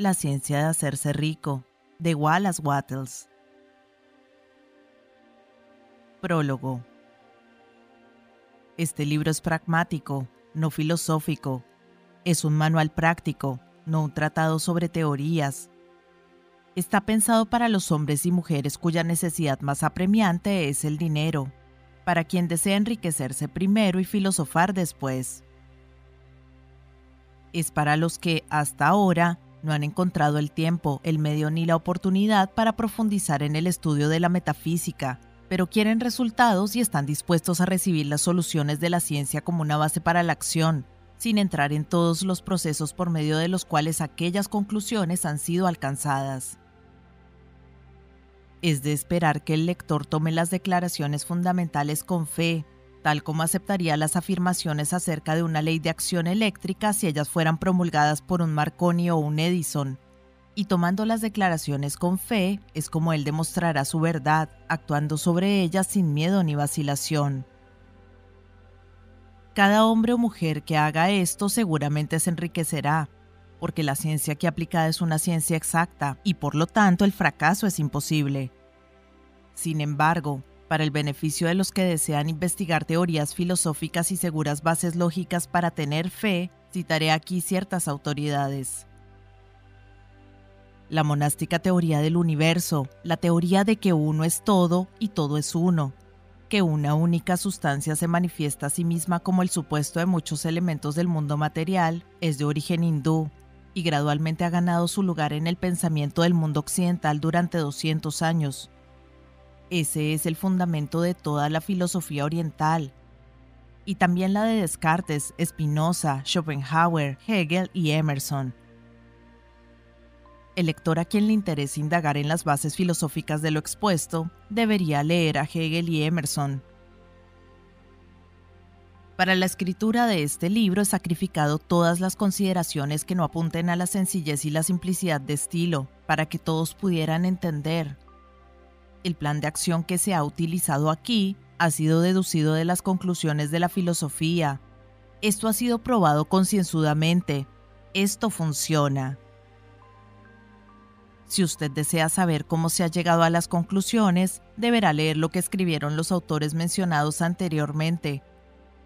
La ciencia de hacerse rico, de Wallace Wattles. Prólogo. Este libro es pragmático, no filosófico. Es un manual práctico, no un tratado sobre teorías. Está pensado para los hombres y mujeres cuya necesidad más apremiante es el dinero, para quien desea enriquecerse primero y filosofar después. Es para los que, hasta ahora, no han encontrado el tiempo, el medio ni la oportunidad para profundizar en el estudio de la metafísica, pero quieren resultados y están dispuestos a recibir las soluciones de la ciencia como una base para la acción, sin entrar en todos los procesos por medio de los cuales aquellas conclusiones han sido alcanzadas. Es de esperar que el lector tome las declaraciones fundamentales con fe, tal como aceptaría las afirmaciones acerca de una ley de acción eléctrica si ellas fueran promulgadas por un Marconi o un Edison. Y tomando las declaraciones con fe, es como él demostrará su verdad, actuando sobre ellas sin miedo ni vacilación. Cada hombre o mujer que haga esto seguramente se enriquecerá, porque la ciencia que aplicada es una ciencia exacta y por lo tanto el fracaso es imposible. Sin embargo, para el beneficio de los que desean investigar teorías filosóficas y seguras bases lógicas para tener fe, citaré aquí ciertas autoridades. La monástica teoría del universo, la teoría de que uno es todo y todo es uno, que una única sustancia se manifiesta a sí misma como el supuesto de muchos elementos del mundo material, es de origen hindú y gradualmente ha ganado su lugar en el pensamiento del mundo occidental durante 200 años. Ese es el fundamento de toda la filosofía oriental, y también la de Descartes, Spinoza, Schopenhauer, Hegel y Emerson. El lector a quien le interese indagar en las bases filosóficas de lo expuesto debería leer a Hegel y Emerson. Para la escritura de este libro he sacrificado todas las consideraciones que no apunten a la sencillez y la simplicidad de estilo, para que todos pudieran entender. El plan de acción que se ha utilizado aquí ha sido deducido de las conclusiones de la filosofía. Esto ha sido probado concienzudamente. Esto funciona. Si usted desea saber cómo se ha llegado a las conclusiones, deberá leer lo que escribieron los autores mencionados anteriormente.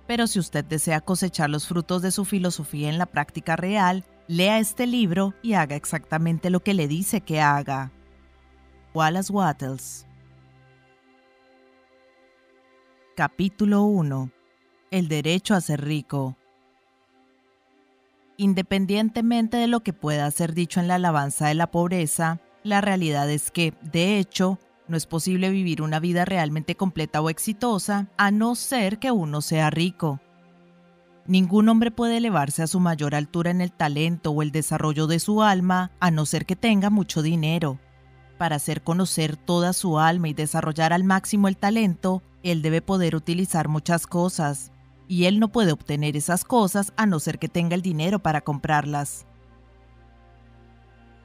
Pero si usted desea cosechar los frutos de su filosofía en la práctica real, lea este libro y haga exactamente lo que le dice que haga. Wallace Wattles Capítulo 1 El derecho a ser rico Independientemente de lo que pueda ser dicho en la alabanza de la pobreza, la realidad es que, de hecho, no es posible vivir una vida realmente completa o exitosa a no ser que uno sea rico. Ningún hombre puede elevarse a su mayor altura en el talento o el desarrollo de su alma a no ser que tenga mucho dinero. Para hacer conocer toda su alma y desarrollar al máximo el talento, él debe poder utilizar muchas cosas, y él no puede obtener esas cosas a no ser que tenga el dinero para comprarlas.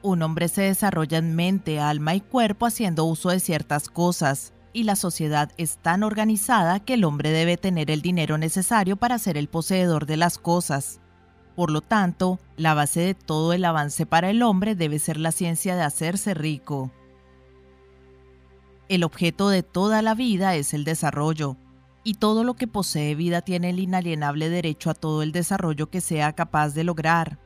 Un hombre se desarrolla en mente, alma y cuerpo haciendo uso de ciertas cosas, y la sociedad es tan organizada que el hombre debe tener el dinero necesario para ser el poseedor de las cosas. Por lo tanto, la base de todo el avance para el hombre debe ser la ciencia de hacerse rico. El objeto de toda la vida es el desarrollo, y todo lo que posee vida tiene el inalienable derecho a todo el desarrollo que sea capaz de lograr.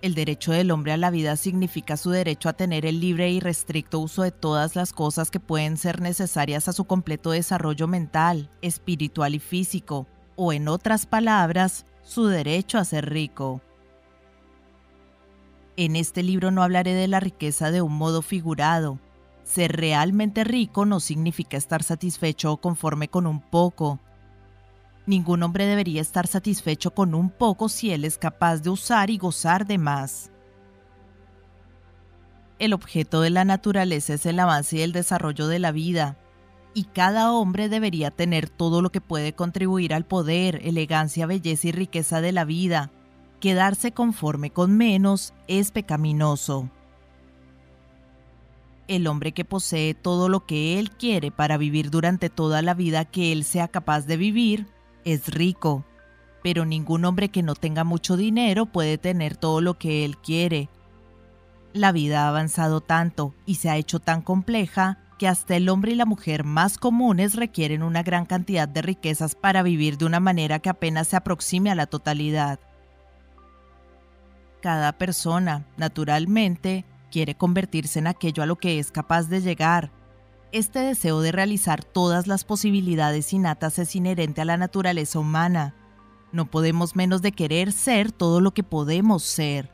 El derecho del hombre a la vida significa su derecho a tener el libre e irrestricto uso de todas las cosas que pueden ser necesarias a su completo desarrollo mental, espiritual y físico, o en otras palabras, su derecho a ser rico. En este libro no hablaré de la riqueza de un modo figurado, ser realmente rico no significa estar satisfecho o conforme con un poco. Ningún hombre debería estar satisfecho con un poco si él es capaz de usar y gozar de más. El objeto de la naturaleza es el avance y el desarrollo de la vida, y cada hombre debería tener todo lo que puede contribuir al poder, elegancia, belleza y riqueza de la vida. Quedarse conforme con menos es pecaminoso el hombre que posee todo lo que él quiere para vivir durante toda la vida que él sea capaz de vivir, es rico. pero ningún hombre que no tenga mucho dinero puede tener todo lo que él quiere. La vida ha avanzado tanto y se ha hecho tan compleja que hasta el hombre y la mujer más comunes requieren una gran cantidad de riquezas para vivir de una manera que apenas se aproxime a la totalidad. Cada persona, naturalmente, quiere convertirse en aquello a lo que es capaz de llegar. Este deseo de realizar todas las posibilidades innatas es inherente a la naturaleza humana. No podemos menos de querer ser todo lo que podemos ser.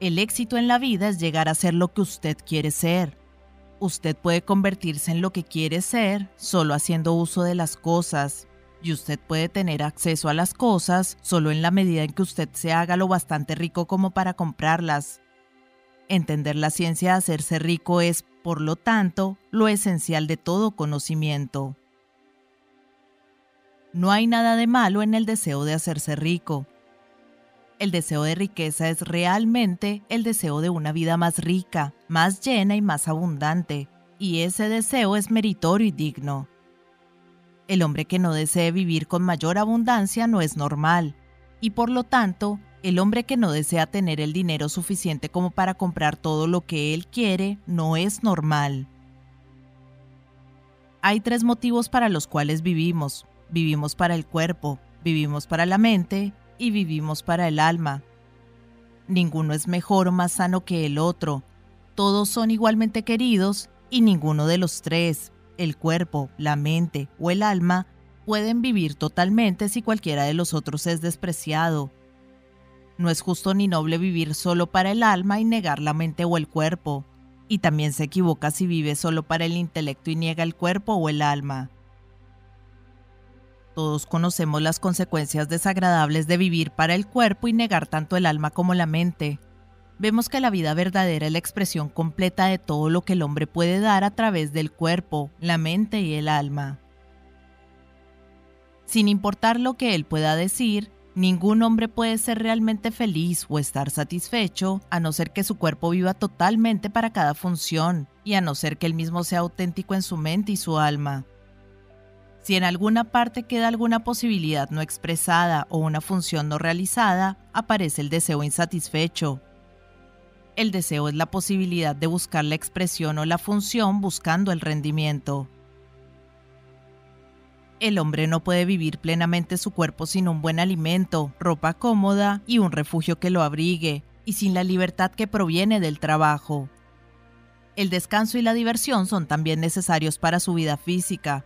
El éxito en la vida es llegar a ser lo que usted quiere ser. Usted puede convertirse en lo que quiere ser solo haciendo uso de las cosas, y usted puede tener acceso a las cosas solo en la medida en que usted se haga lo bastante rico como para comprarlas. Entender la ciencia de hacerse rico es, por lo tanto, lo esencial de todo conocimiento. No hay nada de malo en el deseo de hacerse rico. El deseo de riqueza es realmente el deseo de una vida más rica, más llena y más abundante, y ese deseo es meritorio y digno. El hombre que no desee vivir con mayor abundancia no es normal, y por lo tanto, el hombre que no desea tener el dinero suficiente como para comprar todo lo que él quiere no es normal. Hay tres motivos para los cuales vivimos. Vivimos para el cuerpo, vivimos para la mente y vivimos para el alma. Ninguno es mejor o más sano que el otro. Todos son igualmente queridos y ninguno de los tres, el cuerpo, la mente o el alma, pueden vivir totalmente si cualquiera de los otros es despreciado. No es justo ni noble vivir solo para el alma y negar la mente o el cuerpo. Y también se equivoca si vive solo para el intelecto y niega el cuerpo o el alma. Todos conocemos las consecuencias desagradables de vivir para el cuerpo y negar tanto el alma como la mente. Vemos que la vida verdadera es la expresión completa de todo lo que el hombre puede dar a través del cuerpo, la mente y el alma. Sin importar lo que él pueda decir, ningún hombre puede ser realmente feliz o estar satisfecho a no ser que su cuerpo viva totalmente para cada función y a no ser que él mismo sea auténtico en su mente y su alma. Si en alguna parte queda alguna posibilidad no expresada o una función no realizada, aparece el deseo insatisfecho. El deseo es la posibilidad de buscar la expresión o la función buscando el rendimiento. El hombre no puede vivir plenamente su cuerpo sin un buen alimento, ropa cómoda y un refugio que lo abrigue, y sin la libertad que proviene del trabajo. El descanso y la diversión son también necesarios para su vida física,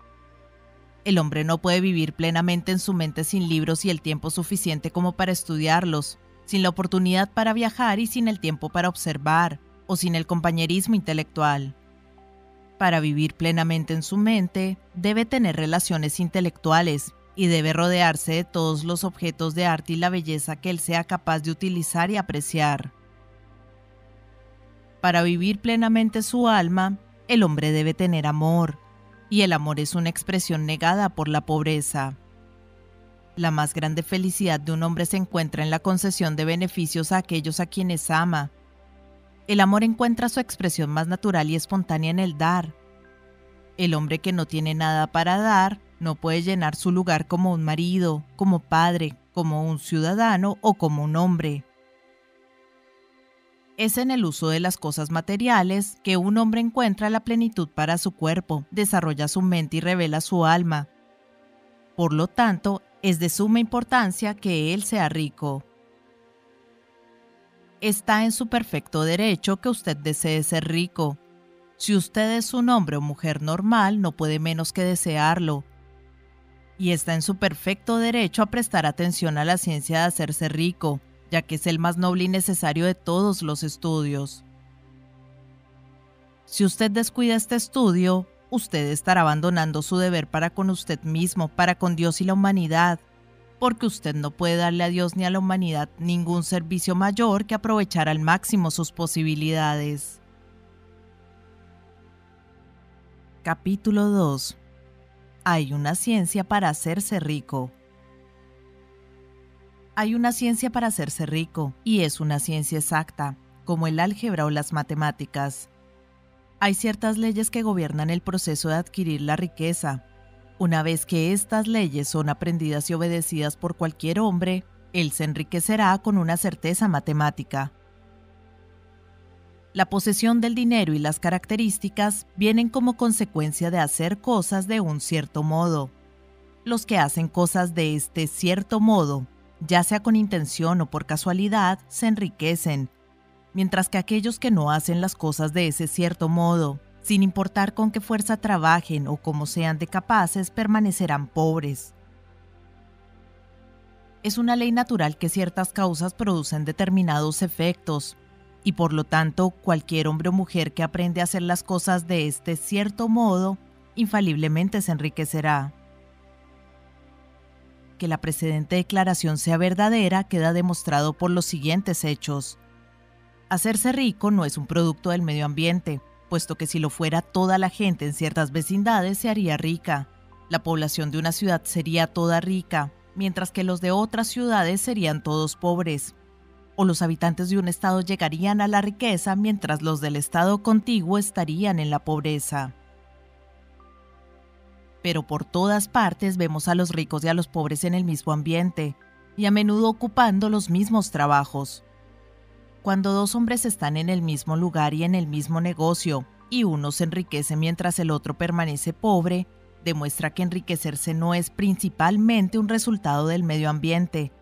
el hombre no puede vivir plenamente en su mente sin libros y el tiempo suficiente como para estudiarlos, sin la oportunidad para viajar y sin el tiempo para observar, o sin el compañerismo intelectual. Para vivir plenamente en su mente, debe tener relaciones intelectuales y debe rodearse de todos los objetos de arte y la belleza que él sea capaz de utilizar y apreciar. Para vivir plenamente su alma, el hombre debe tener amor, y el amor es una expresión negada por la pobreza. La más grande felicidad de un hombre se encuentra en la concesión de beneficios a aquellos a quienes ama. El amor encuentra su expresión más natural y espontánea en el dar. El hombre que no tiene nada para dar no puede llenar su lugar como un marido, como padre, como un ciudadano o como un hombre. Es en el uso de las cosas materiales que un hombre encuentra la plenitud para su cuerpo, desarrolla su mente y revela su alma. Por lo tanto, es de suma importancia que él sea rico. Está en su perfecto derecho que usted desee ser rico. Si usted es un hombre o mujer normal, no puede menos que desearlo. Y está en su perfecto derecho a prestar atención a la ciencia de hacerse rico, ya que es el más noble y necesario de todos los estudios. Si usted descuida este estudio, usted estará abandonando su deber para con usted mismo, para con Dios y la humanidad, porque usted no puede darle a Dios ni a la humanidad ningún servicio mayor que aprovechar al máximo sus posibilidades. Capítulo 2 Hay una ciencia para hacerse rico. Hay una ciencia para hacerse rico, y es una ciencia exacta, como el álgebra o las matemáticas. Hay ciertas leyes que gobiernan el proceso de adquirir la riqueza. Una vez que estas leyes son aprendidas y obedecidas por cualquier hombre, él se enriquecerá con una certeza matemática. La posesión del dinero y las características vienen como consecuencia de hacer cosas de un cierto modo. Los que hacen cosas de este cierto modo, ya sea con intención o por casualidad, se enriquecen, mientras que aquellos que no hacen las cosas de ese cierto modo, sin importar con qué fuerza trabajen o cómo sean de capaces, permanecerán pobres. Es una ley natural que ciertas causas producen determinados efectos, y por lo tanto cualquier hombre o mujer que aprende a hacer las cosas de este cierto modo, infaliblemente se enriquecerá. Que la precedente declaración sea verdadera queda demostrado por los siguientes hechos. Hacerse rico no es un producto del medio ambiente, puesto que si lo fuera toda la gente en ciertas vecindades se haría rica. La población de una ciudad sería toda rica, mientras que los de otras ciudades serían todos pobres. O los habitantes de un estado llegarían a la riqueza mientras los del estado contiguo estarían en la pobreza. Pero por todas partes vemos a los ricos y a los pobres en el mismo ambiente, y a menudo ocupando los mismos trabajos. Cuando dos hombres están en el mismo lugar y en el mismo negocio, y uno se enriquece mientras el otro permanece pobre, demuestra que enriquecerse no es principalmente un resultado del medio ambiente.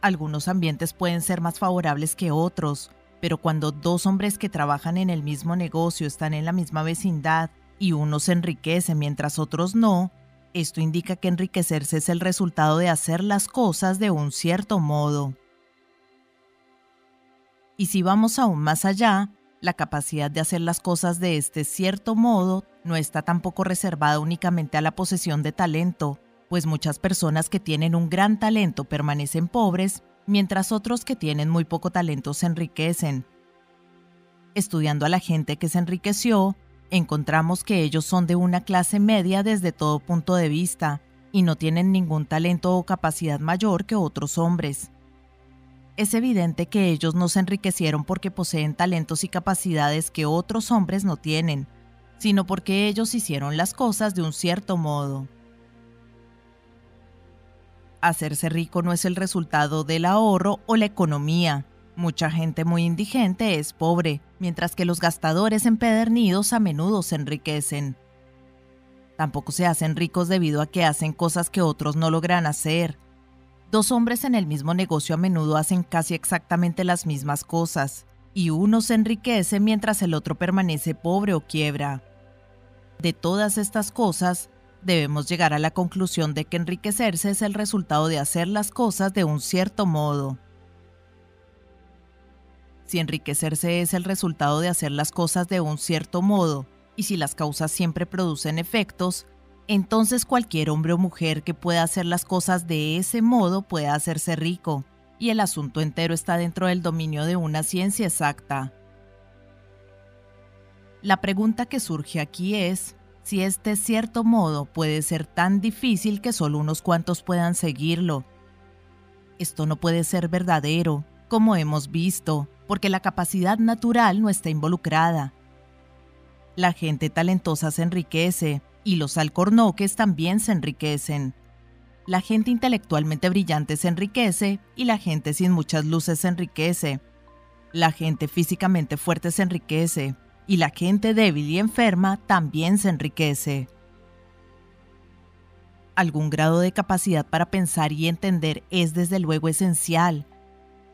Algunos ambientes pueden ser más favorables que otros, pero cuando dos hombres que trabajan en el mismo negocio están en la misma vecindad y uno se enriquece mientras otros no, esto indica que enriquecerse es el resultado de hacer las cosas de un cierto modo. Y si vamos aún más allá, la capacidad de hacer las cosas de este cierto modo no está tampoco reservada únicamente a la posesión de talento, pues muchas personas que tienen un gran talento permanecen pobres, mientras otros que tienen muy poco talento se enriquecen. Estudiando a la gente que se enriqueció, encontramos que ellos son de una clase media desde todo punto de vista y no tienen ningún talento o capacidad mayor que otros hombres es evidente que ellos no se enriquecieron porque poseen talentos y capacidades que otros hombres no tienen, sino porque ellos hicieron las cosas de un cierto modo. Hacerse rico no es el resultado del ahorro o la economía. Mucha gente muy indigente es pobre, mientras que los gastadores empedernidos a menudo se enriquecen. Tampoco se hacen ricos debido a que hacen cosas que otros no logran hacer, Dos hombres en el mismo negocio a menudo hacen casi exactamente las mismas cosas, y uno se enriquece mientras el otro permanece pobre o quiebra. De todas estas cosas, debemos llegar a la conclusión de que enriquecerse es el resultado de hacer las cosas de un cierto modo. Si enriquecerse es el resultado de hacer las cosas de un cierto modo, y si las causas siempre producen efectos, entonces cualquier hombre o mujer que pueda hacer las cosas de ese modo puede hacerse rico, y el asunto entero está dentro del dominio de una ciencia exacta. La pregunta que surge aquí es si este cierto modo puede ser tan difícil que solo unos cuantos puedan seguirlo. Esto no puede ser verdadero, como hemos visto, porque la capacidad natural no está involucrada. La gente talentosa se enriquece, y los alcornoques también se enriquecen. La gente intelectualmente brillante se enriquece y la gente sin muchas luces se enriquece. La gente físicamente fuerte se enriquece y la gente débil y enferma también se enriquece. Algún grado de capacidad para pensar y entender es desde luego esencial,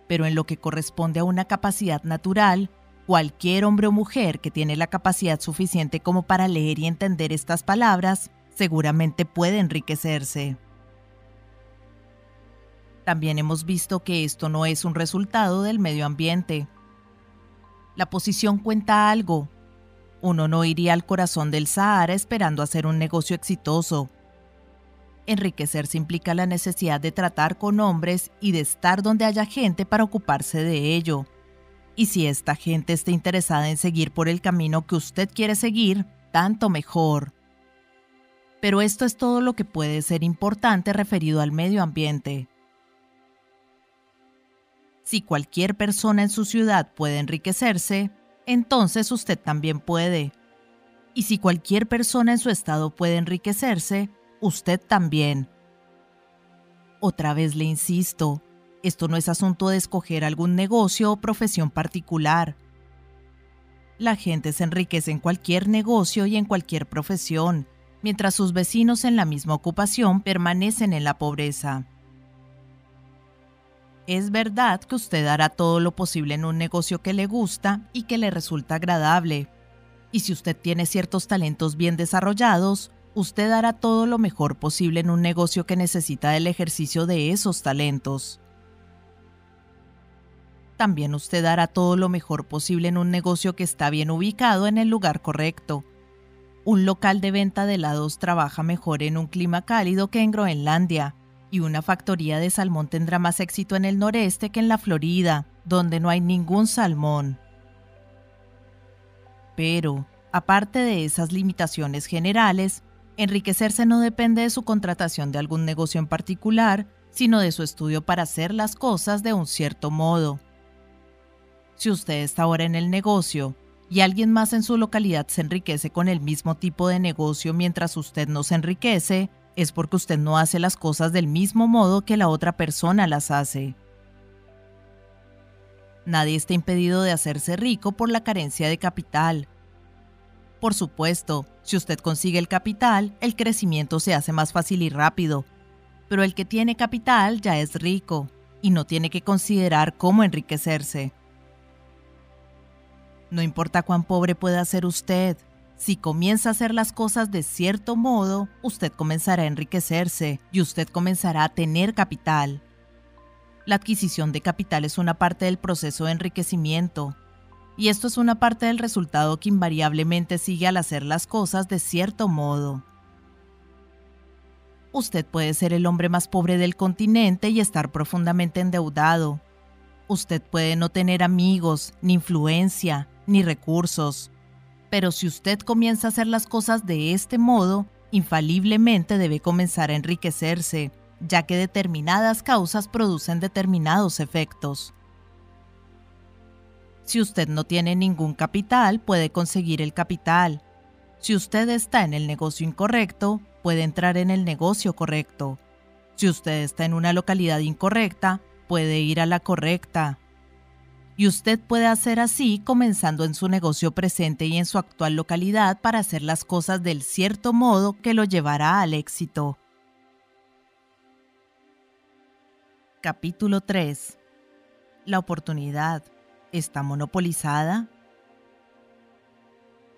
pero en lo que corresponde a una capacidad natural, Cualquier hombre o mujer que tiene la capacidad suficiente como para leer y entender estas palabras seguramente puede enriquecerse. También hemos visto que esto no es un resultado del medio ambiente. La posición cuenta algo. Uno no iría al corazón del Sahara esperando hacer un negocio exitoso. Enriquecerse implica la necesidad de tratar con hombres y de estar donde haya gente para ocuparse de ello. Y si esta gente está interesada en seguir por el camino que usted quiere seguir, tanto mejor. Pero esto es todo lo que puede ser importante referido al medio ambiente. Si cualquier persona en su ciudad puede enriquecerse, entonces usted también puede. Y si cualquier persona en su estado puede enriquecerse, usted también. Otra vez le insisto, esto no es asunto de escoger algún negocio o profesión particular. La gente se enriquece en cualquier negocio y en cualquier profesión, mientras sus vecinos en la misma ocupación permanecen en la pobreza. Es verdad que usted hará todo lo posible en un negocio que le gusta y que le resulta agradable. Y si usted tiene ciertos talentos bien desarrollados, usted hará todo lo mejor posible en un negocio que necesita el ejercicio de esos talentos. También usted hará todo lo mejor posible en un negocio que está bien ubicado en el lugar correcto. Un local de venta de helados trabaja mejor en un clima cálido que en Groenlandia, y una factoría de salmón tendrá más éxito en el noreste que en la Florida, donde no hay ningún salmón. Pero, aparte de esas limitaciones generales, enriquecerse no depende de su contratación de algún negocio en particular, sino de su estudio para hacer las cosas de un cierto modo. Si usted está ahora en el negocio y alguien más en su localidad se enriquece con el mismo tipo de negocio mientras usted no se enriquece, es porque usted no hace las cosas del mismo modo que la otra persona las hace. Nadie está impedido de hacerse rico por la carencia de capital. Por supuesto, si usted consigue el capital, el crecimiento se hace más fácil y rápido. Pero el que tiene capital ya es rico y no tiene que considerar cómo enriquecerse. No importa cuán pobre pueda ser usted, si comienza a hacer las cosas de cierto modo, usted comenzará a enriquecerse y usted comenzará a tener capital. La adquisición de capital es una parte del proceso de enriquecimiento, y esto es una parte del resultado que invariablemente sigue al hacer las cosas de cierto modo. Usted puede ser el hombre más pobre del continente y estar profundamente endeudado. Usted puede no tener amigos, ni influencia, ni recursos. Pero si usted comienza a hacer las cosas de este modo, infaliblemente debe comenzar a enriquecerse, ya que determinadas causas producen determinados efectos. Si usted no tiene ningún capital, puede conseguir el capital. Si usted está en el negocio incorrecto, puede entrar en el negocio correcto. Si usted está en una localidad incorrecta, puede ir a la correcta. Y usted puede hacer así comenzando en su negocio presente y en su actual localidad para hacer las cosas del cierto modo que lo llevará al éxito. Capítulo 3. La oportunidad está monopolizada.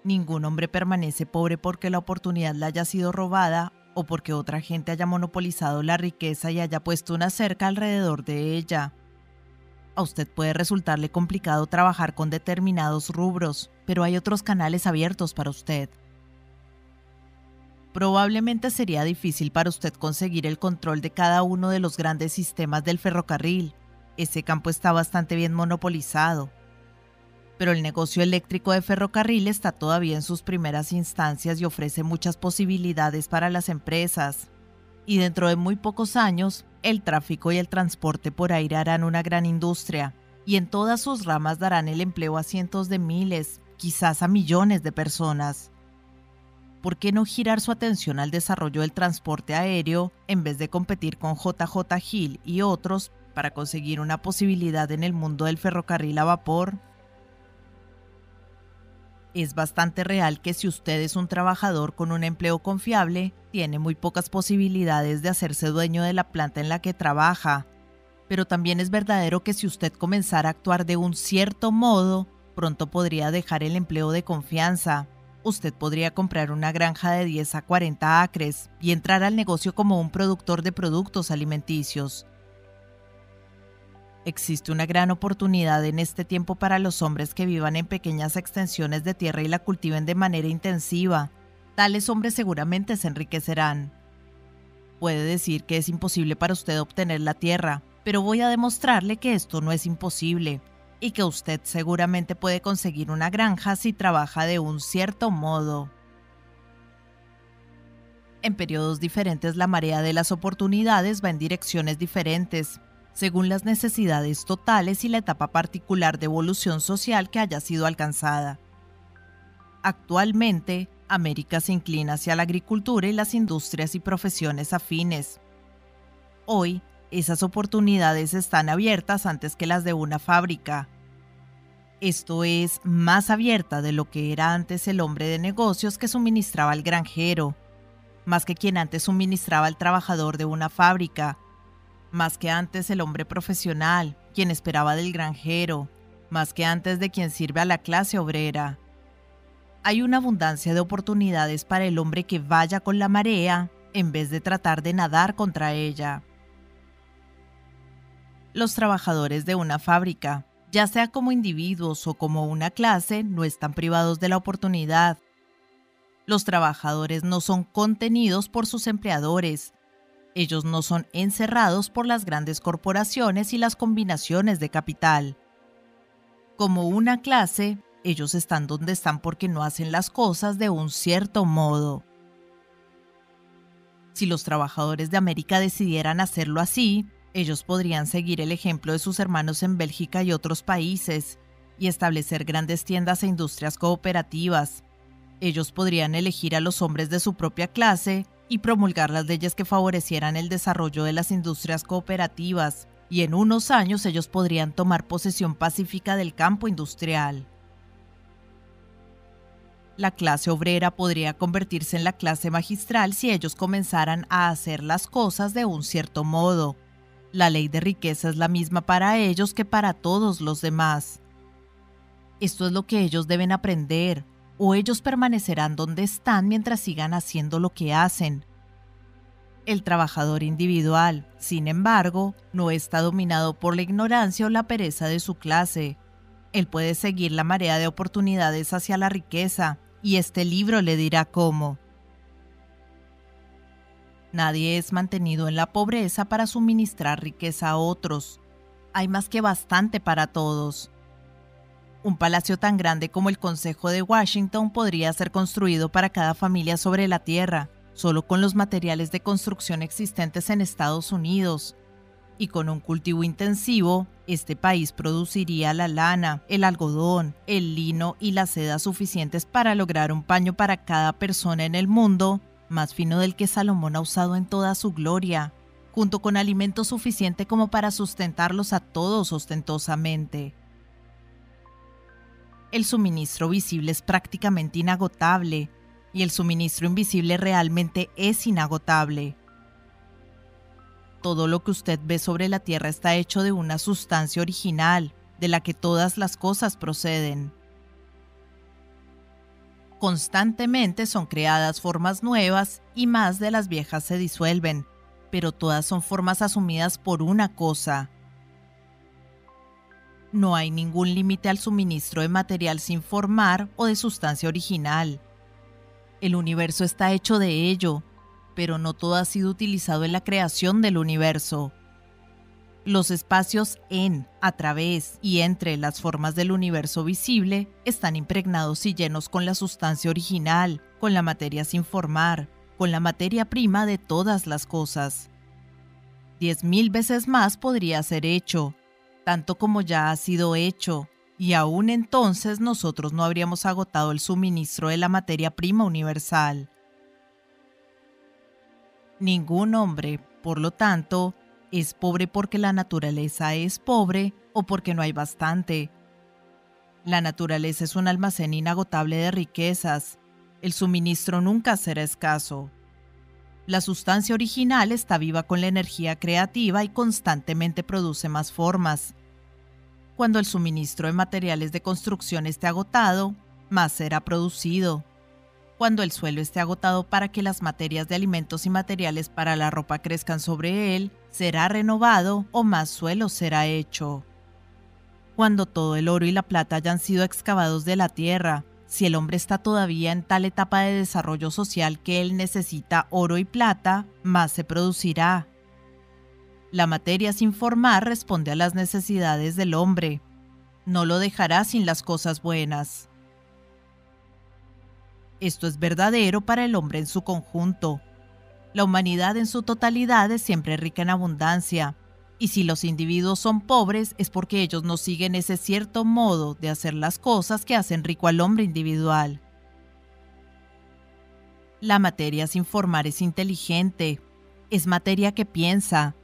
Ningún hombre permanece pobre porque la oportunidad le haya sido robada o porque otra gente haya monopolizado la riqueza y haya puesto una cerca alrededor de ella. A usted puede resultarle complicado trabajar con determinados rubros, pero hay otros canales abiertos para usted. Probablemente sería difícil para usted conseguir el control de cada uno de los grandes sistemas del ferrocarril. Ese campo está bastante bien monopolizado. Pero el negocio eléctrico de ferrocarril está todavía en sus primeras instancias y ofrece muchas posibilidades para las empresas. Y dentro de muy pocos años, el tráfico y el transporte por aire harán una gran industria, y en todas sus ramas darán el empleo a cientos de miles, quizás a millones de personas. ¿Por qué no girar su atención al desarrollo del transporte aéreo en vez de competir con JJ Hill y otros para conseguir una posibilidad en el mundo del ferrocarril a vapor? Es bastante real que si usted es un trabajador con un empleo confiable, tiene muy pocas posibilidades de hacerse dueño de la planta en la que trabaja. Pero también es verdadero que si usted comenzara a actuar de un cierto modo, pronto podría dejar el empleo de confianza. Usted podría comprar una granja de 10 a 40 acres y entrar al negocio como un productor de productos alimenticios. Existe una gran oportunidad en este tiempo para los hombres que vivan en pequeñas extensiones de tierra y la cultiven de manera intensiva. Tales hombres seguramente se enriquecerán. Puede decir que es imposible para usted obtener la tierra, pero voy a demostrarle que esto no es imposible y que usted seguramente puede conseguir una granja si trabaja de un cierto modo. En periodos diferentes la marea de las oportunidades va en direcciones diferentes según las necesidades totales y la etapa particular de evolución social que haya sido alcanzada. Actualmente, América se inclina hacia la agricultura y las industrias y profesiones afines. Hoy, esas oportunidades están abiertas antes que las de una fábrica. Esto es más abierta de lo que era antes el hombre de negocios que suministraba al granjero, más que quien antes suministraba al trabajador de una fábrica, más que antes el hombre profesional, quien esperaba del granjero, más que antes de quien sirve a la clase obrera. Hay una abundancia de oportunidades para el hombre que vaya con la marea en vez de tratar de nadar contra ella. Los trabajadores de una fábrica, ya sea como individuos o como una clase, no están privados de la oportunidad. Los trabajadores no son contenidos por sus empleadores. Ellos no son encerrados por las grandes corporaciones y las combinaciones de capital. Como una clase, ellos están donde están porque no hacen las cosas de un cierto modo. Si los trabajadores de América decidieran hacerlo así, ellos podrían seguir el ejemplo de sus hermanos en Bélgica y otros países y establecer grandes tiendas e industrias cooperativas. Ellos podrían elegir a los hombres de su propia clase y promulgar las leyes que favorecieran el desarrollo de las industrias cooperativas, y en unos años ellos podrían tomar posesión pacífica del campo industrial. La clase obrera podría convertirse en la clase magistral si ellos comenzaran a hacer las cosas de un cierto modo. La ley de riqueza es la misma para ellos que para todos los demás. Esto es lo que ellos deben aprender, o ellos permanecerán donde están mientras sigan haciendo lo que hacen, el trabajador individual, sin embargo, no está dominado por la ignorancia o la pereza de su clase. Él puede seguir la marea de oportunidades hacia la riqueza, y este libro le dirá cómo. Nadie es mantenido en la pobreza para suministrar riqueza a otros. Hay más que bastante para todos. Un palacio tan grande como el Consejo de Washington podría ser construido para cada familia sobre la Tierra, solo con los materiales de construcción existentes en Estados Unidos. Y con un cultivo intensivo, este país produciría la lana, el algodón, el lino y la seda suficientes para lograr un paño para cada persona en el mundo, más fino del que Salomón ha usado en toda su gloria, junto con alimento suficiente como para sustentarlos a todos ostentosamente. El suministro visible es prácticamente inagotable, y el suministro invisible realmente es inagotable. Todo lo que usted ve sobre la Tierra está hecho de una sustancia original, de la que todas las cosas proceden. Constantemente son creadas formas nuevas y más de las viejas se disuelven, pero todas son formas asumidas por una cosa. No hay ningún límite al suministro de material sin formar o de sustancia original. El universo está hecho de ello, pero no todo ha sido utilizado en la creación del universo. Los espacios en, a través y entre las formas del universo visible están impregnados y llenos con la sustancia original, con la materia sin formar, con la materia prima de todas las cosas. Diez mil veces más podría ser hecho, tanto como ya ha sido hecho, y aún entonces nosotros no habríamos agotado el suministro de la materia prima universal. Ningún hombre, por lo tanto, es pobre porque la naturaleza es pobre o porque no hay bastante. La naturaleza es un almacén inagotable de riquezas. El suministro nunca será escaso. La sustancia original está viva con la energía creativa y constantemente produce más formas. Cuando el suministro de materiales de construcción esté agotado, más será producido. Cuando el suelo esté agotado para que las materias de alimentos y materiales para la ropa crezcan sobre él, será renovado o más suelo será hecho. Cuando todo el oro y la plata hayan sido excavados de la tierra, si el hombre está todavía en tal etapa de desarrollo social que él necesita oro y plata, más se producirá. La materia sin formar responde a las necesidades del hombre. No lo dejará sin las cosas buenas. Esto es verdadero para el hombre en su conjunto. La humanidad en su totalidad es siempre rica en abundancia, y si los individuos son pobres es porque ellos no siguen ese cierto modo de hacer las cosas que hacen rico al hombre individual. La materia sin formar es inteligente, es materia que piensa,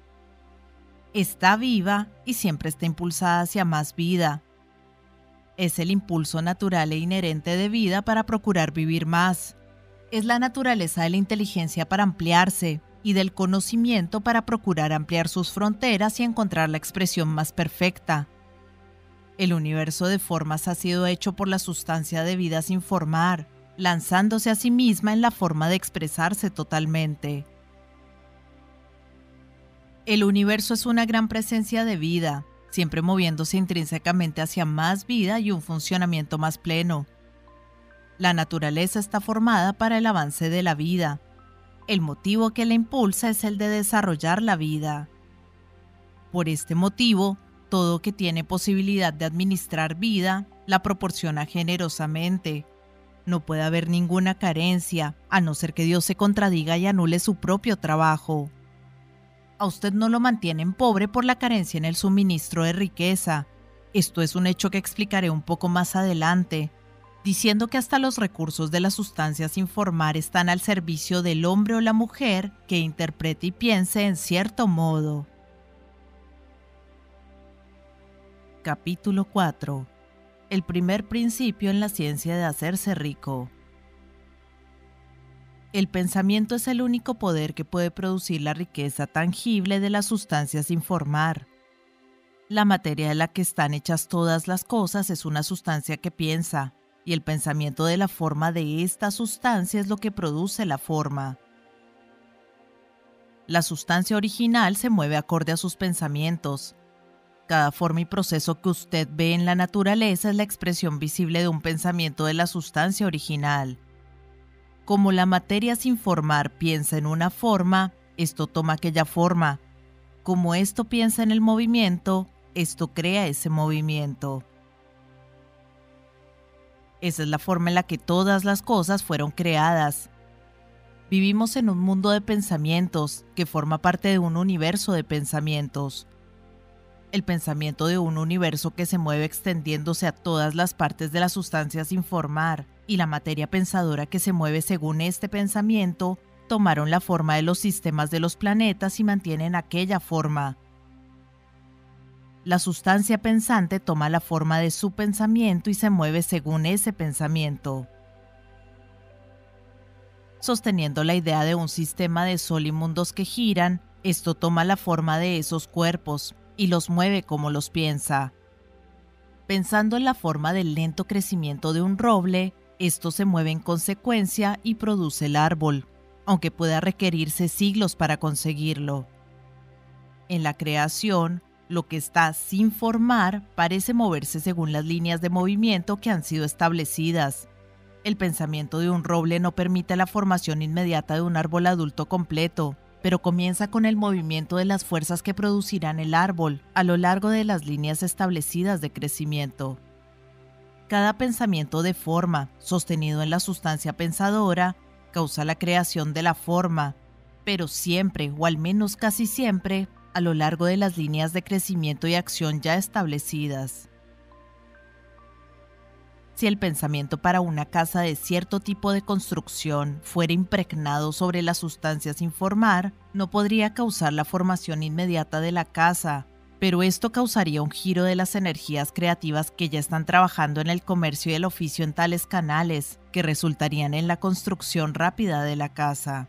está viva y siempre está impulsada hacia más vida. Es el impulso natural e inherente de vida para procurar vivir más. Es la naturaleza de la inteligencia para ampliarse y del conocimiento para procurar ampliar sus fronteras y encontrar la expresión más perfecta. El universo de formas ha sido hecho por la sustancia de vida sin formar, lanzándose a sí misma en la forma de expresarse totalmente. El universo es una gran presencia de vida, siempre moviéndose intrínsecamente hacia más vida y un funcionamiento más pleno. La naturaleza está formada para el avance de la vida. El motivo que la impulsa es el de desarrollar la vida. Por este motivo, todo que tiene posibilidad de administrar vida la proporciona generosamente. No puede haber ninguna carencia, a no ser que Dios se contradiga y anule su propio trabajo a usted no lo mantienen pobre por la carencia en el suministro de riqueza. Esto es un hecho que explicaré un poco más adelante, diciendo que hasta los recursos de las sustancias sin formar están al servicio del hombre o la mujer que interprete y piense en cierto modo. Capítulo 4. El primer principio en la ciencia de hacerse rico. El pensamiento es el único poder que puede producir la riqueza tangible de las sustancias sin formar. La materia de la que están hechas todas las cosas es una sustancia que piensa, y el pensamiento de la forma de esta sustancia es lo que produce la forma. La sustancia original se mueve acorde a sus pensamientos. Cada forma y proceso que usted ve en la naturaleza es la expresión visible de un pensamiento de la sustancia original. Como la materia sin formar piensa en una forma, esto toma aquella forma. Como esto piensa en el movimiento, esto crea ese movimiento. Esa es la forma en la que todas las cosas fueron creadas. Vivimos en un mundo de pensamientos que forma parte de un universo de pensamientos. El pensamiento de un universo que se mueve extendiéndose a todas las partes de la sustancia sin formar y la materia pensadora que se mueve según este pensamiento tomaron la forma de los sistemas de los planetas y mantienen aquella forma. La sustancia pensante toma la forma de su pensamiento y se mueve según ese pensamiento. Sosteniendo la idea de un sistema de sol y mundos que giran, esto toma la forma de esos cuerpos y los mueve como los piensa. Pensando en la forma del lento crecimiento de un roble, esto se mueve en consecuencia y produce el árbol, aunque pueda requerirse siglos para conseguirlo. En la creación, lo que está sin formar parece moverse según las líneas de movimiento que han sido establecidas. El pensamiento de un roble no permite la formación inmediata de un árbol adulto completo, pero comienza con el movimiento de las fuerzas que producirán el árbol a lo largo de las líneas establecidas de crecimiento. Cada pensamiento de forma, sostenido en la sustancia pensadora, causa la creación de la forma, pero siempre, o al menos casi siempre, a lo largo de las líneas de crecimiento y acción ya establecidas. Si el pensamiento para una casa de cierto tipo de construcción fuera impregnado sobre la sustancia sin formar, no podría causar la formación inmediata de la casa, pero esto causaría un giro de las energías creativas que ya están trabajando en el comercio y el oficio en tales canales, que resultarían en la construcción rápida de la casa.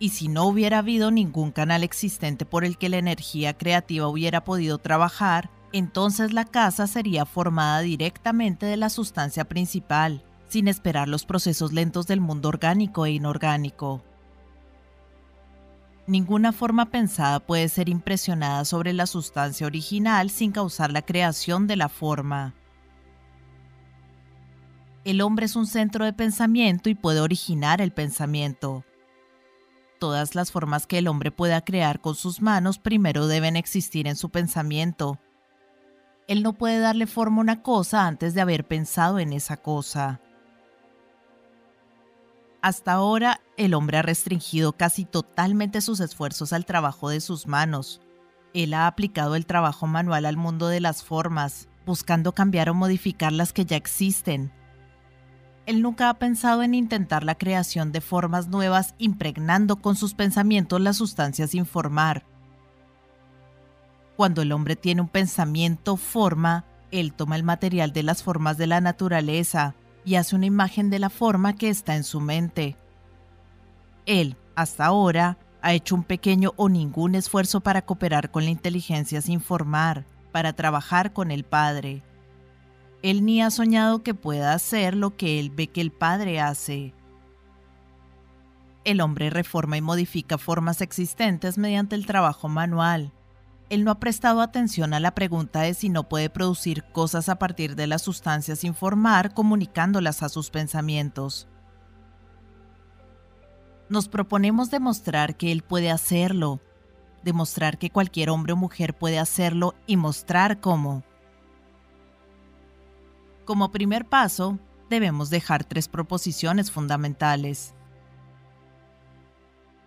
Y si no hubiera habido ningún canal existente por el que la energía creativa hubiera podido trabajar, entonces la casa sería formada directamente de la sustancia principal, sin esperar los procesos lentos del mundo orgánico e inorgánico. Ninguna forma pensada puede ser impresionada sobre la sustancia original sin causar la creación de la forma. El hombre es un centro de pensamiento y puede originar el pensamiento. Todas las formas que el hombre pueda crear con sus manos primero deben existir en su pensamiento. Él no puede darle forma a una cosa antes de haber pensado en esa cosa. Hasta ahora, el hombre ha restringido casi totalmente sus esfuerzos al trabajo de sus manos. Él ha aplicado el trabajo manual al mundo de las formas, buscando cambiar o modificar las que ya existen. él nunca ha pensado en intentar la creación de formas nuevas impregnando con sus pensamientos las sustancias sin formar. Cuando el hombre tiene un pensamiento forma, él toma el material de las formas de la naturaleza y hace una imagen de la forma que está en su mente. Él, hasta ahora, ha hecho un pequeño o ningún esfuerzo para cooperar con la inteligencia sin formar, para trabajar con el Padre. Él ni ha soñado que pueda hacer lo que él ve que el Padre hace. El hombre reforma y modifica formas existentes mediante el trabajo manual. Él no ha prestado atención a la pregunta de si no puede producir cosas a partir de las sustancias sin formar, comunicándolas a sus pensamientos nos proponemos demostrar que Él puede hacerlo, demostrar que cualquier hombre o mujer puede hacerlo y mostrar cómo. Como primer paso, debemos dejar tres proposiciones fundamentales.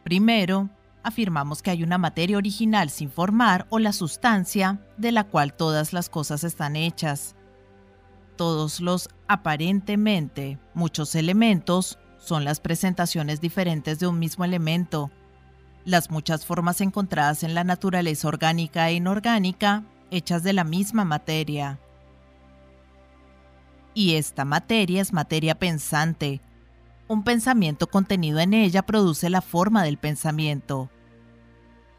Primero, afirmamos que hay una materia original sin formar o la sustancia de la cual todas las cosas están hechas. Todos los aparentemente muchos elementos son las presentaciones diferentes de un mismo elemento. Las muchas formas encontradas en la naturaleza orgánica e inorgánica, hechas de la misma materia. Y esta materia es materia pensante. Un pensamiento contenido en ella produce la forma del pensamiento.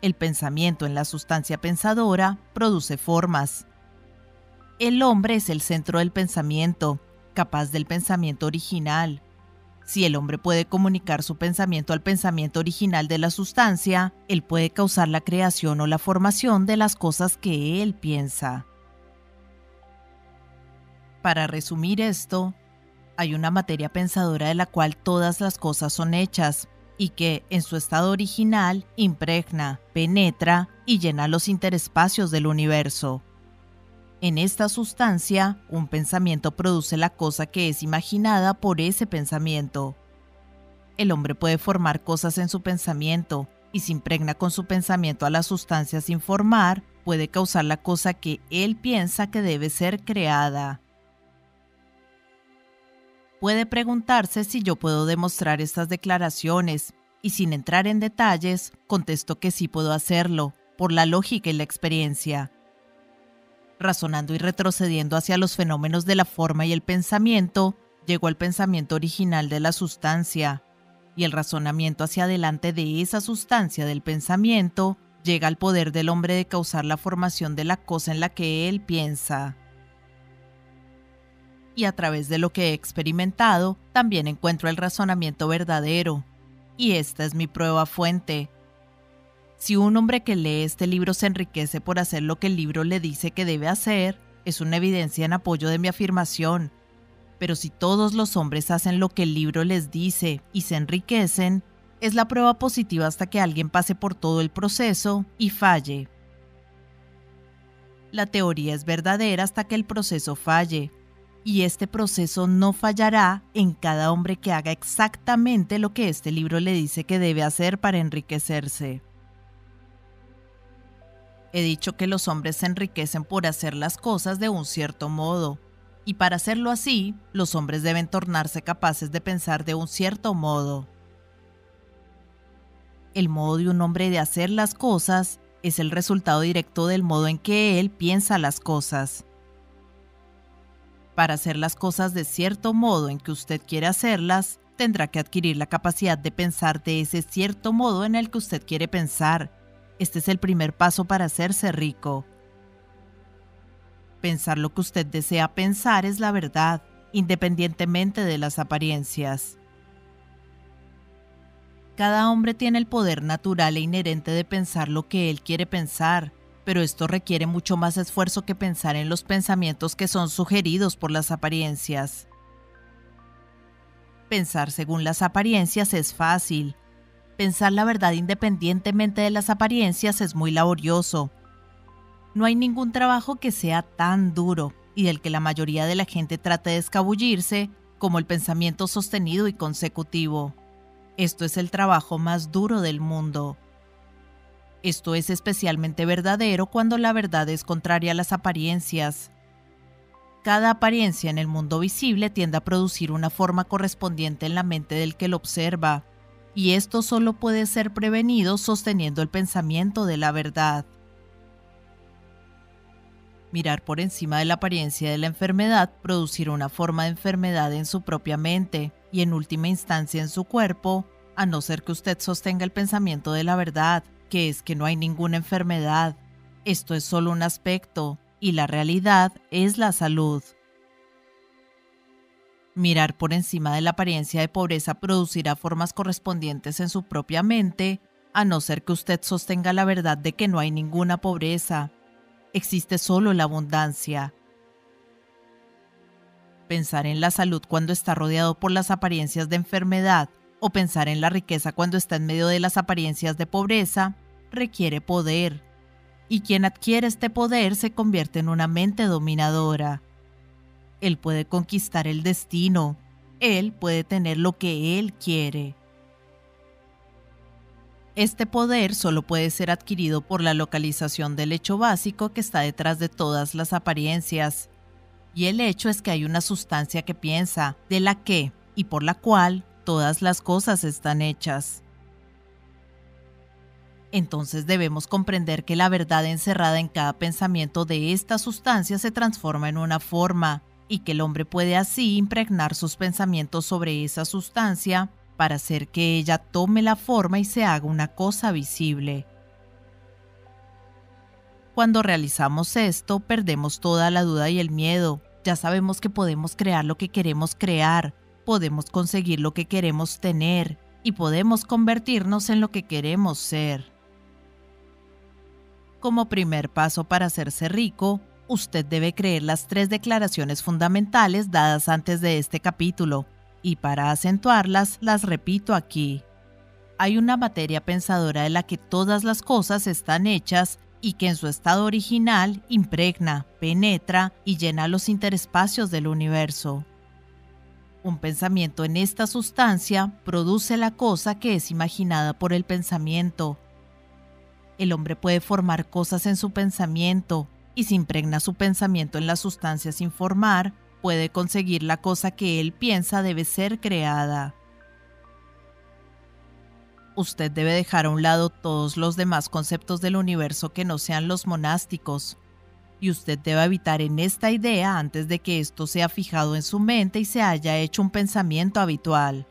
El pensamiento en la sustancia pensadora produce formas. El hombre es el centro del pensamiento, capaz del pensamiento original, si el hombre puede comunicar su pensamiento al pensamiento original de la sustancia, él puede causar la creación o la formación de las cosas que él piensa. Para resumir esto, hay una materia pensadora de la cual todas las cosas son hechas y que, en su estado original, impregna, penetra y llena los interespacios del universo. En esta sustancia, un pensamiento produce la cosa que es imaginada por ese pensamiento. El hombre puede formar cosas en su pensamiento y si impregna con su pensamiento a la sustancia sin formar, puede causar la cosa que él piensa que debe ser creada. Puede preguntarse si yo puedo demostrar estas declaraciones, y sin entrar en detalles, contesto que sí puedo hacerlo, por la lógica y la experiencia razonando y retrocediendo hacia los fenómenos de la forma y el pensamiento, llegó al pensamiento original de la sustancia, y el razonamiento hacia adelante de esa sustancia del pensamiento llega al poder del hombre de causar la formación de la cosa en la que él piensa. Y a través de lo que he experimentado, también encuentro el razonamiento verdadero. Y esta es mi prueba fuente, si un hombre que lee este libro se enriquece por hacer lo que el libro le dice que debe hacer, es una evidencia en apoyo de mi afirmación. Pero si todos los hombres hacen lo que el libro les dice y se enriquecen, es la prueba positiva hasta que alguien pase por todo el proceso y falle. La teoría es verdadera hasta que el proceso falle, y este proceso no fallará en cada hombre que haga exactamente lo que este libro le dice que debe hacer para enriquecerse. He dicho que los hombres se enriquecen por hacer las cosas de un cierto modo, y para hacerlo así, los hombres deben tornarse capaces de pensar de un cierto modo. El modo de un hombre de hacer las cosas es el resultado directo del modo en que él piensa las cosas. Para hacer las cosas de cierto modo en que usted quiere hacerlas, tendrá que adquirir la capacidad de pensar de ese cierto modo en el que usted quiere pensar este es el primer paso para hacerse rico. Pensar lo que usted desea pensar es la verdad, independientemente de las apariencias. Cada hombre tiene el poder natural e inherente de pensar lo que él quiere pensar, pero esto requiere mucho más esfuerzo que pensar en los pensamientos que son sugeridos por las apariencias. Pensar según las apariencias es fácil, Pensar la verdad independientemente de las apariencias es muy laborioso. No hay ningún trabajo que sea tan duro y del que la mayoría de la gente trate de escabullirse como el pensamiento sostenido y consecutivo. Esto es el trabajo más duro del mundo. Esto es especialmente verdadero cuando la verdad es contraria a las apariencias. Cada apariencia en el mundo visible tiende a producir una forma correspondiente en la mente del que lo observa, y esto solo puede ser prevenido sosteniendo el pensamiento de la verdad. Mirar por encima de la apariencia de la enfermedad producirá una forma de enfermedad en su propia mente y en última instancia en su cuerpo, a no ser que usted sostenga el pensamiento de la verdad, que es que no hay ninguna enfermedad. Esto es solo un aspecto, y la realidad es la salud. Mirar por encima de la apariencia de pobreza producirá formas correspondientes en su propia mente, a no ser que usted sostenga la verdad de que no hay ninguna pobreza. Existe solo la abundancia. Pensar en la salud cuando está rodeado por las apariencias de enfermedad o pensar en la riqueza cuando está en medio de las apariencias de pobreza requiere poder, y quien adquiere este poder se convierte en una mente dominadora. Él puede conquistar el destino, él puede tener lo que él quiere. Este poder solo puede ser adquirido por la localización del hecho básico que está detrás de todas las apariencias. Y el hecho es que hay una sustancia que piensa, de la que y por la cual todas las cosas están hechas entonces debemos comprender que la verdad encerrada en cada pensamiento de esta sustancia se transforma en una forma, y que el hombre puede así impregnar sus pensamientos sobre esa sustancia para hacer que ella tome la forma y se haga una cosa visible. Cuando realizamos esto, perdemos toda la duda y el miedo. Ya sabemos que podemos crear lo que queremos crear, podemos conseguir lo que queremos tener y podemos convertirnos en lo que queremos ser. Como primer paso para hacerse rico, usted debe creer las tres declaraciones fundamentales dadas antes de este capítulo, y para acentuarlas las repito aquí. Hay una materia pensadora de la que todas las cosas están hechas y que en su estado original impregna, penetra y llena los interespacios del universo. Un pensamiento en esta sustancia produce la cosa que es imaginada por el pensamiento, el hombre puede formar cosas en su pensamiento y si impregna su pensamiento en la sustancia sin formar, puede conseguir la cosa que él piensa debe ser creada. Usted debe dejar a un lado todos los demás conceptos del universo que no sean los monásticos, y usted debe habitar en esta idea antes de que esto sea fijado en su mente y se haya hecho un pensamiento habitual.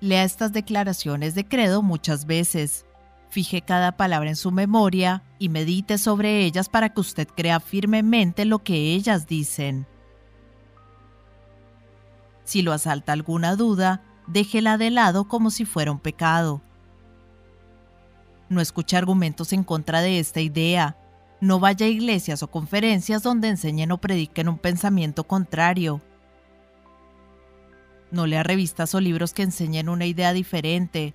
Lea estas declaraciones de credo muchas veces Fije cada palabra en su memoria y medite sobre ellas para que usted crea firmemente lo que ellas dicen. Si lo asalta alguna duda, déjela de lado como si fuera un pecado. No escuche argumentos en contra de esta idea. No vaya a iglesias o conferencias donde enseñen o prediquen un pensamiento contrario. No lea revistas o libros que enseñen una idea diferente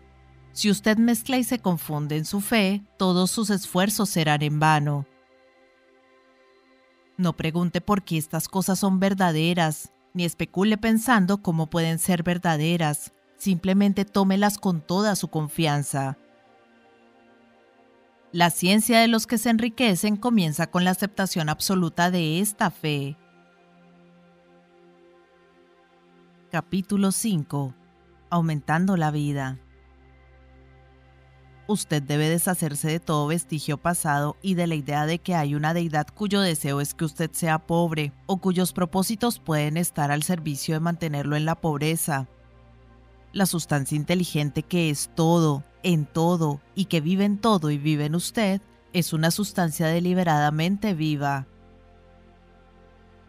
si usted mezcla y se confunde en su fe, todos sus esfuerzos serán en vano. No pregunte por qué estas cosas son verdaderas, ni especule pensando cómo pueden ser verdaderas. Simplemente tómelas con toda su confianza. La ciencia de los que se enriquecen comienza con la aceptación absoluta de esta fe. Capítulo 5. Aumentando la vida usted debe deshacerse de todo vestigio pasado y de la idea de que hay una deidad cuyo deseo es que usted sea pobre o cuyos propósitos pueden estar al servicio de mantenerlo en la pobreza. La sustancia inteligente que es todo, en todo y que vive en todo y vive en usted es una sustancia deliberadamente viva.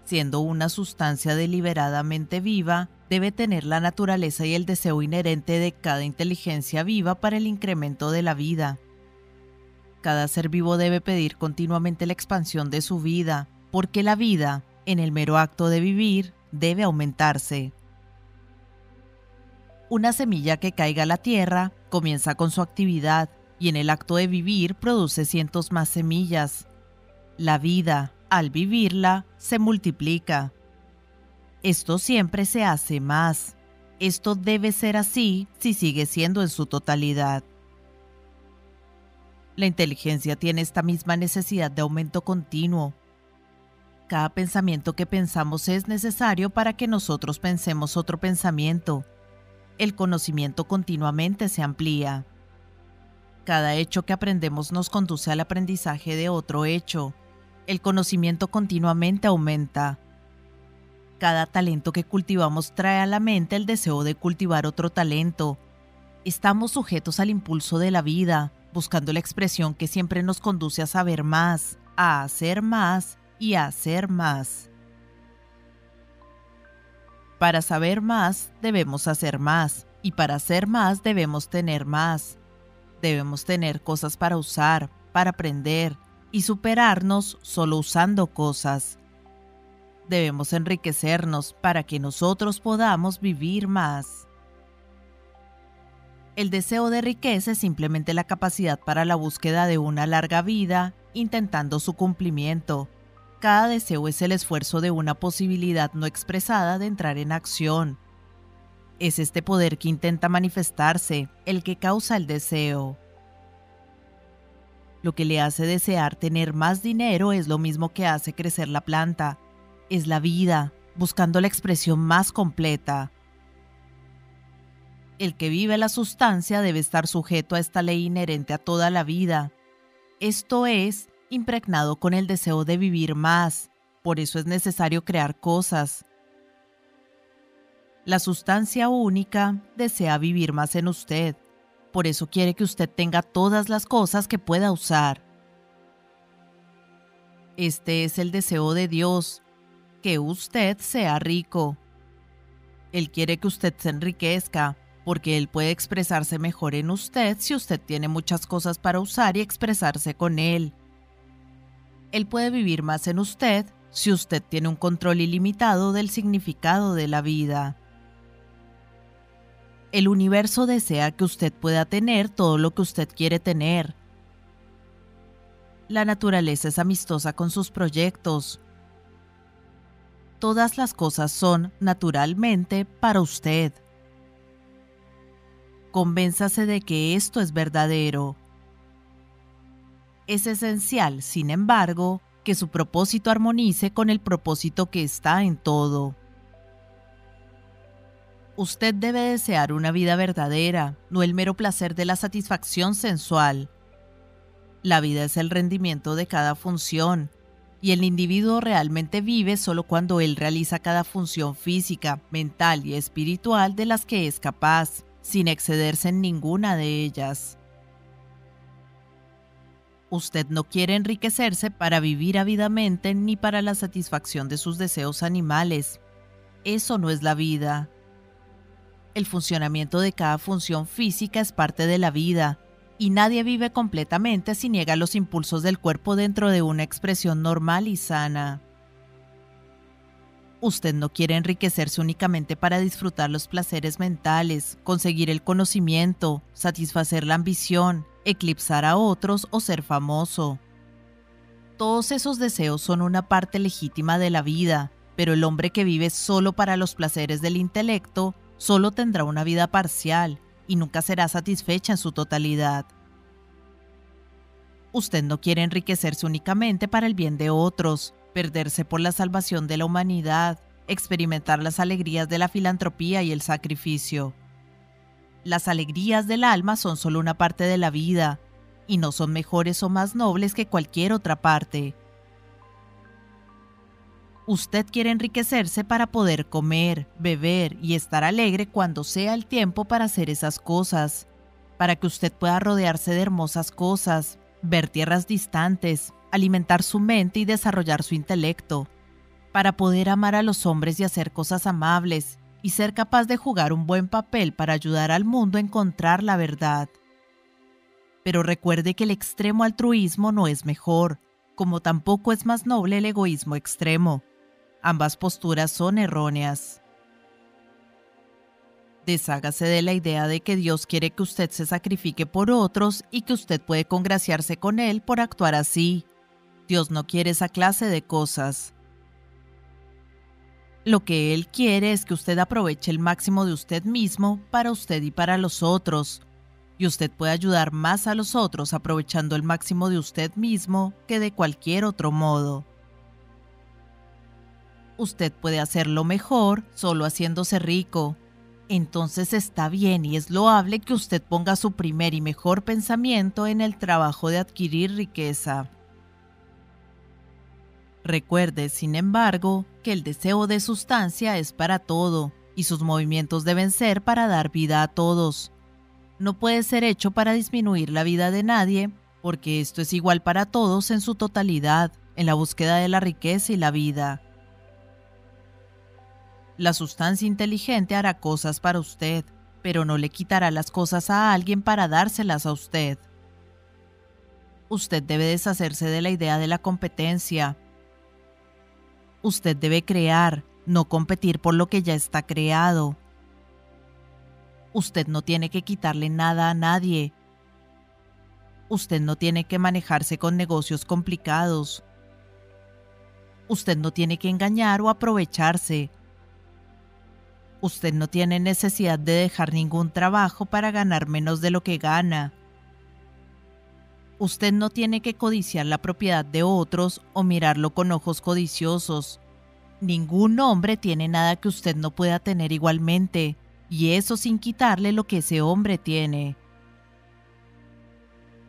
Siendo una sustancia deliberadamente viva, debe tener la naturaleza y el deseo inherente de cada inteligencia viva para el incremento de la vida. Cada ser vivo debe pedir continuamente la expansión de su vida, porque la vida, en el mero acto de vivir, debe aumentarse. Una semilla que caiga a la tierra comienza con su actividad y en el acto de vivir produce cientos más semillas. La vida, al vivirla, se multiplica esto siempre se hace más. Esto debe ser así si sigue siendo en su totalidad. La inteligencia tiene esta misma necesidad de aumento continuo. Cada pensamiento que pensamos es necesario para que nosotros pensemos otro pensamiento. El conocimiento continuamente se amplía. Cada hecho que aprendemos nos conduce al aprendizaje de otro hecho. El conocimiento continuamente aumenta. Cada talento que cultivamos trae a la mente el deseo de cultivar otro talento. Estamos sujetos al impulso de la vida, buscando la expresión que siempre nos conduce a saber más, a hacer más y a hacer más. Para saber más debemos hacer más y para hacer más debemos tener más. Debemos tener cosas para usar, para aprender y superarnos solo usando cosas. Debemos enriquecernos para que nosotros podamos vivir más. El deseo de riqueza es simplemente la capacidad para la búsqueda de una larga vida, intentando su cumplimiento. Cada deseo es el esfuerzo de una posibilidad no expresada de entrar en acción. Es este poder que intenta manifestarse, el que causa el deseo. Lo que le hace desear tener más dinero es lo mismo que hace crecer la planta. Es la vida, buscando la expresión más completa. El que vive la sustancia debe estar sujeto a esta ley inherente a toda la vida. Esto es, impregnado con el deseo de vivir más. Por eso es necesario crear cosas. La sustancia única desea vivir más en usted. Por eso quiere que usted tenga todas las cosas que pueda usar. Este es el deseo de Dios, que usted sea rico. Él quiere que usted se enriquezca, porque él puede expresarse mejor en usted si usted tiene muchas cosas para usar y expresarse con él. Él puede vivir más en usted si usted tiene un control ilimitado del significado de la vida. El universo desea que usted pueda tener todo lo que usted quiere tener. La naturaleza es amistosa con sus proyectos. Todas las cosas son, naturalmente, para usted convénzase de que esto es verdadero. Es esencial, sin embargo, que su propósito armonice con el propósito que está en todo. Usted debe desear una vida verdadera, no el mero placer de la satisfacción sensual. La vida es el rendimiento de cada función, y el individuo realmente vive solo cuando él realiza cada función física, mental y espiritual de las que es capaz sin excederse en ninguna de ellas. Usted no quiere enriquecerse para vivir ávidamente ni para la satisfacción de sus deseos animales. Eso no es la vida. El funcionamiento de cada función física es parte de la vida, y nadie vive completamente si niega los impulsos del cuerpo dentro de una expresión normal y sana. Usted no quiere enriquecerse únicamente para disfrutar los placeres mentales, conseguir el conocimiento, satisfacer la ambición, eclipsar a otros o ser famoso. Todos esos deseos son una parte legítima de la vida, pero el hombre que vive solo para los placeres del intelecto solo tendrá una vida parcial y nunca será satisfecha en su totalidad. Usted no quiere enriquecerse únicamente para el bien de otros, perderse por la salvación de la humanidad, experimentar las alegrías de la filantropía y el sacrificio. Las alegrías del alma son solo una parte de la vida, y no son mejores o más nobles que cualquier otra parte. Usted quiere enriquecerse para poder comer, beber y estar alegre cuando sea el tiempo para hacer esas cosas, para que usted pueda rodearse de hermosas cosas, ver tierras distantes, alimentar su mente y desarrollar su intelecto, para poder amar a los hombres y hacer cosas amables, y ser capaz de jugar un buen papel para ayudar al mundo a encontrar la verdad. Pero recuerde que el extremo altruismo no es mejor, como tampoco es más noble el egoísmo extremo. Ambas posturas son erróneas. Deshágase de la idea de que Dios quiere que usted se sacrifique por otros y que usted puede congraciarse con Él por actuar así. Dios no quiere esa clase de cosas. Lo que Él quiere es que usted aproveche el máximo de usted mismo para usted y para los otros, y usted puede ayudar más a los otros aprovechando el máximo de usted mismo que de cualquier otro modo. usted puede hacerlo mejor solo haciéndose rico. Entonces está bien y es loable que usted ponga su primer y mejor pensamiento en el trabajo de adquirir riqueza. Recuerde, sin embargo, que el deseo de sustancia es para todo, y sus movimientos deben ser para dar vida a todos. No puede ser hecho para disminuir la vida de nadie, porque esto es igual para todos en su totalidad, en la búsqueda de la riqueza y la vida. La sustancia inteligente hará cosas para usted, pero no le quitará las cosas a alguien para dárselas a usted. Usted debe deshacerse de la idea de la competencia, Usted debe crear, no competir por lo que ya está creado. Usted no tiene que quitarle nada a nadie. Usted no tiene que manejarse con negocios complicados. Usted no tiene que engañar o aprovecharse. Usted no tiene necesidad de dejar ningún trabajo para ganar menos de lo que gana. Usted no tiene que codiciar la propiedad de otros o mirarlo con ojos codiciosos. Ningún hombre tiene nada que usted no pueda tener igualmente, y eso sin quitarle lo que ese hombre tiene.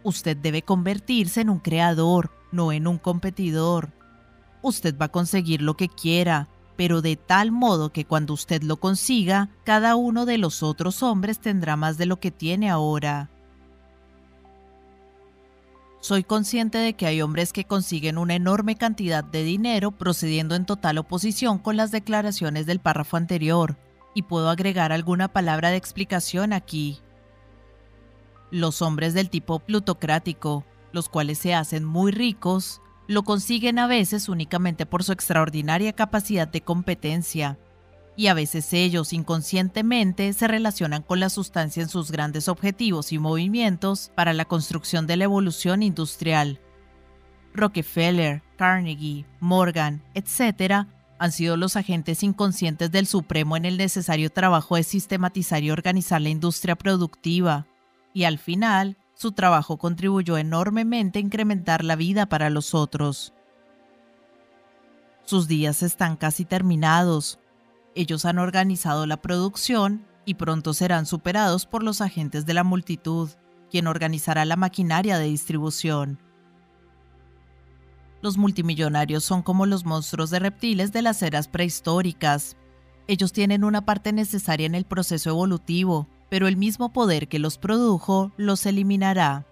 Usted debe convertirse en un creador, no en un competidor. Usted va a conseguir lo que quiera, pero de tal modo que cuando usted lo consiga, cada uno de los otros hombres tendrá más de lo que tiene ahora. Soy consciente de que hay hombres que consiguen una enorme cantidad de dinero procediendo en total oposición con las declaraciones del párrafo anterior, y puedo agregar alguna palabra de explicación aquí. Los hombres del tipo plutocrático, los cuales se hacen muy ricos, lo consiguen a veces únicamente por su extraordinaria capacidad de competencia, y a veces ellos inconscientemente se relacionan con la sustancia en sus grandes objetivos y movimientos para la construcción de la evolución industrial. Rockefeller, Carnegie, Morgan, etc., han sido los agentes inconscientes del Supremo en el necesario trabajo de sistematizar y organizar la industria productiva, y al final, su trabajo contribuyó enormemente a incrementar la vida para los otros. Sus días están casi terminados, ellos han organizado la producción y pronto serán superados por los agentes de la multitud, quien organizará la maquinaria de distribución. Los multimillonarios son como los monstruos de reptiles de las eras prehistóricas. Ellos tienen una parte necesaria en el proceso evolutivo, pero el mismo poder que los produjo los eliminará.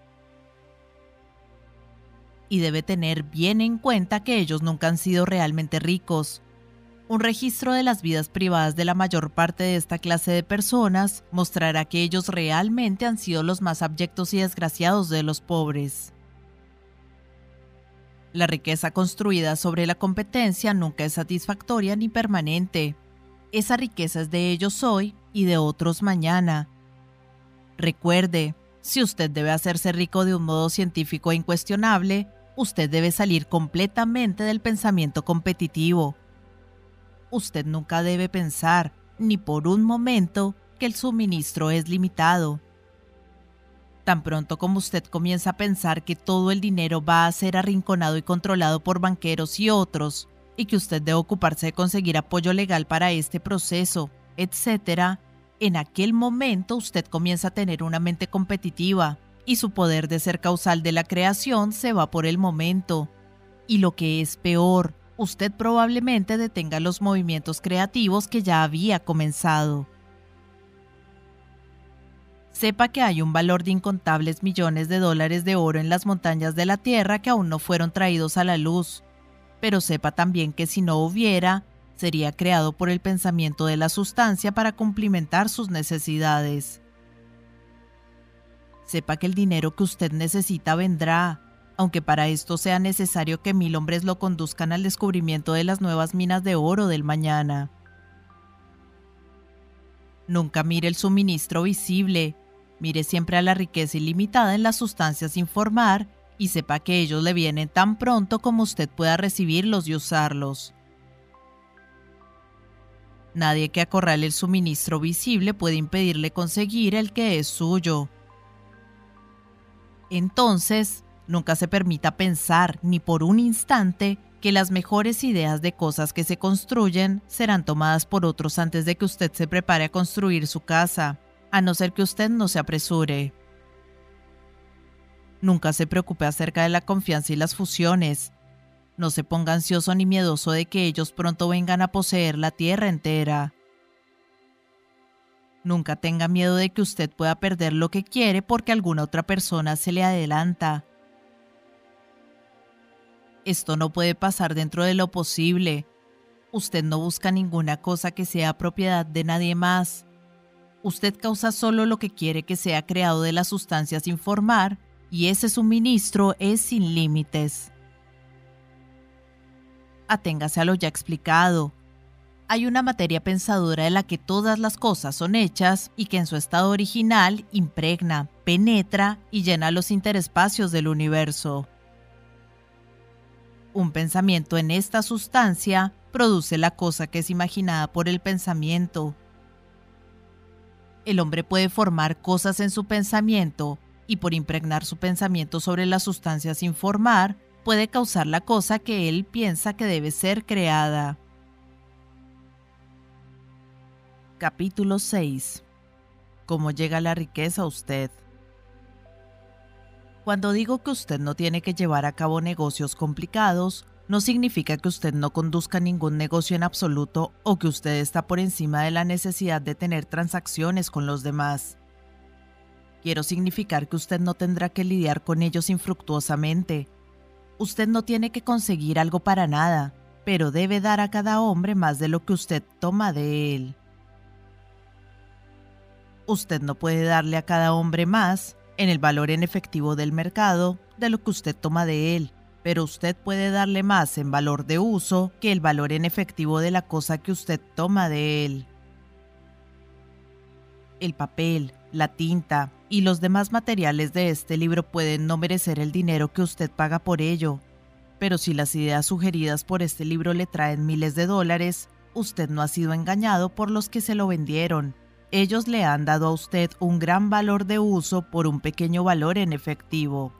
Y debe tener bien en cuenta que ellos nunca han sido realmente ricos, un registro de las vidas privadas de la mayor parte de esta clase de personas mostrará que ellos realmente han sido los más abyectos y desgraciados de los pobres. La riqueza construida sobre la competencia nunca es satisfactoria ni permanente. Esa riqueza es de ellos hoy y de otros mañana. Recuerde, si usted debe hacerse rico de un modo científico e incuestionable, usted debe salir completamente del pensamiento competitivo usted nunca debe pensar, ni por un momento, que el suministro es limitado. Tan pronto como usted comienza a pensar que todo el dinero va a ser arrinconado y controlado por banqueros y otros, y que usted debe ocuparse de conseguir apoyo legal para este proceso, etc., en aquel momento usted comienza a tener una mente competitiva y su poder de ser causal de la creación se va por el momento. Y lo que es peor, usted probablemente detenga los movimientos creativos que ya había comenzado. Sepa que hay un valor de incontables millones de dólares de oro en las montañas de la Tierra que aún no fueron traídos a la luz, pero sepa también que si no hubiera, sería creado por el pensamiento de la sustancia para cumplimentar sus necesidades. Sepa que el dinero que usted necesita vendrá, aunque para esto sea necesario que mil hombres lo conduzcan al descubrimiento de las nuevas minas de oro del mañana. Nunca mire el suministro visible, mire siempre a la riqueza ilimitada en las sustancias sin formar y sepa que ellos le vienen tan pronto como usted pueda recibirlos y usarlos. Nadie que acorrale el suministro visible puede impedirle conseguir el que es suyo. Entonces, Nunca se permita pensar, ni por un instante, que las mejores ideas de cosas que se construyen serán tomadas por otros antes de que usted se prepare a construir su casa, a no ser que usted no se apresure. Nunca se preocupe acerca de la confianza y las fusiones. No se ponga ansioso ni miedoso de que ellos pronto vengan a poseer la tierra entera. Nunca tenga miedo de que usted pueda perder lo que quiere porque alguna otra persona se le adelanta. Esto no puede pasar dentro de lo posible. Usted no busca ninguna cosa que sea propiedad de nadie más. Usted causa solo lo que quiere que sea creado de la sustancia sin formar, y ese suministro es sin límites. Aténgase a lo ya explicado hay una materia pensadora de la que todas las cosas son hechas y que en su estado original impregna, penetra y llena los interespacios del universo. Un pensamiento en esta sustancia produce la cosa que es imaginada por el pensamiento. El hombre puede formar cosas en su pensamiento y por impregnar su pensamiento sobre la sustancia sin formar, puede causar la cosa que él piensa que debe ser creada. Capítulo 6. ¿Cómo llega la riqueza a usted? Cuando digo que usted no tiene que llevar a cabo negocios complicados, no significa que usted no conduzca ningún negocio en absoluto o que usted está por encima de la necesidad de tener transacciones con los demás. Quiero significar que usted no tendrá que lidiar con ellos infructuosamente. Usted no tiene que conseguir algo para nada, pero debe dar a cada hombre más de lo que usted toma de él. Usted no puede darle a cada hombre más en el valor en efectivo del mercado de lo que usted toma de él, pero usted puede darle más en valor de uso que el valor en efectivo de la cosa que usted toma de él. El papel, la tinta y los demás materiales de este libro pueden no merecer el dinero que usted paga por ello, pero si las ideas sugeridas por este libro le traen miles de dólares, usted no ha sido engañado por los que se lo vendieron ellos le han dado a usted un gran valor de uso por un pequeño valor en efectivo.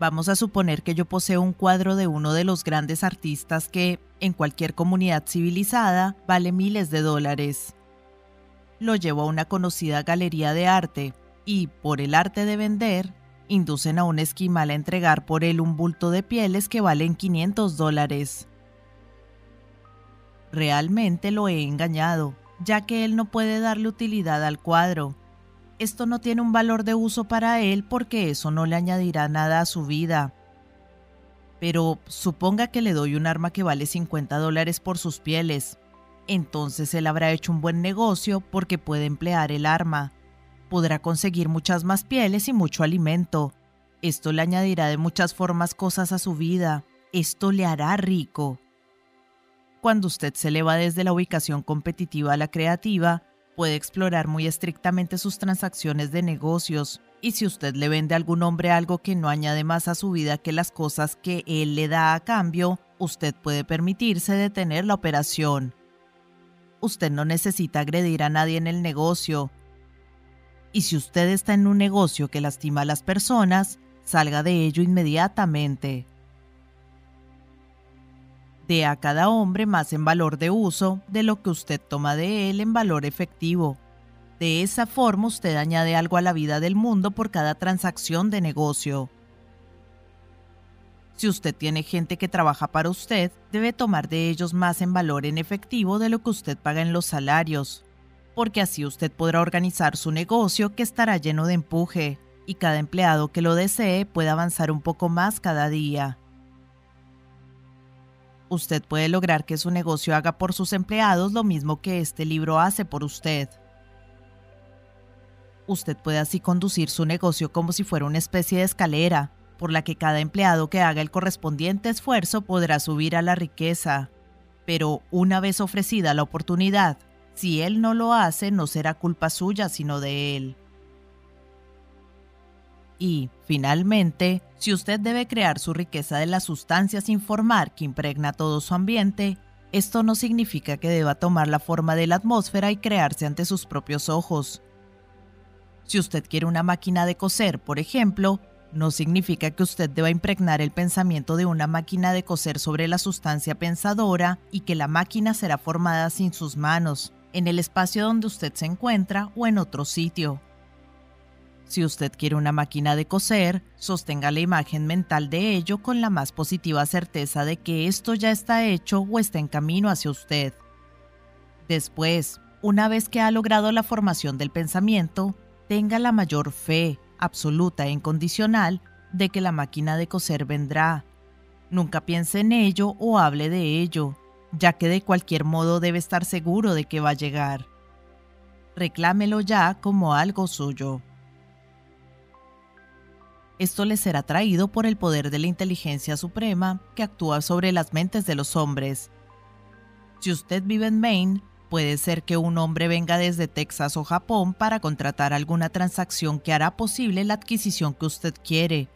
Vamos a suponer que yo poseo un cuadro de uno de los grandes artistas que, en cualquier comunidad civilizada, vale miles de dólares. Lo llevo a una conocida galería de arte y, por el arte de vender, inducen a un esquimal a entregar por él un bulto de pieles que valen 500 dólares. Realmente lo he engañado ya que él no puede darle utilidad al cuadro. Esto no tiene un valor de uso para él porque eso no le añadirá nada a su vida. Pero suponga que le doy un arma que vale 50 dólares por sus pieles. Entonces él habrá hecho un buen negocio porque puede emplear el arma. Podrá conseguir muchas más pieles y mucho alimento. Esto le añadirá de muchas formas cosas a su vida. Esto le hará rico. Cuando usted se eleva desde la ubicación competitiva a la creativa, puede explorar muy estrictamente sus transacciones de negocios, y si usted le vende a algún hombre algo que no añade más a su vida que las cosas que él le da a cambio, usted puede permitirse detener la operación. Usted no necesita agredir a nadie en el negocio. Y si usted está en un negocio que lastima a las personas, salga de ello inmediatamente dé a cada hombre más en valor de uso de lo que usted toma de él en valor efectivo. De esa forma usted añade algo a la vida del mundo por cada transacción de negocio. Si usted tiene gente que trabaja para usted, debe tomar de ellos más en valor en efectivo de lo que usted paga en los salarios, porque así usted podrá organizar su negocio que estará lleno de empuje, y cada empleado que lo desee puede avanzar un poco más cada día usted puede lograr que su negocio haga por sus empleados lo mismo que este libro hace por usted. Usted puede así conducir su negocio como si fuera una especie de escalera, por la que cada empleado que haga el correspondiente esfuerzo podrá subir a la riqueza. Pero una vez ofrecida la oportunidad, si él no lo hace, no será culpa suya, sino de él. Y, finalmente, si usted debe crear su riqueza de las sustancias sin formar que impregna todo su ambiente, esto no significa que deba tomar la forma de la atmósfera y crearse ante sus propios ojos. Si usted quiere una máquina de coser, por ejemplo, no significa que usted deba impregnar el pensamiento de una máquina de coser sobre la sustancia pensadora y que la máquina será formada sin sus manos, en el espacio donde usted se encuentra o en otro sitio. Si usted quiere una máquina de coser, sostenga la imagen mental de ello con la más positiva certeza de que esto ya está hecho o está en camino hacia usted. Después, una vez que ha logrado la formación del pensamiento, tenga la mayor fe, absoluta e incondicional, de que la máquina de coser vendrá. Nunca piense en ello o hable de ello, ya que de cualquier modo debe estar seguro de que va a llegar. Reclámelo ya como algo suyo. Esto le será traído por el poder de la inteligencia suprema que actúa sobre las mentes de los hombres. Si usted vive en Maine, puede ser que un hombre venga desde Texas o Japón para contratar alguna transacción que hará posible la adquisición que usted quiere.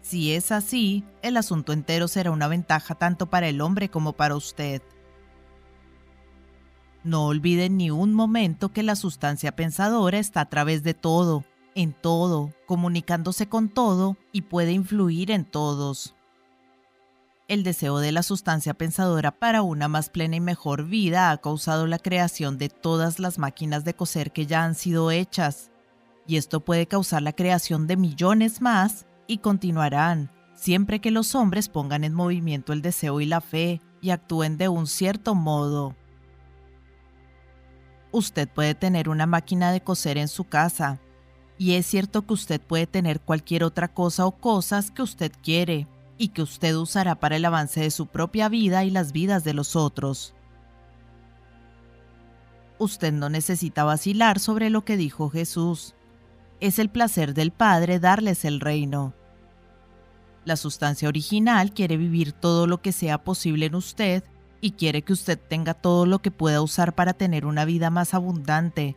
Si es así, el asunto entero será una ventaja tanto para el hombre como para usted. No olvide ni un momento que la sustancia pensadora está a través de todo en todo, comunicándose con todo y puede influir en todos. El deseo de la sustancia pensadora para una más plena y mejor vida ha causado la creación de todas las máquinas de coser que ya han sido hechas, y esto puede causar la creación de millones más y continuarán, siempre que los hombres pongan en movimiento el deseo y la fe y actúen de un cierto modo. Usted puede tener una máquina de coser en su casa, y es cierto que usted puede tener cualquier otra cosa o cosas que usted quiere y que usted usará para el avance de su propia vida y las vidas de los otros. Usted no necesita vacilar sobre lo que dijo Jesús. Es el placer del Padre darles el reino. La sustancia original quiere vivir todo lo que sea posible en usted y quiere que usted tenga todo lo que pueda usar para tener una vida más abundante,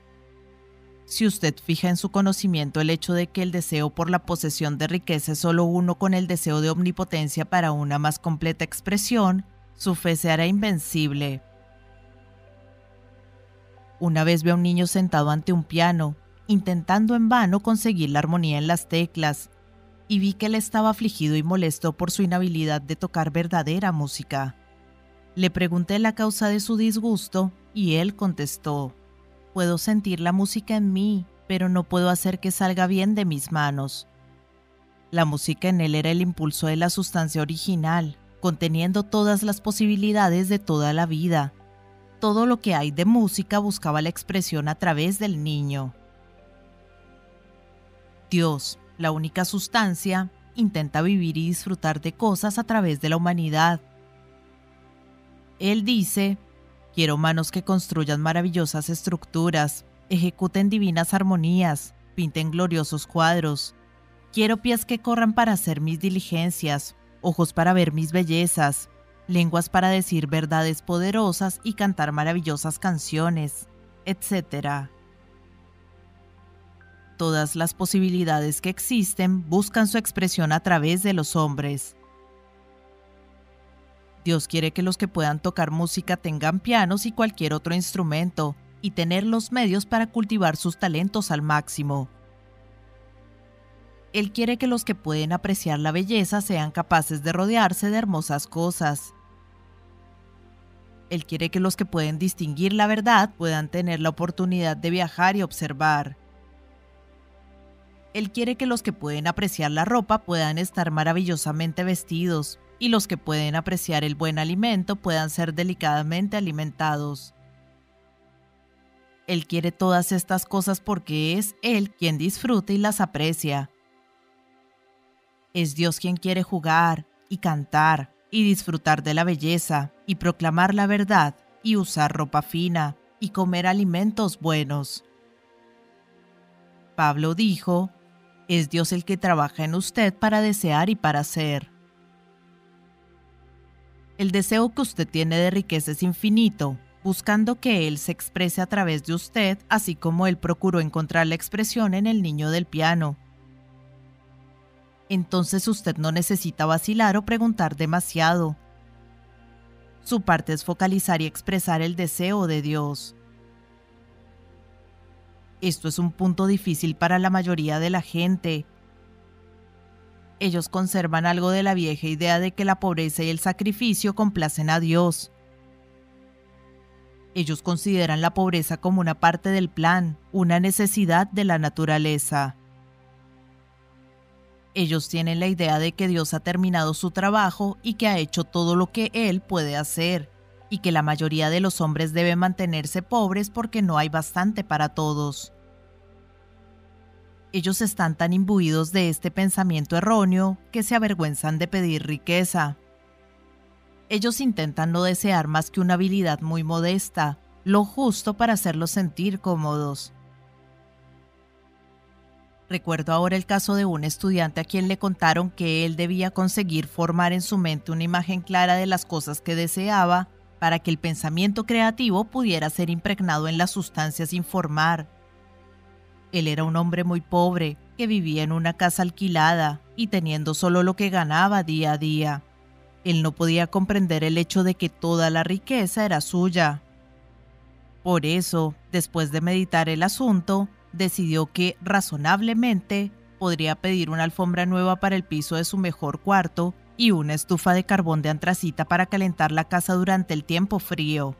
si usted fija en su conocimiento el hecho de que el deseo por la posesión de riqueza es solo uno con el deseo de omnipotencia para una más completa expresión, su fe se hará invencible. Una vez vi a un niño sentado ante un piano, intentando en vano conseguir la armonía en las teclas, y vi que él estaba afligido y molesto por su inhabilidad de tocar verdadera música. Le pregunté la causa de su disgusto y él contestó, Puedo sentir la música en mí, pero no puedo hacer que salga bien de mis manos. La música en él era el impulso de la sustancia original, conteniendo todas las posibilidades de toda la vida. Todo lo que hay de música buscaba la expresión a través del niño. Dios, la única sustancia, intenta vivir y disfrutar de cosas a través de la humanidad. Él dice, Quiero manos que construyan maravillosas estructuras, ejecuten divinas armonías, pinten gloriosos cuadros. Quiero pies que corran para hacer mis diligencias, ojos para ver mis bellezas, lenguas para decir verdades poderosas y cantar maravillosas canciones, etc. Todas las posibilidades que existen buscan su expresión a través de los hombres. Dios quiere que los que puedan tocar música tengan pianos y cualquier otro instrumento, y tener los medios para cultivar sus talentos al máximo. Él quiere que los que pueden apreciar la belleza sean capaces de rodearse de hermosas cosas. Él quiere que los que pueden distinguir la verdad puedan tener la oportunidad de viajar y observar. Él quiere que los que pueden apreciar la ropa puedan estar maravillosamente vestidos, y los que pueden apreciar el buen alimento puedan ser delicadamente alimentados. Él quiere todas estas cosas porque es Él quien disfruta y las aprecia. Es Dios quien quiere jugar y cantar y disfrutar de la belleza y proclamar la verdad y usar ropa fina y comer alimentos buenos. Pablo dijo, es Dios el que trabaja en usted para desear y para hacer. El deseo que usted tiene de riqueza es infinito, buscando que Él se exprese a través de usted, así como Él procuró encontrar la expresión en el niño del piano. Entonces usted no necesita vacilar o preguntar demasiado. Su parte es focalizar y expresar el deseo de Dios. Esto es un punto difícil para la mayoría de la gente. Ellos conservan algo de la vieja idea de que la pobreza y el sacrificio complacen a Dios. Ellos consideran la pobreza como una parte del plan, una necesidad de la naturaleza. Ellos tienen la idea de que Dios ha terminado su trabajo y que ha hecho todo lo que Él puede hacer, y que la mayoría de los hombres deben mantenerse pobres porque no hay bastante para todos. Ellos están tan imbuidos de este pensamiento erróneo que se avergüenzan de pedir riqueza. Ellos intentan no desear más que una habilidad muy modesta, lo justo para hacerlos sentir cómodos. Recuerdo ahora el caso de un estudiante a quien le contaron que él debía conseguir formar en su mente una imagen clara de las cosas que deseaba para que el pensamiento creativo pudiera ser impregnado en las sustancias sin formar él era un hombre muy pobre, que vivía en una casa alquilada y teniendo solo lo que ganaba día a día. Él no podía comprender el hecho de que toda la riqueza era suya. Por eso, después de meditar el asunto, decidió que, razonablemente, podría pedir una alfombra nueva para el piso de su mejor cuarto y una estufa de carbón de antracita para calentar la casa durante el tiempo frío.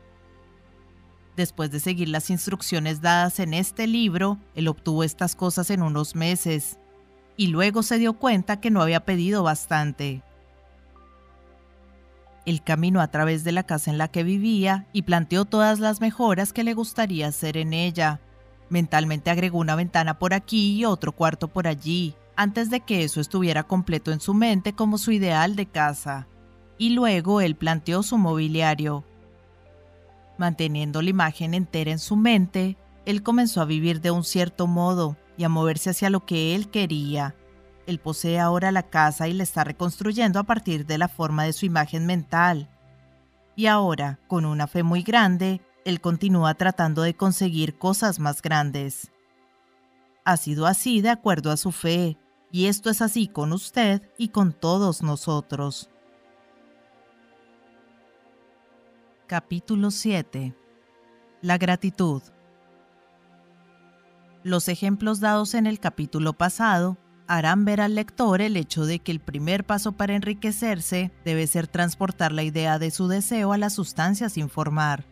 Después de seguir las instrucciones dadas en este libro, él obtuvo estas cosas en unos meses y luego se dio cuenta que no había pedido bastante. Él caminó a través de la casa en la que vivía y planteó todas las mejoras que le gustaría hacer en ella. Mentalmente agregó una ventana por aquí y otro cuarto por allí, antes de que eso estuviera completo en su mente como su ideal de casa. Y luego él planteó su mobiliario, Manteniendo la imagen entera en su mente, él comenzó a vivir de un cierto modo y a moverse hacia lo que él quería. Él posee ahora la casa y la está reconstruyendo a partir de la forma de su imagen mental. Y ahora, con una fe muy grande, él continúa tratando de conseguir cosas más grandes. Ha sido así de acuerdo a su fe, y esto es así con usted y con todos nosotros. Capítulo 7. La gratitud. Los ejemplos dados en el capítulo pasado harán ver al lector el hecho de que el primer paso para enriquecerse debe ser transportar la idea de su deseo a la sustancia sin formar.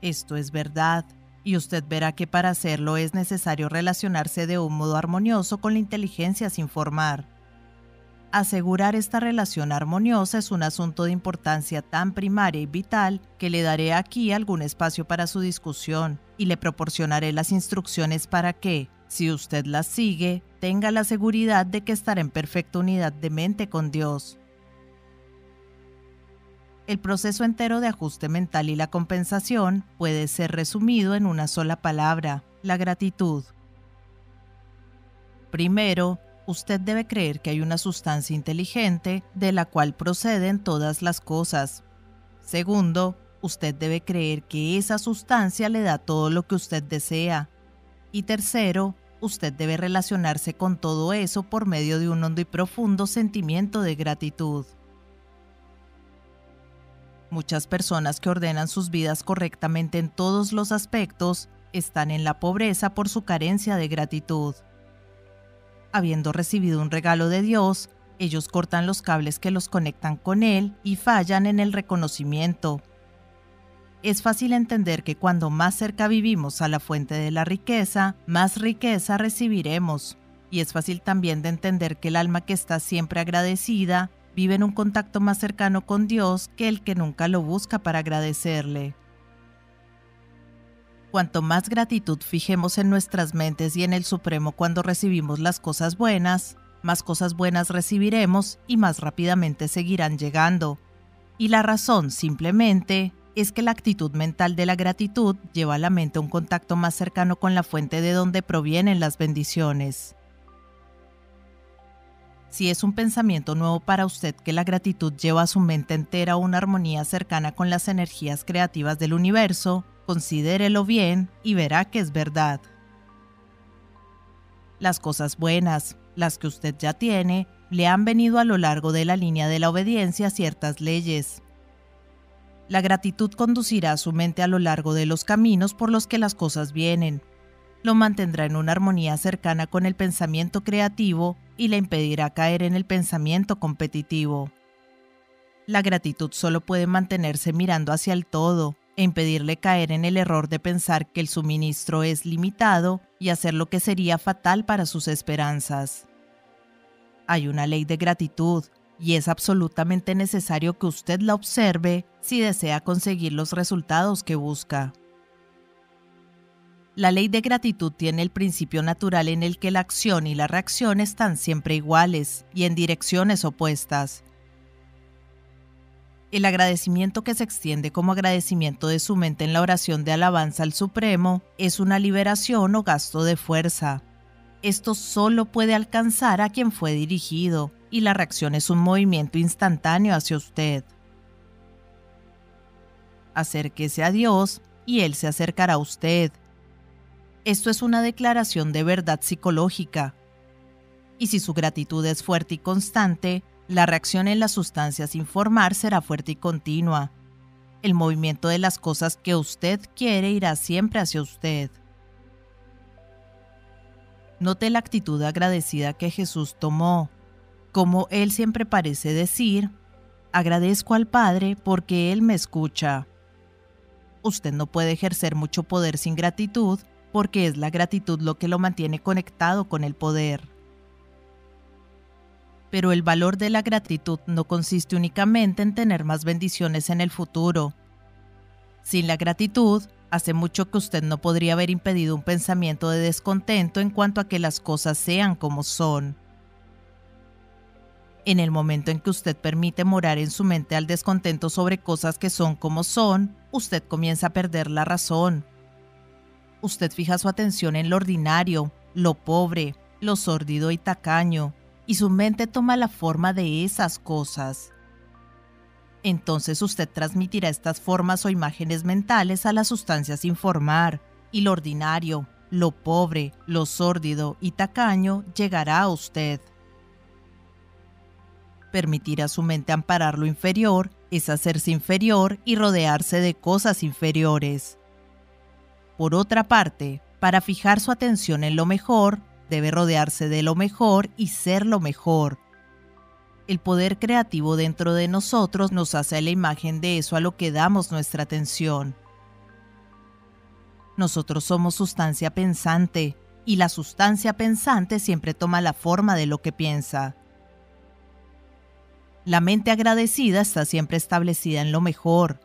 Esto es verdad, y usted verá que para hacerlo es necesario relacionarse de un modo armonioso con la inteligencia sin formar. Asegurar esta relación armoniosa es un asunto de importancia tan primaria y vital que le daré aquí algún espacio para su discusión y le proporcionaré las instrucciones para que, si usted las sigue, tenga la seguridad de que estará en perfecta unidad de mente con Dios. El proceso entero de ajuste mental y la compensación puede ser resumido en una sola palabra, la gratitud. Primero, usted debe creer que hay una sustancia inteligente de la cual proceden todas las cosas. Segundo, usted debe creer que esa sustancia le da todo lo que usted desea. Y tercero, usted debe relacionarse con todo eso por medio de un hondo y profundo sentimiento de gratitud. Muchas personas que ordenan sus vidas correctamente en todos los aspectos están en la pobreza por su carencia de gratitud habiendo recibido un regalo de Dios, ellos cortan los cables que los conectan con Él y fallan en el reconocimiento. Es fácil entender que cuando más cerca vivimos a la fuente de la riqueza, más riqueza recibiremos. Y es fácil también de entender que el alma que está siempre agradecida vive en un contacto más cercano con Dios que el que nunca lo busca para agradecerle. Cuanto más gratitud fijemos en nuestras mentes y en el Supremo cuando recibimos las cosas buenas, más cosas buenas recibiremos y más rápidamente seguirán llegando. Y la razón, simplemente, es que la actitud mental de la gratitud lleva a la mente un contacto más cercano con la fuente de donde provienen las bendiciones. Si es un pensamiento nuevo para usted que la gratitud lleva a su mente entera a una armonía cercana con las energías creativas del universo, Considérelo bien y verá que es verdad. Las cosas buenas, las que usted ya tiene, le han venido a lo largo de la línea de la obediencia a ciertas leyes. La gratitud conducirá a su mente a lo largo de los caminos por los que las cosas vienen. lo mantendrá en una armonía cercana con el pensamiento creativo y le impedirá caer en el pensamiento competitivo. La gratitud solo puede mantenerse mirando hacia el todo e impedirle caer en el error de pensar que el suministro es limitado y hacer lo que sería fatal para sus esperanzas. Hay una ley de gratitud y es absolutamente necesario que usted la observe si desea conseguir los resultados que busca. La ley de gratitud tiene el principio natural en el que la acción y la reacción están siempre iguales y en direcciones opuestas. El agradecimiento que se extiende como agradecimiento de su mente en la oración de alabanza al Supremo es una liberación o gasto de fuerza. Esto solo puede alcanzar a quien fue dirigido, y la reacción es un movimiento instantáneo hacia usted. Acérquese a Dios y Él se acercará a usted. Esto es una declaración de verdad psicológica. Y si su gratitud es fuerte y constante, la reacción en las sustancias sin formar será fuerte y continua. El movimiento de las cosas que usted quiere irá siempre hacia usted. Note la actitud agradecida que Jesús tomó. Como Él siempre parece decir, agradezco al Padre porque Él me escucha. Usted no puede ejercer mucho poder sin gratitud porque es la gratitud lo que lo mantiene conectado con el poder. Pero el valor de la gratitud no consiste únicamente en tener más bendiciones en el futuro. Sin la gratitud, hace mucho que usted no podría haber impedido un pensamiento de descontento en cuanto a que las cosas sean como son. En el momento en que usted permite morar en su mente al descontento sobre cosas que son como son, usted comienza a perder la razón, usted fija su atención en lo ordinario, lo pobre, lo sórdido y tacaño, y su mente toma la forma de esas cosas. Entonces usted transmitirá estas formas o imágenes mentales a las sustancias sin formar, y lo ordinario, lo pobre, lo sórdido y tacaño llegará a usted. Permitir a su mente amparar lo inferior es hacerse inferior y rodearse de cosas inferiores. Por otra parte, para fijar su atención en lo mejor, debe rodearse de lo mejor y ser lo mejor. El poder creativo dentro de nosotros nos hace la imagen de eso a lo que damos nuestra atención. Nosotros somos sustancia pensante, y la sustancia pensante siempre toma la forma de lo que piensa. La mente agradecida está siempre establecida en lo mejor,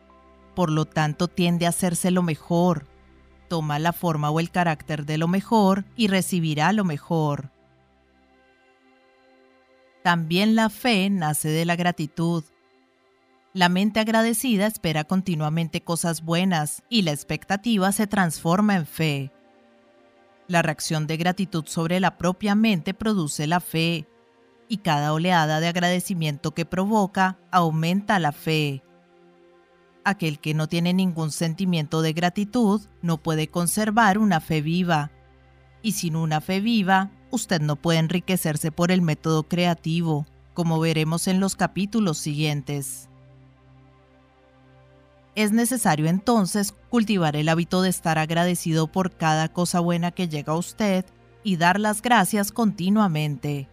por lo tanto tiende a hacerse lo mejor, toma la forma o el carácter de lo mejor y recibirá lo mejor. También la fe nace de la gratitud. La mente agradecida espera continuamente cosas buenas y la expectativa se transforma en fe. La reacción de gratitud sobre la propia mente produce la fe, y cada oleada de agradecimiento que provoca aumenta la fe aquel que no tiene ningún sentimiento de gratitud no puede conservar una fe viva. Y sin una fe viva, usted no puede enriquecerse por el método creativo, como veremos en los capítulos siguientes. Es necesario entonces cultivar el hábito de estar agradecido por cada cosa buena que llega a usted y dar las gracias continuamente.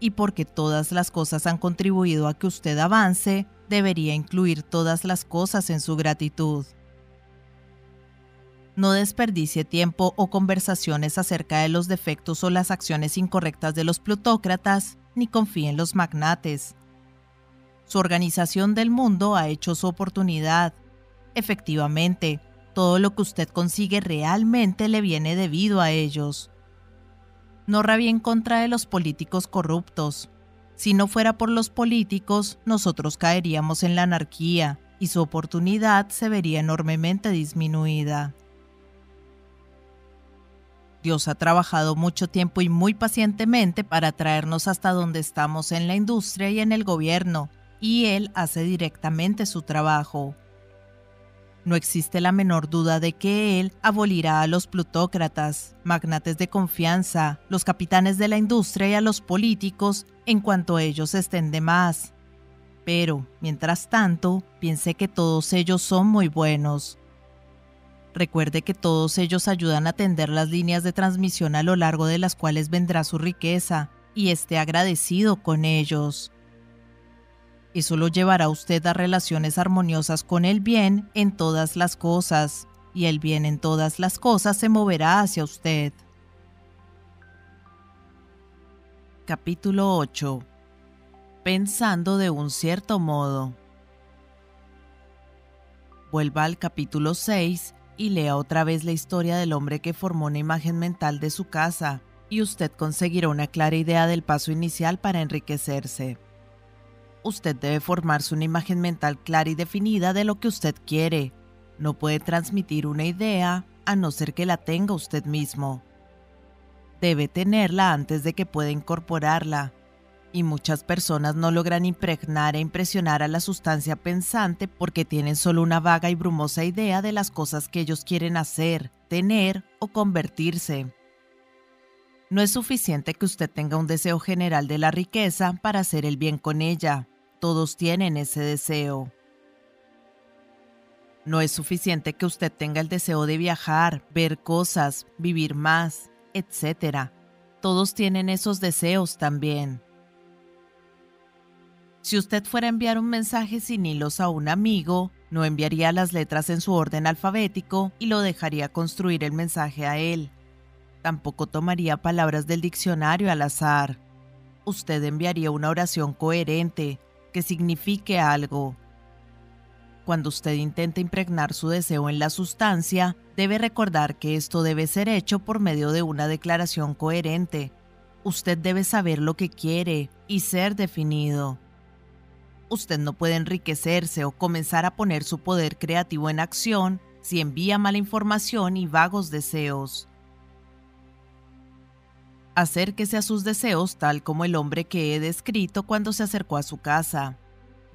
Y porque todas las cosas han contribuido a que usted avance, debería incluir todas las cosas en su gratitud. No desperdicie tiempo o conversaciones acerca de los defectos o las acciones incorrectas de los plutócratas, ni confíe en los magnates. Su organización del mundo ha hecho su oportunidad. Efectivamente, todo lo que usted consigue realmente le viene debido a ellos. No rabie en contra de los políticos corruptos, si no fuera por los políticos, nosotros caeríamos en la anarquía y su oportunidad se vería enormemente disminuida. Dios ha trabajado mucho tiempo y muy pacientemente para traernos hasta donde estamos en la industria y en el gobierno, y Él hace directamente su trabajo. No existe la menor duda de que él abolirá a los plutócratas, magnates de confianza, los capitanes de la industria y a los políticos en cuanto ellos estén de más. Pero, mientras tanto, piense que todos ellos son muy buenos. Recuerde que todos ellos ayudan a tender las líneas de transmisión a lo largo de las cuales vendrá su riqueza, y esté agradecido con ellos. Eso lo llevará usted a relaciones armoniosas con el bien en todas las cosas, y el bien en todas las cosas se moverá hacia usted. Capítulo 8 Pensando de un cierto modo. Vuelva al capítulo 6 y lea otra vez la historia del hombre que formó una imagen mental de su casa, y usted conseguirá una clara idea del paso inicial para enriquecerse. Usted debe formarse una imagen mental clara y definida de lo que usted quiere. No puede transmitir una idea a no ser que la tenga usted mismo. Debe tenerla antes de que pueda incorporarla y muchas personas no logran impregnar e impresionar a la sustancia pensante porque tienen solo una vaga y brumosa idea de las cosas que ellos quieren hacer, tener o convertirse. No es suficiente que usted tenga un deseo general de la riqueza para hacer el bien con ella. Todos tienen ese deseo. No es suficiente que usted tenga el deseo de viajar, ver cosas, vivir más, etc. Todos tienen esos deseos también. Si usted fuera a enviar un mensaje sin hilos a un amigo, no enviaría las letras en su orden alfabético y lo dejaría construir el mensaje a él. Tampoco tomaría palabras del diccionario al azar. Usted enviaría una oración coherente, que signifique algo. Cuando usted intenta impregnar su deseo en la sustancia, debe recordar que esto debe ser hecho por medio de una declaración coherente. Usted debe saber lo que quiere y ser definido usted no puede enriquecerse o comenzar a poner su poder creativo en acción si envía mala información y vagos deseos. Acérquese a sus deseos tal como el hombre que he descrito cuando se acercó a su casa.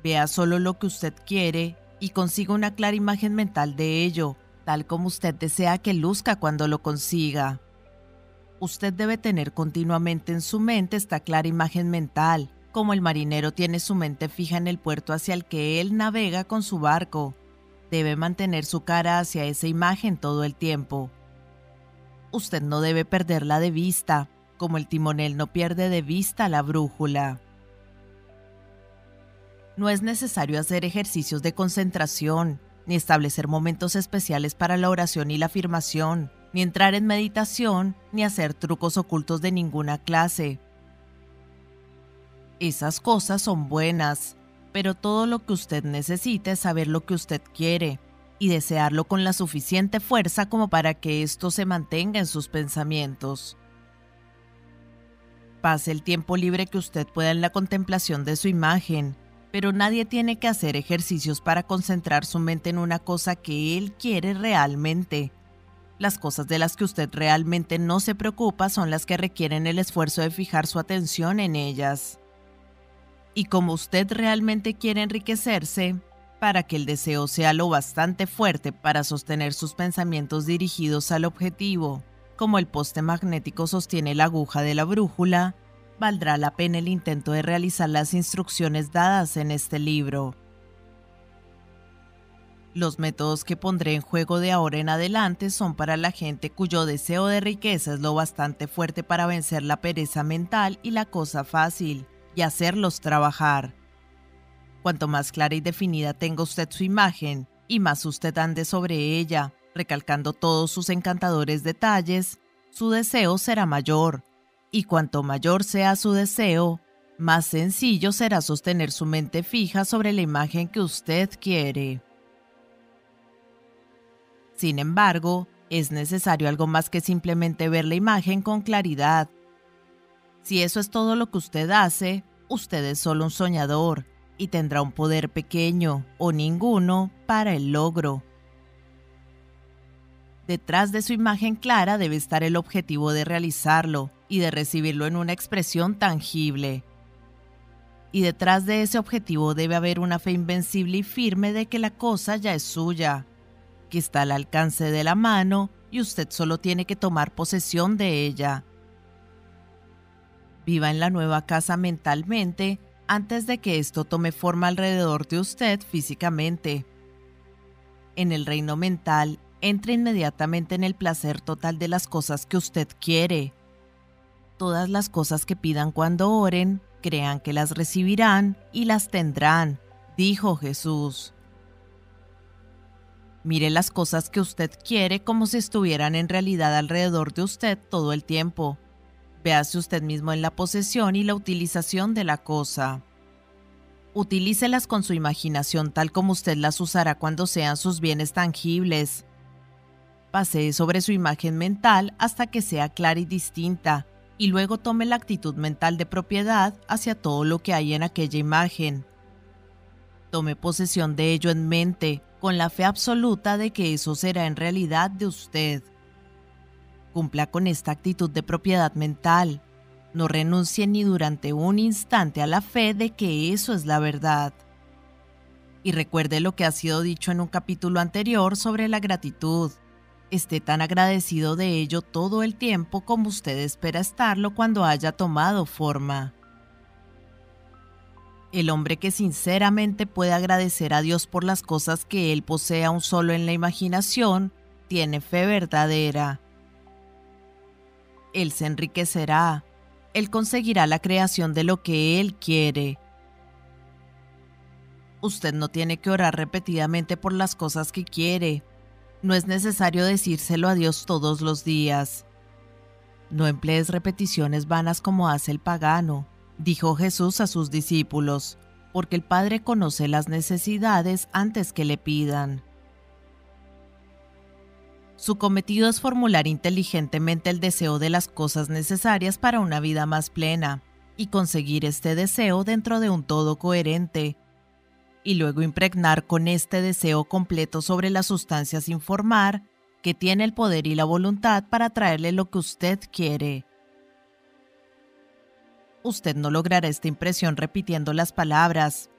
Vea solo lo que usted quiere y consiga una clara imagen mental de ello, tal como usted desea que luzca cuando lo consiga. Usted debe tener continuamente en su mente esta clara imagen mental como el marinero tiene su mente fija en el puerto hacia el que él navega con su barco, debe mantener su cara hacia esa imagen todo el tiempo. Usted no debe perderla de vista, como el timonel no pierde de vista la brújula. No es necesario hacer ejercicios de concentración, ni establecer momentos especiales para la oración y la afirmación, ni entrar en meditación, ni hacer trucos ocultos de ninguna clase. Esas cosas son buenas, pero todo lo que usted necesita es saber lo que usted quiere y desearlo con la suficiente fuerza como para que esto se mantenga en sus pensamientos. Pase el tiempo libre que usted pueda en la contemplación de su imagen, pero nadie tiene que hacer ejercicios para concentrar su mente en una cosa que él quiere realmente. Las cosas de las que usted realmente no se preocupa son las que requieren el esfuerzo de fijar su atención en ellas. Y como usted realmente quiere enriquecerse, para que el deseo sea lo bastante fuerte para sostener sus pensamientos dirigidos al objetivo, como el poste magnético sostiene la aguja de la brújula, valdrá la pena el intento de realizar las instrucciones dadas en este libro. Los métodos que pondré en juego de ahora en adelante son para la gente cuyo deseo de riqueza es lo bastante fuerte para vencer la pereza mental y la cosa fácil, y hacerlos trabajar. Cuanto más clara y definida tenga usted su imagen, y más usted ande sobre ella, recalcando todos sus encantadores detalles, su deseo será mayor, y cuanto mayor sea su deseo, más sencillo será sostener su mente fija sobre la imagen que usted quiere. Sin embargo, es necesario algo más que simplemente ver la imagen con claridad, si eso es todo lo que usted hace, usted es solo un soñador y tendrá un poder pequeño o ninguno para el logro. Detrás de su imagen clara debe estar el objetivo de realizarlo y de recibirlo en una expresión tangible. Y detrás de ese objetivo debe haber una fe invencible y firme de que la cosa ya es suya, que está al alcance de la mano y usted solo tiene que tomar posesión de ella Viva en la nueva casa mentalmente antes de que esto tome forma alrededor de usted físicamente. En el reino mental, entre inmediatamente en el placer total de las cosas que usted quiere. Todas las cosas que pidan cuando oren, crean que las recibirán y las tendrán, dijo Jesús. Mire las cosas que usted quiere como si estuvieran en realidad alrededor de usted todo el tiempo. Véase usted mismo en la posesión y la utilización de la cosa. Utilícelas con su imaginación tal como usted las usará cuando sean sus bienes tangibles. Pasee sobre su imagen mental hasta que sea clara y distinta, y luego tome la actitud mental de propiedad hacia todo lo que hay en aquella imagen. Tome posesión de ello en mente, con la fe absoluta de que eso será en realidad de usted. Cumpla con esta actitud de propiedad mental. No renuncie ni durante un instante a la fe de que eso es la verdad. Y recuerde lo que ha sido dicho en un capítulo anterior sobre la gratitud. Esté tan agradecido de ello todo el tiempo como usted espera estarlo cuando haya tomado forma. El hombre que sinceramente puede agradecer a Dios por las cosas que él posee aún solo en la imaginación, tiene fe verdadera. Él se enriquecerá, él conseguirá la creación de lo que él quiere. Usted no tiene que orar repetidamente por las cosas que quiere. No es necesario decírselo a Dios todos los días. No emplees repeticiones vanas como hace el pagano dijo Jesús a sus discípulos, porque el Padre conoce las necesidades antes que le pidan. Su cometido es formular inteligentemente el deseo de las cosas necesarias para una vida más plena y conseguir este deseo dentro de un todo coherente, y luego impregnar con este deseo completo sobre la sustancia sin formar que tiene el poder y la voluntad para traerle lo que usted quiere usted no logrará esta impresión repitiendo las palabras.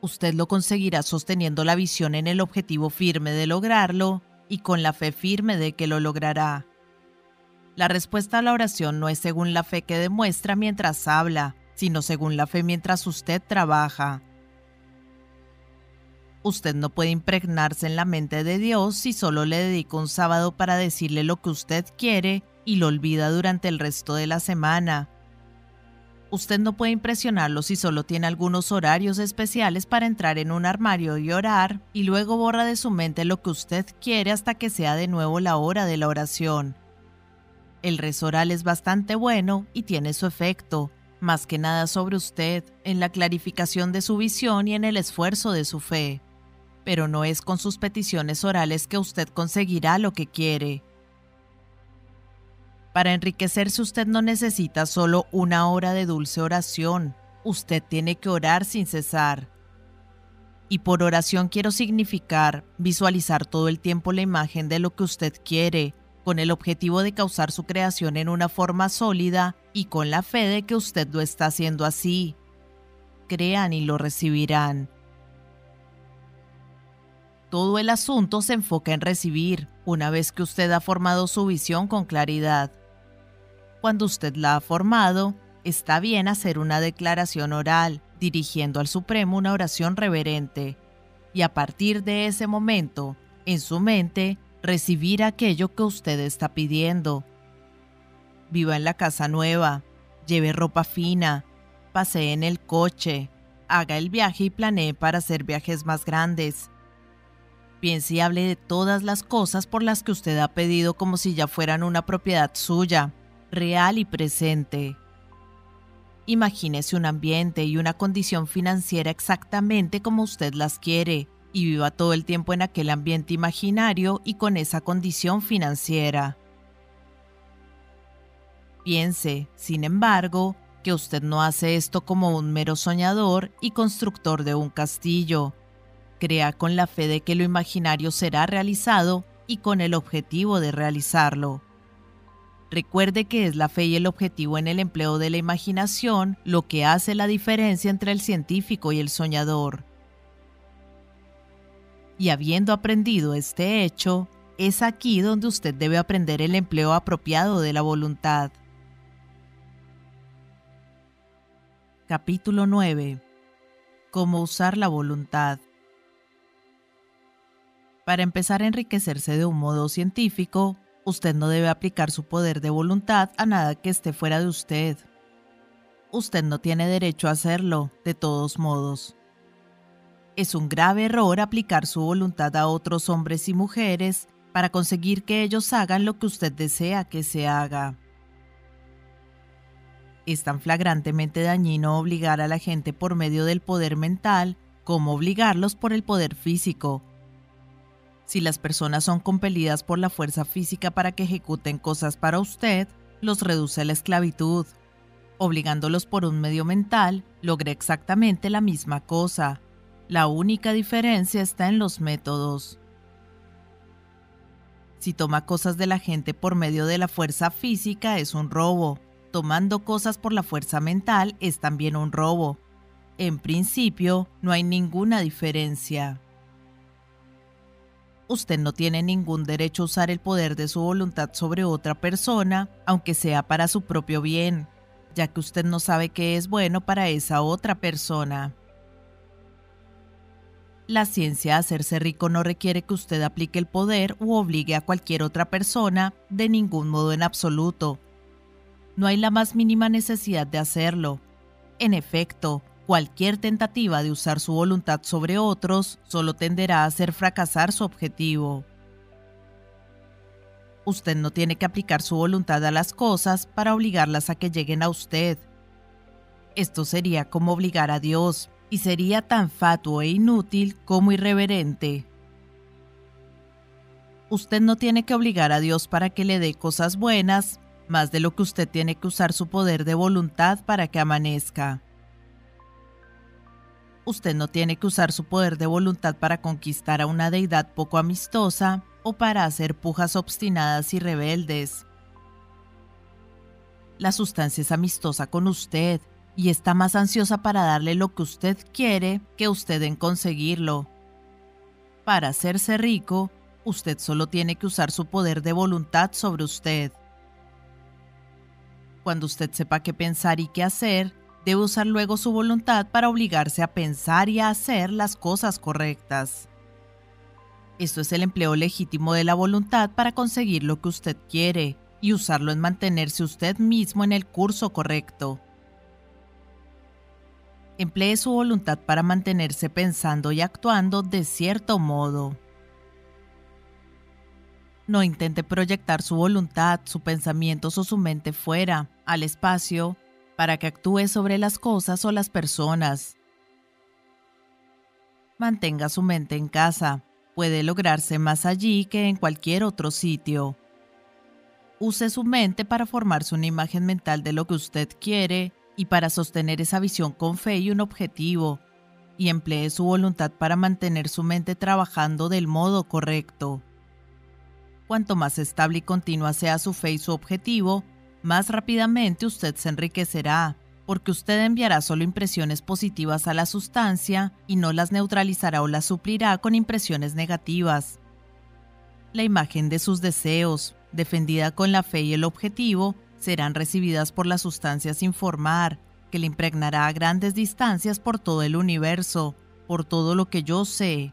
Usted lo conseguirá sosteniendo la visión en el objetivo firme de lograrlo y con la fe firme de que lo logrará. La respuesta a la oración no es según la fe que demuestra mientras habla, sino según la fe mientras usted trabaja. Usted no puede impregnarse en la mente de Dios si solo le dedica un sábado para decirle lo que usted quiere y lo olvida durante el resto de la semana Usted no puede impresionarlo si solo tiene algunos horarios especiales para entrar en un armario y orar, y luego borra de su mente lo que usted quiere hasta que sea de nuevo la hora de la oración. El rezo oral es bastante bueno y tiene su efecto, más que nada sobre usted, en la clarificación de su visión y en el esfuerzo de su fe. Pero no es con sus peticiones orales que usted conseguirá lo que quiere. Para enriquecerse usted no necesita solo una hora de dulce oración, usted tiene que orar sin cesar. Y por oración quiero significar visualizar todo el tiempo la imagen de lo que usted quiere, con el objetivo de causar su creación en una forma sólida y con la fe de que usted lo está haciendo así. Crean y lo recibirán. Todo el asunto se enfoca en recibir, una vez que usted ha formado su visión con claridad. Cuando usted la ha formado, está bien hacer una declaración oral, dirigiendo al Supremo una oración reverente, y a partir de ese momento, en su mente, recibir aquello que usted está pidiendo. Viva en la casa nueva, lleve ropa fina, pasee en el coche, haga el viaje y planee para hacer viajes más grandes. Piense y hable de todas las cosas por las que usted ha pedido como si ya fueran una propiedad suya real y presente. Imagínese un ambiente y una condición financiera exactamente como usted las quiere y viva todo el tiempo en aquel ambiente imaginario y con esa condición financiera. Piense, sin embargo, que usted no hace esto como un mero soñador y constructor de un castillo. Crea con la fe de que lo imaginario será realizado y con el objetivo de realizarlo. Recuerde que es la fe y el objetivo en el empleo de la imaginación lo que hace la diferencia entre el científico y el soñador. Y habiendo aprendido este hecho, es aquí donde usted debe aprender el empleo apropiado de la voluntad. Capítulo 9. Cómo usar la voluntad. Para empezar a enriquecerse de un modo científico, usted no debe aplicar su poder de voluntad a nada que esté fuera de usted. Usted no tiene derecho a hacerlo, de todos modos. Es un grave error aplicar su voluntad a otros hombres y mujeres para conseguir que ellos hagan lo que usted desea que se haga. Es tan flagrantemente dañino obligar a la gente por medio del poder mental como obligarlos por el poder físico. Si las personas son compelidas por la fuerza física para que ejecuten cosas para usted, los reduce a la esclavitud. Obligándolos por un medio mental, logra exactamente la misma cosa. La única diferencia está en los métodos. Si toma cosas de la gente por medio de la fuerza física es un robo. Tomando cosas por la fuerza mental es también un robo. En principio, no hay ninguna diferencia. Usted no tiene ningún derecho a usar el poder de su voluntad sobre otra persona, aunque sea para su propio bien, ya que usted no sabe qué es bueno para esa otra persona. La ciencia hacerse rico no requiere que usted aplique el poder u obligue a cualquier otra persona de ningún modo en absoluto. No hay la más mínima necesidad de hacerlo. En efecto, cualquier tentativa de usar su voluntad sobre otros solo tenderá a hacer fracasar su objetivo. Usted no tiene que aplicar su voluntad a las cosas para obligarlas a que lleguen a usted. Esto sería como obligar a Dios, y sería tan fatuo e inútil como irreverente. Usted no tiene que obligar a Dios para que le dé cosas buenas, más de lo que usted tiene que usar su poder de voluntad para que amanezca. Usted no tiene que usar su poder de voluntad para conquistar a una deidad poco amistosa o para hacer pujas obstinadas y rebeldes. La sustancia es amistosa con usted y está más ansiosa para darle lo que usted quiere que usted en conseguirlo. Para hacerse rico, usted solo tiene que usar su poder de voluntad sobre usted. Cuando usted sepa qué pensar y qué hacer, debe usar luego su voluntad para obligarse a pensar y a hacer las cosas correctas. Esto es el empleo legítimo de la voluntad para conseguir lo que usted quiere y usarlo en mantenerse usted mismo en el curso correcto. Emplee su voluntad para mantenerse pensando y actuando de cierto modo. No intente proyectar su voluntad, sus pensamientos o su mente fuera, al espacio, para que actúe sobre las cosas o las personas. Mantenga su mente en casa. Puede lograrse más allí que en cualquier otro sitio. Use su mente para formarse una imagen mental de lo que usted quiere y para sostener esa visión con fe y un objetivo, y emplee su voluntad para mantener su mente trabajando del modo correcto. Cuanto más estable y continua sea su fe y su objetivo, más rápidamente usted se enriquecerá, porque usted enviará solo impresiones positivas a la sustancia y no las neutralizará o las suplirá con impresiones negativas. La imagen de sus deseos, defendida con la fe y el objetivo, serán recibidas por la sustancia sin formar, que le impregnará a grandes distancias por todo el universo, por todo lo que yo sé.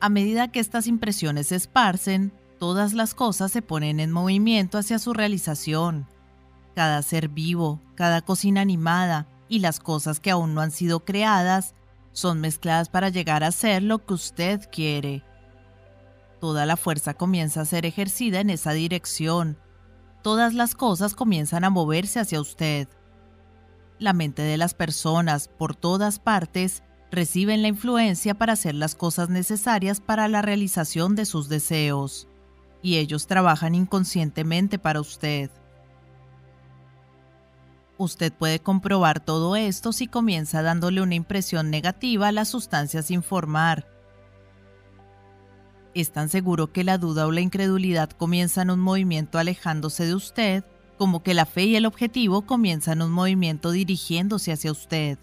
A medida que estas impresiones se esparcen, todas las cosas se ponen en movimiento hacia su realización. Cada ser vivo, cada cosa inanimada y las cosas que aún no han sido creadas son mezcladas para llegar a ser lo que usted quiere toda la fuerza comienza a ser ejercida en esa dirección. Todas las cosas comienzan a moverse hacia usted. La mente de las personas, por todas partes, reciben la influencia para hacer las cosas necesarias para la realización de sus deseos, y ellos trabajan inconscientemente para usted. Usted puede comprobar todo esto si comienza dándole una impresión negativa a las sustancias sin formar, es tan seguro que la duda o la incredulidad comienzan un movimiento alejándose de usted, como que la fe y el objetivo comienzan un movimiento dirigiéndose hacia usted.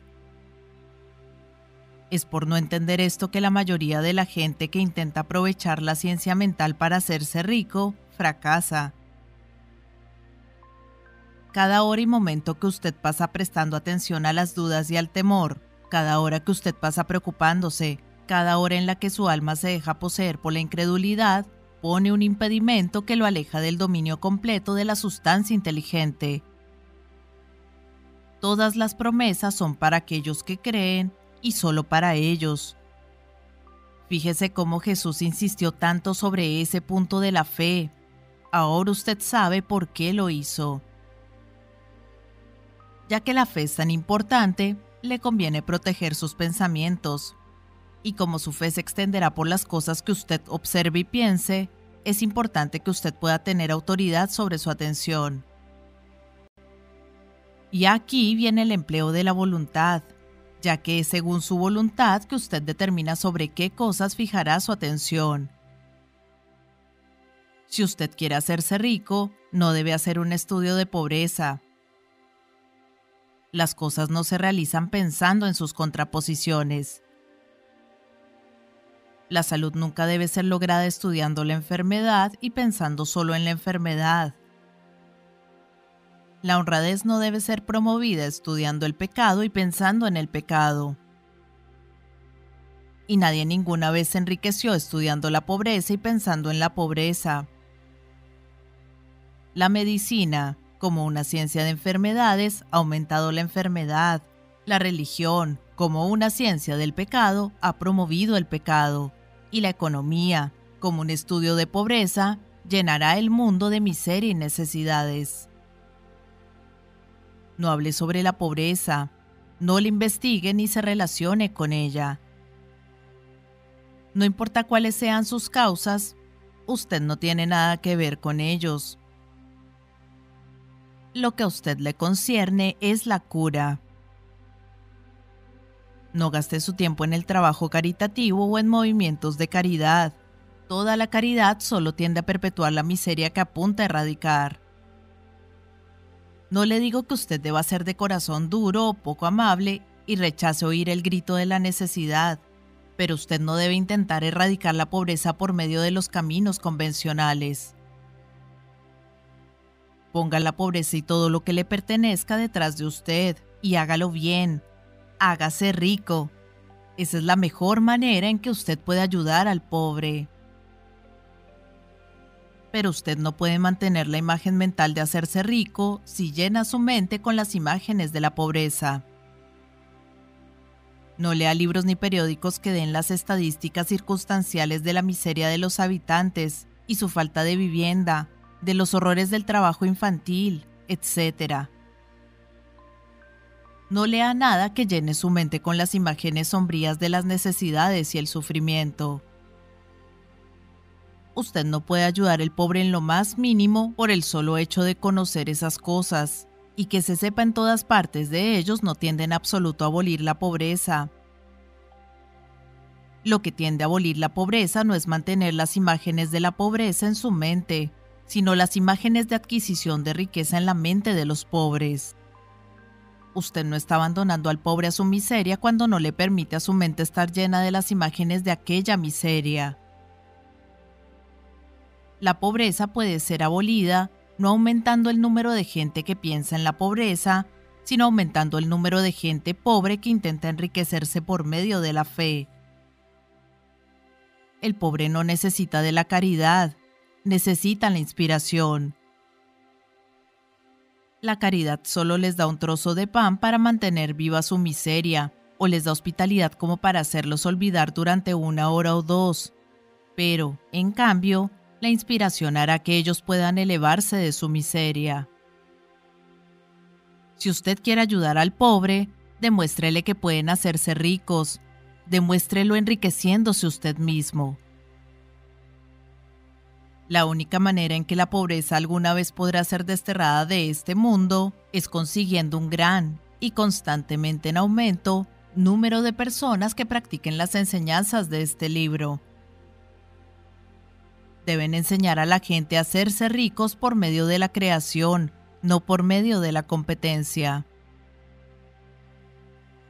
Es por no entender esto que la mayoría de la gente que intenta aprovechar la ciencia mental para hacerse rico fracasa. Cada hora y momento que usted pasa prestando atención a las dudas y al temor, cada hora que usted pasa preocupándose, cada hora en la que su alma se deja poseer por la incredulidad, pone un impedimento que lo aleja del dominio completo de la sustancia inteligente. Todas las promesas son para aquellos que creen y solo para ellos. Fíjese cómo Jesús insistió tanto sobre ese punto de la fe. Ahora usted sabe por qué lo hizo. Ya que la fe es tan importante, le conviene proteger sus pensamientos. Y como su fe se extenderá por las cosas que usted observe y piense, es importante que usted pueda tener autoridad sobre su atención. Y aquí viene el empleo de la voluntad, ya que es según su voluntad que usted determina sobre qué cosas fijará su atención. Si usted quiere hacerse rico, no debe hacer un estudio de pobreza. Las cosas no se realizan pensando en sus contraposiciones. La salud nunca debe ser lograda estudiando la enfermedad y pensando solo en la enfermedad. La honradez no debe ser promovida estudiando el pecado y pensando en el pecado. Y nadie ninguna vez se enriqueció estudiando la pobreza y pensando en la pobreza. La medicina, como una ciencia de enfermedades, ha aumentado la enfermedad. La religión, como una ciencia del pecado, ha promovido el pecado. Y la economía, como un estudio de pobreza, llenará el mundo de miseria y necesidades. No hable sobre la pobreza, no la investigue ni se relacione con ella. No importa cuáles sean sus causas, usted no tiene nada que ver con ellos. Lo que a usted le concierne es la cura. No gaste su tiempo en el trabajo caritativo o en movimientos de caridad. Toda la caridad solo tiende a perpetuar la miseria que apunta a erradicar. No le digo que usted deba ser de corazón duro o poco amable y rechace oír el grito de la necesidad, pero usted no debe intentar erradicar la pobreza por medio de los caminos convencionales. Ponga la pobreza y todo lo que le pertenezca detrás de usted y hágalo bien. Hágase rico. Esa es la mejor manera en que usted puede ayudar al pobre pero usted no puede mantener la imagen mental de hacerse rico si llena su mente con las imágenes de la pobreza. No lea libros ni periódicos que den las estadísticas circunstanciales de la miseria de los habitantes y su falta de vivienda, de los horrores del trabajo infantil, etc. No lea nada que llene su mente con las imágenes sombrías de las necesidades y el sufrimiento usted no puede ayudar al pobre en lo más mínimo por el solo hecho de conocer esas cosas, y que se sepa en todas partes de ellos no tiende en absoluto a abolir la pobreza. Lo que tiende a abolir la pobreza no es mantener las imágenes de la pobreza en su mente, sino las imágenes de adquisición de riqueza en la mente de los pobres. Usted no está abandonando al pobre a su miseria cuando no le permite a su mente estar llena de las imágenes de aquella miseria. La pobreza puede ser abolida no aumentando el número de gente que piensa en la pobreza, sino aumentando el número de gente pobre que intenta enriquecerse por medio de la fe. El pobre no necesita de la caridad, necesita la inspiración. La caridad solo les da un trozo de pan para mantener viva su miseria, o les da hospitalidad como para hacerlos olvidar durante una hora o dos. Pero, en cambio, la inspiración hará que ellos puedan elevarse de su miseria. Si usted quiere ayudar al pobre, demuéstrele que pueden hacerse ricos, demuéstrelo enriqueciéndose usted mismo. La única manera en que la pobreza alguna vez podrá ser desterrada de este mundo es consiguiendo un gran y constantemente en aumento número de personas que practiquen las enseñanzas de este libro deben enseñar a la gente a hacerse ricos por medio de la creación, no por medio de la competencia.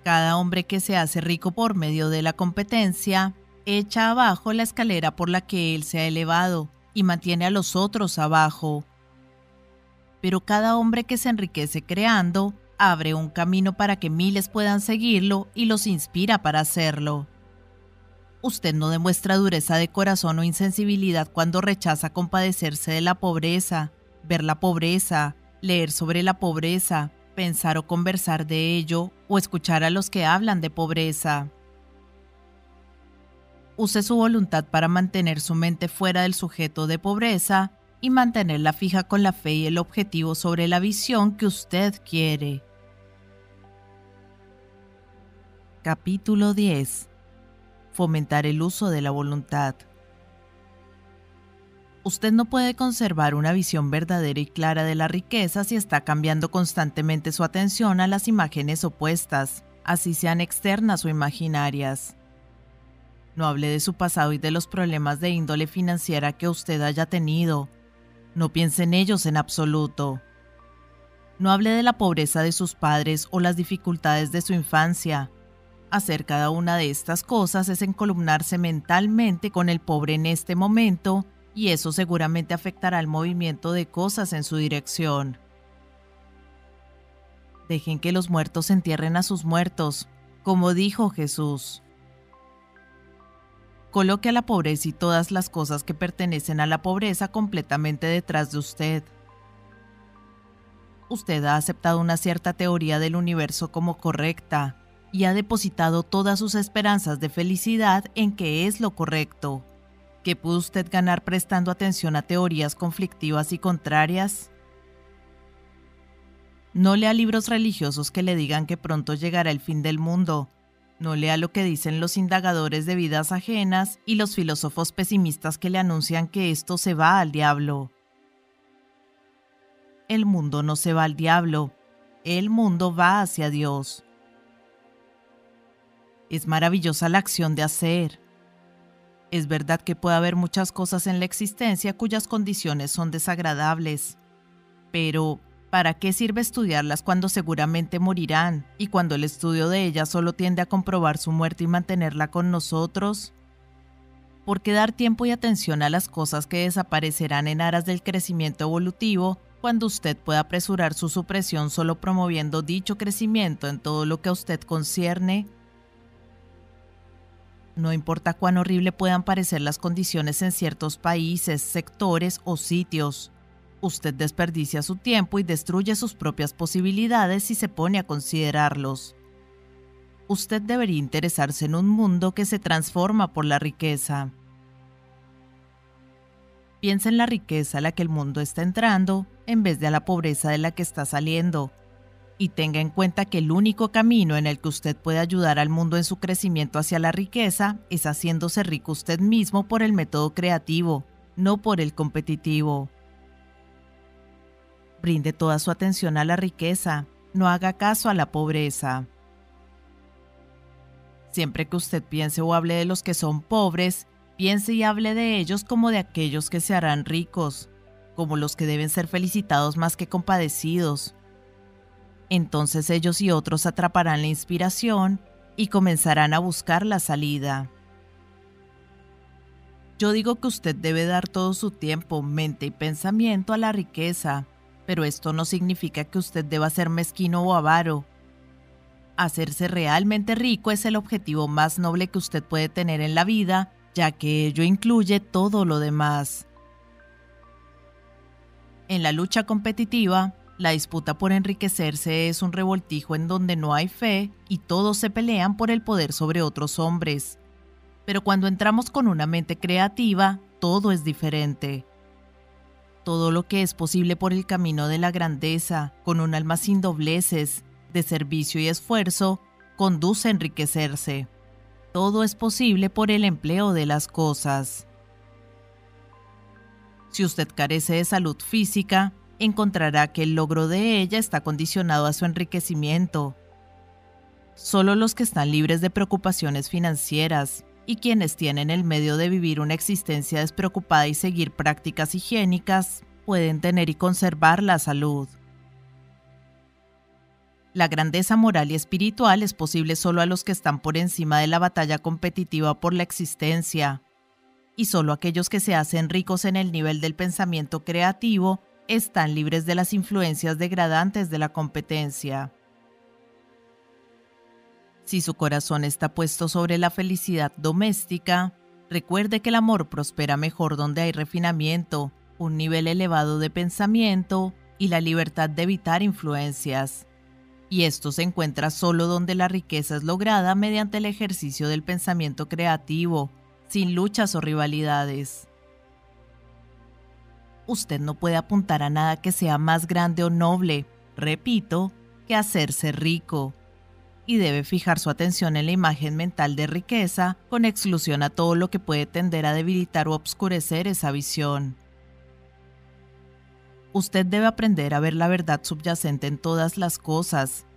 Cada hombre que se hace rico por medio de la competencia echa abajo la escalera por la que él se ha elevado y mantiene a los otros abajo. Pero cada hombre que se enriquece creando abre un camino para que miles puedan seguirlo y los inspira para hacerlo. Usted no demuestra dureza de corazón o insensibilidad cuando rechaza compadecerse de la pobreza, ver la pobreza, leer sobre la pobreza, pensar o conversar de ello o escuchar a los que hablan de pobreza. Use su voluntad para mantener su mente fuera del sujeto de pobreza y mantenerla fija con la fe y el objetivo sobre la visión que usted quiere. Capítulo 10. Fomentar el uso de la voluntad. Usted no puede conservar una visión verdadera y clara de la riqueza si está cambiando constantemente su atención a las imágenes opuestas, así sean externas o imaginarias. No hable de su pasado y de los problemas de índole financiera que usted haya tenido, no piense en ellos en absoluto. No hable de la pobreza de sus padres o las dificultades de su infancia. Hacer cada una de estas cosas es encolumnarse mentalmente con el pobre en este momento y eso seguramente afectará el movimiento de cosas en su dirección. Dejen que los muertos entierren a sus muertos, como dijo Jesús. Coloque a la pobreza y todas las cosas que pertenecen a la pobreza completamente detrás de usted. Usted ha aceptado una cierta teoría del universo como correcta y ha depositado todas sus esperanzas de felicidad en que es lo correcto. ¿Qué pudo usted ganar prestando atención a teorías conflictivas y contrarias? No lea libros religiosos que le digan que pronto llegará el fin del mundo no lea lo que dicen los indagadores de vidas ajenas y los filósofos pesimistas que le anuncian que esto se va al diablo. El mundo no se va al diablo, el mundo va hacia Dios. Es maravillosa la acción de hacer. Es verdad que puede haber muchas cosas en la existencia cuyas condiciones son desagradables, pero ¿Para qué sirve estudiarlas cuando seguramente morirán y cuando el estudio de ellas solo tiende a comprobar su muerte y mantenerla con nosotros? ¿Por qué dar tiempo y atención a las cosas que desaparecerán en aras del crecimiento evolutivo cuando usted puede apresurar su supresión solo promoviendo dicho crecimiento en todo lo que a usted concierne? No importa cuán horrible puedan parecer las condiciones en ciertos países, sectores o sitios, Usted desperdicia su tiempo y destruye sus propias posibilidades si se pone a considerarlos. Usted debería interesarse en un mundo que se transforma por la riqueza. Piensa en la riqueza a la que el mundo está entrando en vez de a la pobreza de la que está saliendo. Y tenga en cuenta que el único camino en el que usted puede ayudar al mundo en su crecimiento hacia la riqueza es haciéndose rico usted mismo por el método creativo, no por el competitivo. Brinde toda su atención a la riqueza, no haga caso a la pobreza. Siempre que usted piense o hable de los que son pobres, piense y hable de ellos como de aquellos que se harán ricos, como los que deben ser felicitados más que compadecidos. Entonces ellos y otros atraparán la inspiración y comenzarán a buscar la salida. Yo digo que usted debe dar todo su tiempo, mente y pensamiento a la riqueza, pero esto no significa que usted deba ser mezquino o avaro. Hacerse realmente rico es el objetivo más noble que usted puede tener en la vida, ya que ello incluye todo lo demás. En la lucha competitiva, la disputa por enriquecerse es un revoltijo en donde no hay fe y todos se pelean por el poder sobre otros hombres. Pero cuando entramos con una mente creativa, todo es diferente todo lo que es posible por el camino de la grandeza, con un alma sin dobleces, de servicio y esfuerzo, conduce a enriquecerse. Todo es posible por el empleo de las cosas. Si usted carece de salud física, encontrará que el logro de ella está condicionado a su enriquecimiento. Solo los que están libres de preocupaciones financieras, y quienes tienen el medio de vivir una existencia despreocupada y seguir prácticas higiénicas pueden tener y conservar la salud. La grandeza moral y espiritual es posible solo a los que están por encima de la batalla competitiva por la existencia, y solo aquellos que se hacen ricos en el nivel del pensamiento creativo están libres de las influencias degradantes de la competencia. Si su corazón está puesto sobre la felicidad doméstica, recuerde que el amor prospera mejor donde hay refinamiento, un nivel elevado de pensamiento y la libertad de evitar influencias. Y esto se encuentra solo donde la riqueza es lograda mediante el ejercicio del pensamiento creativo, sin luchas o rivalidades. Usted no puede apuntar a nada que sea más grande o noble, repito, que hacerse rico y debe fijar su atención en la imagen mental de riqueza con exclusión a todo lo que puede tender a debilitar o obscurecer esa visión. Usted debe aprender a ver la verdad subyacente en todas las cosas.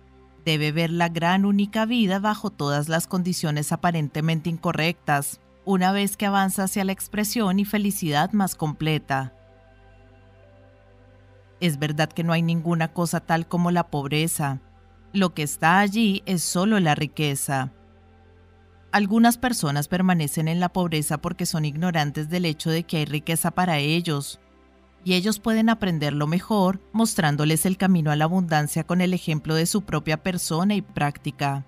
Debe ver la gran única vida bajo todas las condiciones aparentemente incorrectas, una vez que avanza hacia la expresión y felicidad más completa. Es verdad que no hay ninguna cosa tal como la pobreza, lo que está allí es solo la riqueza. Algunas personas permanecen en la pobreza porque son ignorantes del hecho de que hay riqueza para ellos, y ellos pueden aprenderlo mejor mostrándoles el camino a la abundancia con el ejemplo de su propia persona y práctica.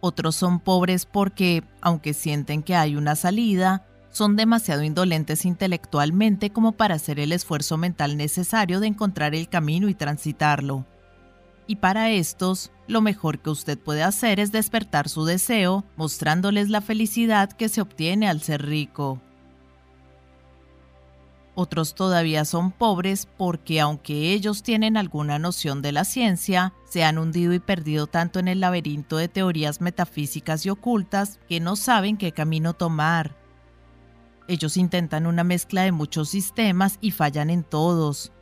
Otros son pobres porque, aunque sienten que hay una salida, son demasiado indolentes intelectualmente como para hacer el esfuerzo mental necesario de encontrar el camino y transitarlo y para estos, lo mejor que usted puede hacer es despertar su deseo, mostrándoles la felicidad que se obtiene al ser rico. Otros todavía son pobres porque aunque ellos tienen alguna noción de la ciencia, se han hundido y perdido tanto en el laberinto de teorías metafísicas y ocultas que no saben qué camino tomar. Ellos intentan una mezcla de muchos sistemas y fallan en todos.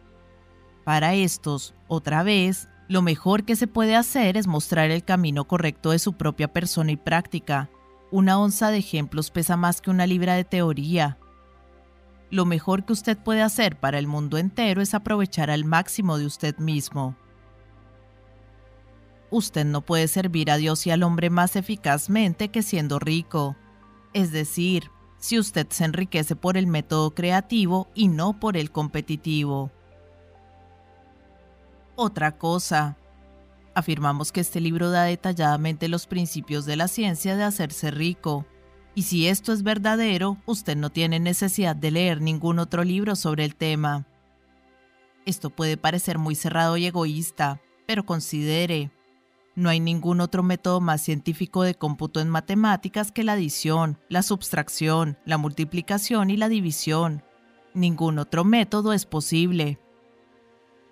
Para estos, otra vez, lo mejor que se puede hacer es mostrar el camino correcto de su propia persona y práctica. Una onza de ejemplos pesa más que una libra de teoría. Lo mejor que usted puede hacer para el mundo entero es aprovechar al máximo de usted mismo. Usted no puede servir a Dios y al hombre más eficazmente que siendo rico. Es decir, si usted se enriquece por el método creativo y no por el competitivo otra cosa. Afirmamos que este libro da detalladamente los principios de la ciencia de hacerse rico. Y si esto es verdadero, usted no tiene necesidad de leer ningún otro libro sobre el tema. Esto puede parecer muy cerrado y egoísta, pero considere, no hay ningún otro método más científico de cómputo en matemáticas que la adición, la subtracción, la multiplicación y la división. Ningún otro método es posible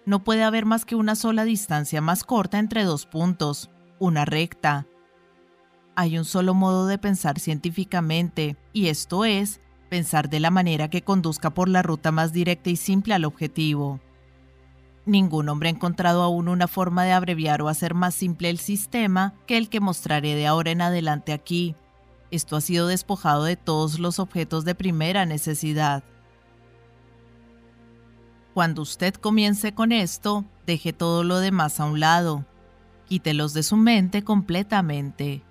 no puede haber más que una sola distancia más corta entre dos puntos, una recta. Hay un solo modo de pensar científicamente, y esto es, pensar de la manera que conduzca por la ruta más directa y simple al objetivo. Ningún hombre ha encontrado aún una forma de abreviar o hacer más simple el sistema que el que mostraré de ahora en adelante aquí. Esto ha sido despojado de todos los objetos de primera necesidad. Cuando usted comience con esto, deje todo lo demás a un lado. Quítelos de su mente completamente.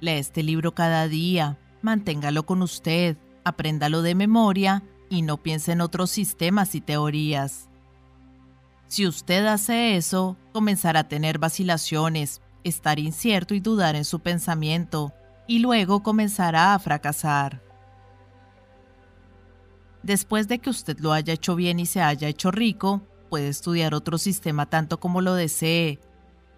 Lea este libro cada día, manténgalo con usted, apréndalo de memoria y no piense en otros sistemas y teorías. Si usted hace eso, comenzará a tener vacilaciones, estar incierto y dudar en su pensamiento, y luego comenzará a fracasar. Después de que usted lo haya hecho bien y se haya hecho rico, puede estudiar otro sistema tanto como lo desee,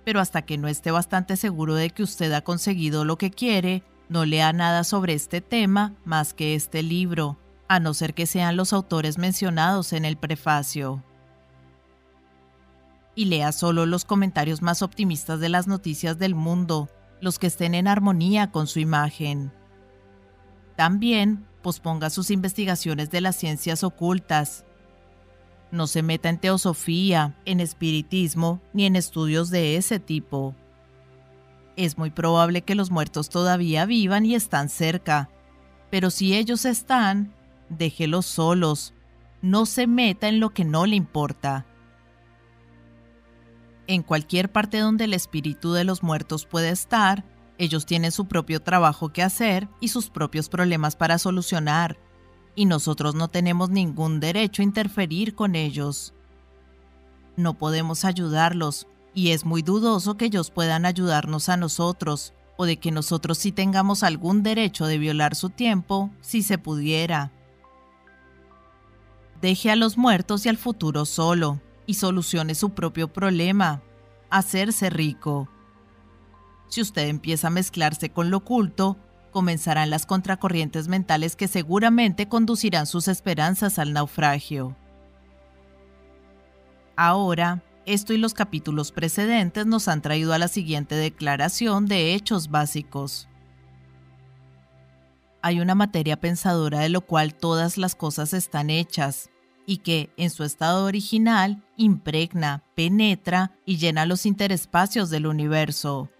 pero hasta que no esté bastante seguro de que usted ha conseguido lo que quiere, no lea nada sobre este tema más que este libro, a no ser que sean los autores mencionados en el prefacio. Y lea solo los comentarios más optimistas de las noticias del mundo, los que estén en armonía con su imagen. También posponga sus investigaciones de las ciencias ocultas. No se meta en teosofía, en espiritismo, ni en estudios de ese tipo. Es muy probable que los muertos todavía vivan y están cerca, pero si ellos están, déjelos solos. No se meta en lo que no le importa. En cualquier parte donde el espíritu de los muertos puede estar, ellos tienen su propio trabajo que hacer y sus propios problemas para solucionar, y nosotros no tenemos ningún derecho a interferir con ellos. No podemos ayudarlos, y es muy dudoso que ellos puedan ayudarnos a nosotros, o de que nosotros sí tengamos algún derecho de violar su tiempo, si se pudiera. Deje a los muertos y al futuro solo, y solucione su propio problema, hacerse rico. Si usted empieza a mezclarse con lo oculto, comenzarán las contracorrientes mentales que seguramente conducirán sus esperanzas al naufragio. Ahora, esto y los capítulos precedentes nos han traído a la siguiente declaración de hechos básicos. Hay una materia pensadora de lo cual todas las cosas están hechas, y que, en su estado original, impregna, penetra y llena los interespacios del universo.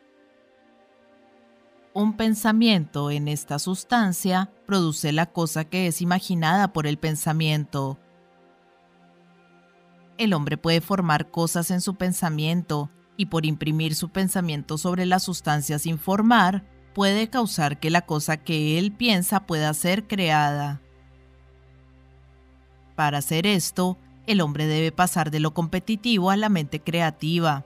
Un pensamiento en esta sustancia produce la cosa que es imaginada por el pensamiento, el hombre puede formar cosas en su pensamiento y por imprimir su pensamiento sobre la sustancia sin formar, puede causar que la cosa que él piensa pueda ser creada. Para hacer esto, el hombre debe pasar de lo competitivo a la mente creativa.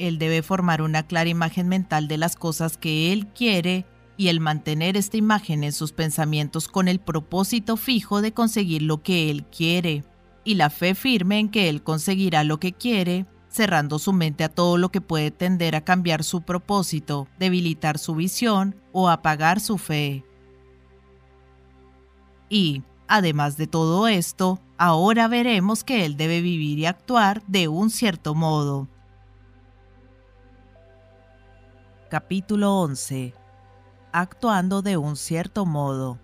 Él debe formar una clara imagen mental de las cosas que él quiere y el mantener esta imagen en sus pensamientos con el propósito fijo de conseguir lo que él quiere y la fe firme en que él conseguirá lo que quiere, cerrando su mente a todo lo que puede tender a cambiar su propósito, debilitar su visión o apagar su fe. Y, además de todo esto, ahora veremos que él debe vivir y actuar de un cierto modo. Capítulo 11. Actuando de un cierto modo.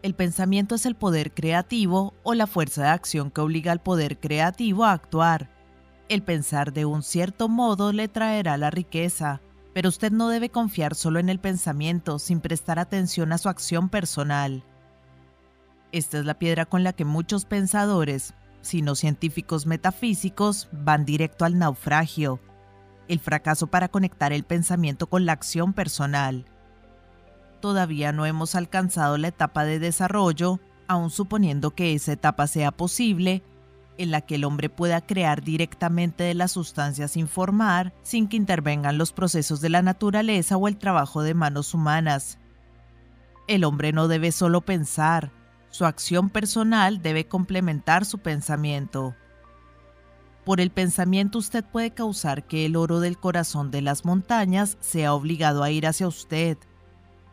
El pensamiento es el poder creativo o la fuerza de acción que obliga al poder creativo a actuar. El pensar de un cierto modo le traerá la riqueza, pero usted no debe confiar solo en el pensamiento sin prestar atención a su acción personal. Esta es la piedra con la que muchos pensadores, si no científicos metafísicos, van directo al naufragio, el fracaso para conectar el pensamiento con la acción personal todavía no hemos alcanzado la etapa de desarrollo, aun suponiendo que esa etapa sea posible, en la que el hombre pueda crear directamente de las sustancias sin formar, sin que intervengan los procesos de la naturaleza o el trabajo de manos humanas. El hombre no debe solo pensar, su acción personal debe complementar su pensamiento. Por el pensamiento usted puede causar que el oro del corazón de las montañas sea obligado a ir hacia usted,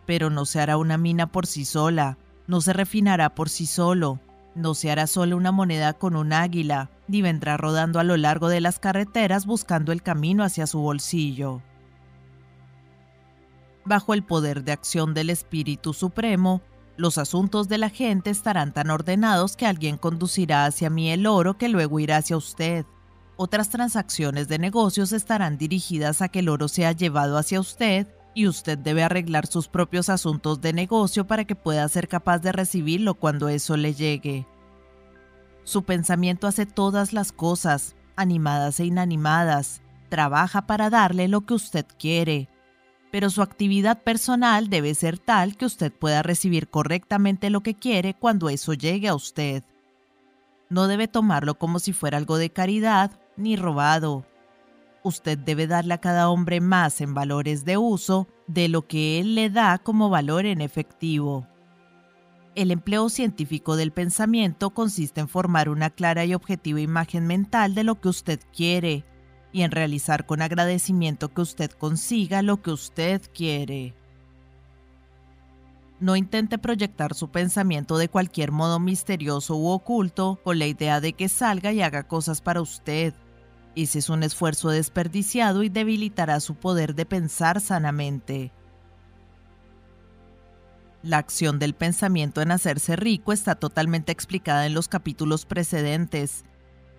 pero no se hará una mina por sí sola, no se refinará por sí solo, no se hará solo una moneda con un águila, ni vendrá rodando a lo largo de las carreteras buscando el camino hacia su bolsillo. Bajo el poder de acción del Espíritu Supremo, los asuntos de la gente estarán tan ordenados que alguien conducirá hacia mí el oro que luego irá hacia usted. Otras transacciones de negocios estarán dirigidas a que el oro sea llevado hacia usted y usted debe arreglar sus propios asuntos de negocio para que pueda ser capaz de recibirlo cuando eso le llegue. Su pensamiento hace todas las cosas, animadas e inanimadas, trabaja para darle lo que usted quiere, pero su actividad personal debe ser tal que usted pueda recibir correctamente lo que quiere cuando eso llegue a usted. No debe tomarlo como si fuera algo de caridad ni robado, usted debe darle a cada hombre más en valores de uso de lo que él le da como valor en efectivo. El empleo científico del pensamiento consiste en formar una clara y objetiva imagen mental de lo que usted quiere y en realizar con agradecimiento que usted consiga lo que usted quiere. No intente proyectar su pensamiento de cualquier modo misterioso u oculto con la idea de que salga y haga cosas para usted ese es un esfuerzo desperdiciado y debilitará su poder de pensar sanamente. La acción del pensamiento en hacerse rico está totalmente explicada en los capítulos precedentes.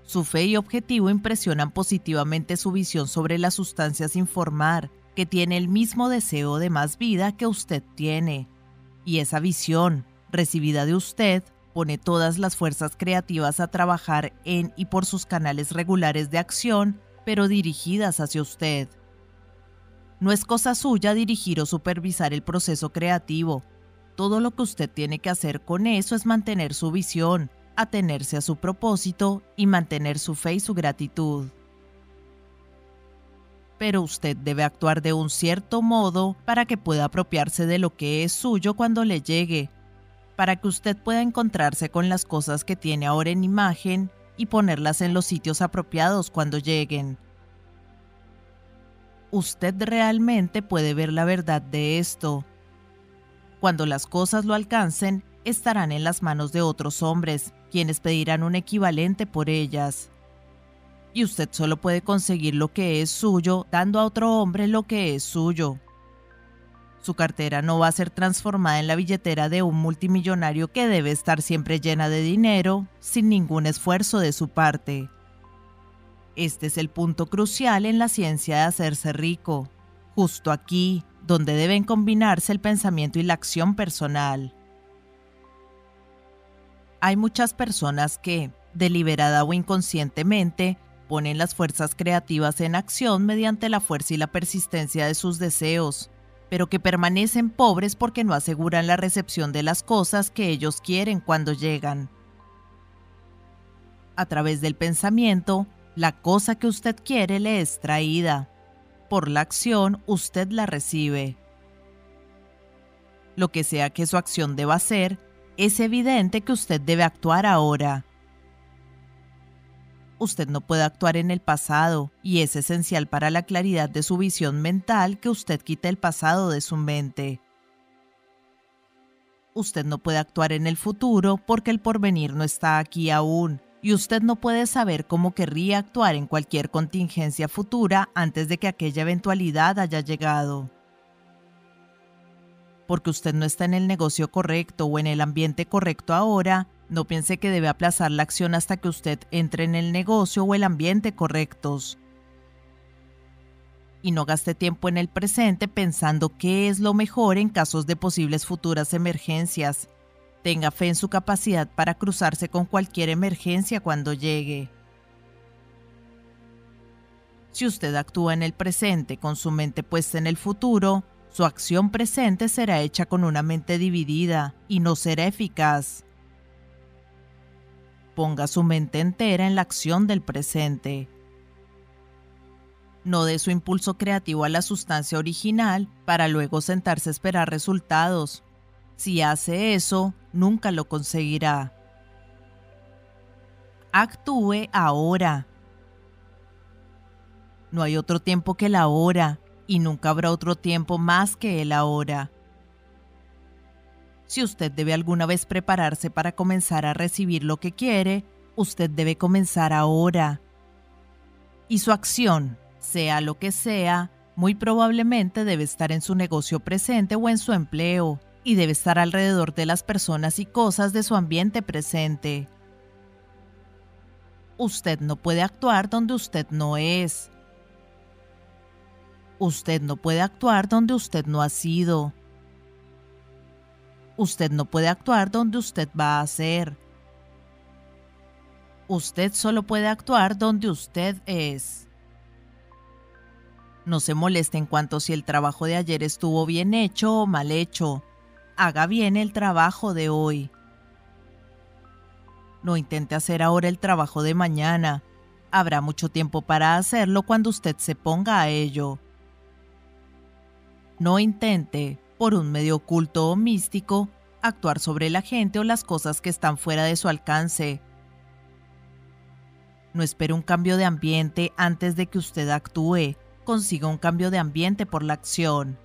Su fe y objetivo impresionan positivamente su visión sobre la sustancia sin formar, que tiene el mismo deseo de más vida que usted tiene. Y esa visión, recibida de usted, pone todas las fuerzas creativas a trabajar en y por sus canales regulares de acción, pero dirigidas hacia usted. No es cosa suya dirigir o supervisar el proceso creativo. Todo lo que usted tiene que hacer con eso es mantener su visión, atenerse a su propósito y mantener su fe y su gratitud. Pero usted debe actuar de un cierto modo para que pueda apropiarse de lo que es suyo cuando le llegue, para que usted pueda encontrarse con las cosas que tiene ahora en imagen y ponerlas en los sitios apropiados cuando lleguen. Usted realmente puede ver la verdad de esto. Cuando las cosas lo alcancen, estarán en las manos de otros hombres, quienes pedirán un equivalente por ellas. Y usted solo puede conseguir lo que es suyo dando a otro hombre lo que es suyo. Su cartera no va a ser transformada en la billetera de un multimillonario que debe estar siempre llena de dinero, sin ningún esfuerzo de su parte. Este es el punto crucial en la ciencia de hacerse rico, justo aquí, donde deben combinarse el pensamiento y la acción personal. Hay muchas personas que, deliberada o inconscientemente, ponen las fuerzas creativas en acción mediante la fuerza y la persistencia de sus deseos, pero que permanecen pobres porque no aseguran la recepción de las cosas que ellos quieren cuando llegan. A través del pensamiento, la cosa que usted quiere le es traída. Por la acción, usted la recibe. Lo que sea que su acción deba ser, es evidente que usted debe actuar ahora. Usted no puede actuar en el pasado y es esencial para la claridad de su visión mental que usted quite el pasado de su mente. Usted no puede actuar en el futuro porque el porvenir no está aquí aún y usted no puede saber cómo querría actuar en cualquier contingencia futura antes de que aquella eventualidad haya llegado porque usted no está en el negocio correcto o en el ambiente correcto ahora, no piense que debe aplazar la acción hasta que usted entre en el negocio o el ambiente correctos. Y no gaste tiempo en el presente pensando qué es lo mejor en casos de posibles futuras emergencias. Tenga fe en su capacidad para cruzarse con cualquier emergencia cuando llegue. Si usted actúa en el presente con su mente puesta en el futuro, su acción presente será hecha con una mente dividida y no será eficaz. Ponga su mente entera en la acción del presente. No dé su impulso creativo a la sustancia original para luego sentarse a esperar resultados. Si hace eso, nunca lo conseguirá. Actúe ahora. No hay otro tiempo que la hora y nunca habrá otro tiempo más que el ahora. Si usted debe alguna vez prepararse para comenzar a recibir lo que quiere, usted debe comenzar ahora. Y su acción, sea lo que sea, muy probablemente debe estar en su negocio presente o en su empleo, y debe estar alrededor de las personas y cosas de su ambiente presente. Usted no puede actuar donde usted no es, Usted no puede actuar donde usted no ha sido. Usted no puede actuar donde usted va a ser. Usted solo puede actuar donde usted es. No se moleste en cuanto si el trabajo de ayer estuvo bien hecho o mal hecho. Haga bien el trabajo de hoy. No intente hacer ahora el trabajo de mañana. Habrá mucho tiempo para hacerlo cuando usted se ponga a ello. No intente, por un medio oculto o místico, actuar sobre la gente o las cosas que están fuera de su alcance. No espere un cambio de ambiente antes de que usted actúe. Consiga un cambio de ambiente por la acción.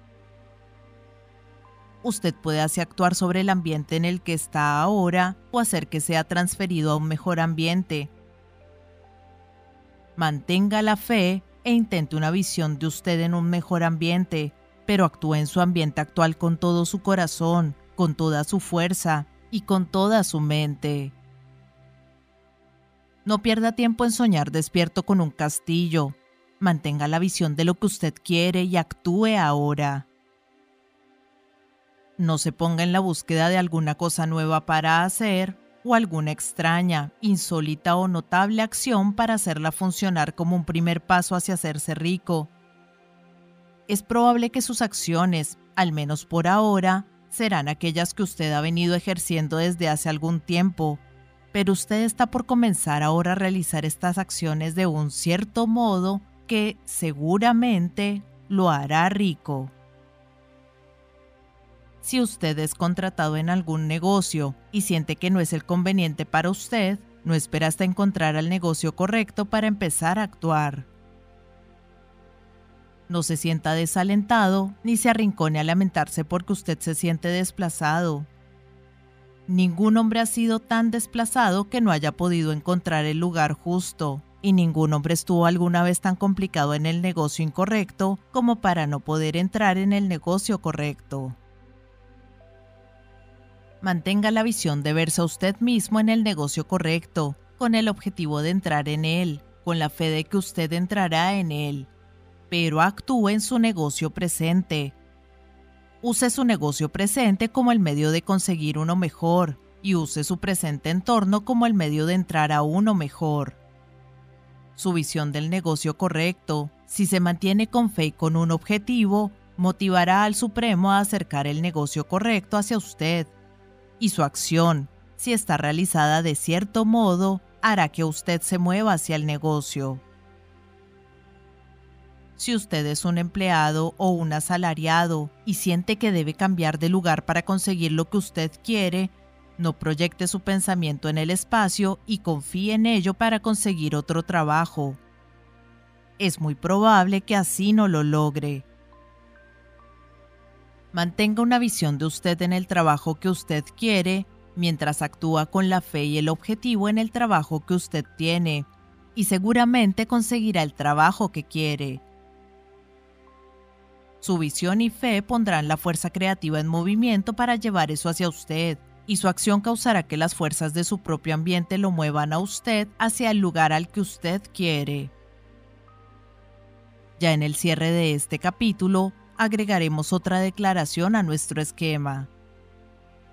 Usted puede actuar sobre el ambiente en el que está ahora o hacer que sea transferido a un mejor ambiente. Mantenga la fe e intente una visión de usted en un mejor ambiente pero actúa en su ambiente actual con todo su corazón, con toda su fuerza y con toda su mente. No pierda tiempo en soñar despierto con un castillo. Mantenga la visión de lo que usted quiere y actúe ahora. No se ponga en la búsqueda de alguna cosa nueva para hacer o alguna extraña, insólita o notable acción para hacerla funcionar como un primer paso hacia hacerse rico es probable que sus acciones, al menos por ahora, serán aquellas que usted ha venido ejerciendo desde hace algún tiempo, pero usted está por comenzar ahora a realizar estas acciones de un cierto modo que seguramente lo hará rico. Si usted es contratado en algún negocio y siente que no es el conveniente para usted, no espera hasta encontrar el negocio correcto para empezar a actuar. No se sienta desalentado ni se arrincone a lamentarse porque usted se siente desplazado. Ningún hombre ha sido tan desplazado que no haya podido encontrar el lugar justo, y ningún hombre estuvo alguna vez tan complicado en el negocio incorrecto como para no poder entrar en el negocio correcto. Mantenga la visión de verse a usted mismo en el negocio correcto, con el objetivo de entrar en él, con la fe de que usted entrará en él, pero actúe en su negocio presente. Use su negocio presente como el medio de conseguir uno mejor y use su presente entorno como el medio de entrar a uno mejor. Su visión del negocio correcto, si se mantiene con fe y con un objetivo, motivará al Supremo a acercar el negocio correcto hacia usted. Y su acción, si está realizada de cierto modo, hará que usted se mueva hacia el negocio. Si usted es un empleado o un asalariado y siente que debe cambiar de lugar para conseguir lo que usted quiere, no proyecte su pensamiento en el espacio y confíe en ello para conseguir otro trabajo. Es muy probable que así no lo logre. Mantenga una visión de usted en el trabajo que usted quiere mientras actúa con la fe y el objetivo en el trabajo que usted tiene, y seguramente conseguirá el trabajo que quiere. Su visión y fe pondrán la fuerza creativa en movimiento para llevar eso hacia usted, y su acción causará que las fuerzas de su propio ambiente lo muevan a usted hacia el lugar al que usted quiere. Ya en el cierre de este capítulo, agregaremos otra declaración a nuestro esquema.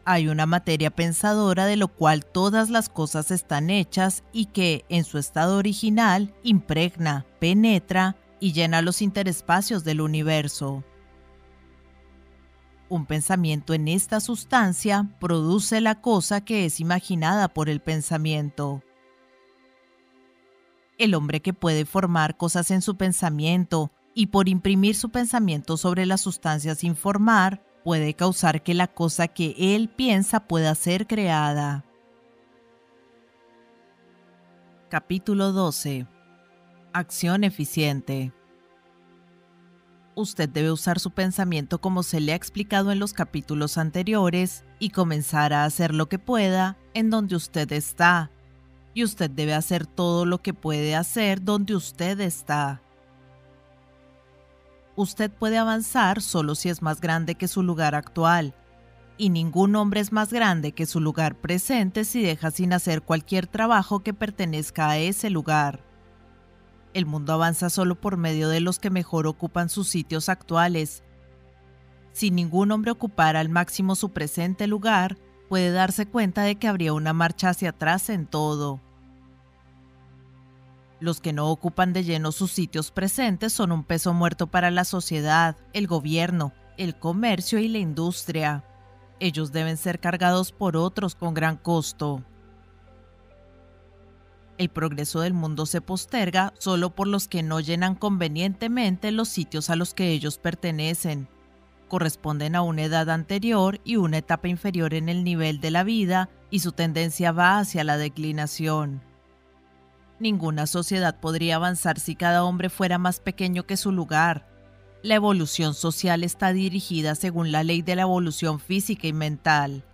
Hay una materia pensadora de lo cual todas las cosas están hechas y que, en su estado original, impregna, penetra y llena los interespacios del universo. Un pensamiento en esta sustancia produce la cosa que es imaginada por el pensamiento. El hombre que puede formar cosas en su pensamiento y por imprimir su pensamiento sobre la sustancia sin formar, puede causar que la cosa que él piensa pueda ser creada. Capítulo 12 Acción eficiente. Usted debe usar su pensamiento como se le ha explicado en los capítulos anteriores y comenzar a hacer lo que pueda en donde usted está. Y usted debe hacer todo lo que puede hacer donde usted está. Usted puede avanzar solo si es más grande que su lugar actual, y ningún hombre es más grande que su lugar presente si deja sin hacer cualquier trabajo que pertenezca a ese lugar. El mundo avanza solo por medio de los que mejor ocupan sus sitios actuales. Si ningún hombre ocupara al máximo su presente lugar, puede darse cuenta de que habría una marcha hacia atrás en todo. Los que no ocupan de lleno sus sitios presentes son un peso muerto para la sociedad, el gobierno, el comercio y la industria. Ellos deben ser cargados por otros con gran costo. El progreso del mundo se posterga solo por los que no llenan convenientemente los sitios a los que ellos pertenecen. Corresponden a una edad anterior y una etapa inferior en el nivel de la vida y su tendencia va hacia la declinación. Ninguna sociedad podría avanzar si cada hombre fuera más pequeño que su lugar. La evolución social está dirigida según la ley de la evolución física y mental.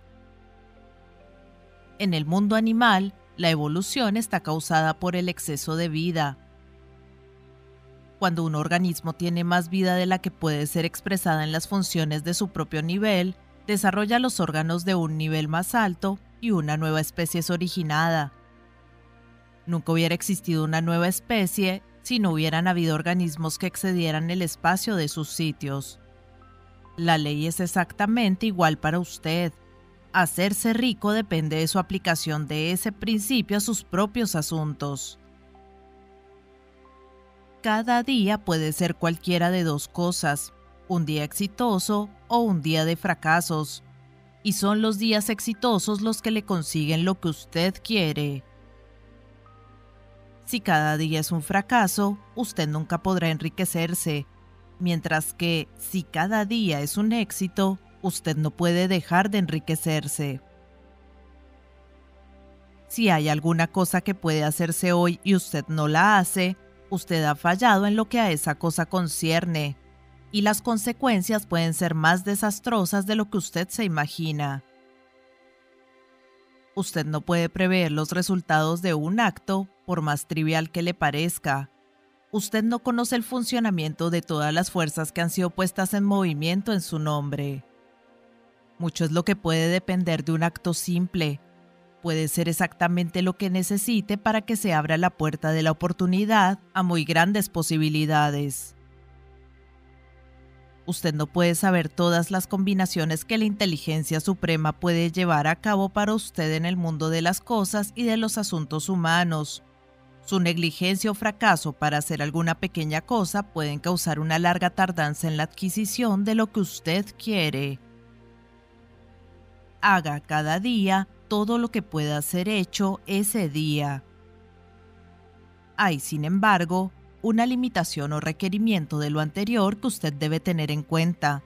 En el mundo animal, la evolución está causada por el exceso de vida. Cuando un organismo tiene más vida de la que puede ser expresada en las funciones de su propio nivel, desarrolla los órganos de un nivel más alto y una nueva especie es originada. Nunca hubiera existido una nueva especie si no hubieran habido organismos que excedieran el espacio de sus sitios. La ley es exactamente igual para usted. Hacerse rico depende de su aplicación de ese principio a sus propios asuntos. Cada día puede ser cualquiera de dos cosas, un día exitoso o un día de fracasos. y son los días exitosos los que le consiguen lo que usted quiere. Si cada día es un fracaso, usted nunca podrá enriquecerse, mientras que si cada día es un éxito, usted no puede dejar de enriquecerse. Si hay alguna cosa que puede hacerse hoy y usted no la hace, usted ha fallado en lo que a esa cosa concierne, y las consecuencias pueden ser más desastrosas de lo que usted se imagina. Usted no puede prever los resultados de un acto, por más trivial que le parezca. Usted no conoce el funcionamiento de todas las fuerzas que han sido puestas en movimiento en su nombre. Mucho es lo que puede depender de un acto simple. Puede ser exactamente lo que necesite para que se abra la puerta de la oportunidad a muy grandes posibilidades. Usted no puede saber todas las combinaciones que la inteligencia suprema puede llevar a cabo para usted en el mundo de las cosas y de los asuntos humanos. Su negligencia o fracaso para hacer alguna pequeña cosa pueden causar una larga tardanza en la adquisición de lo que usted quiere. Haga cada día todo lo que pueda ser hecho ese día. Hay, sin embargo, una limitación o requerimiento de lo anterior que usted debe tener en cuenta.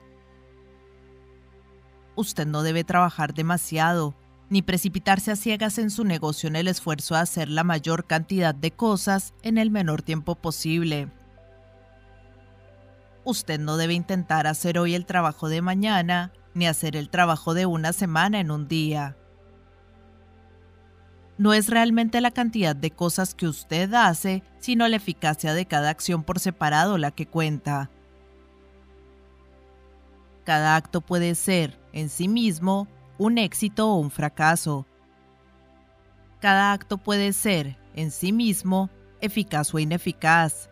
Usted no debe trabajar demasiado, ni precipitarse a ciegas en su negocio en el esfuerzo de hacer la mayor cantidad de cosas en el menor tiempo posible. Usted no debe intentar hacer hoy el trabajo de mañana, ni hacer el trabajo de una semana en un día no es realmente la cantidad de cosas que usted hace, sino la eficacia de cada acción por separado la que cuenta. Cada acto puede ser, en sí mismo, un éxito o un fracaso. Cada acto puede ser, en sí mismo, eficaz o ineficaz.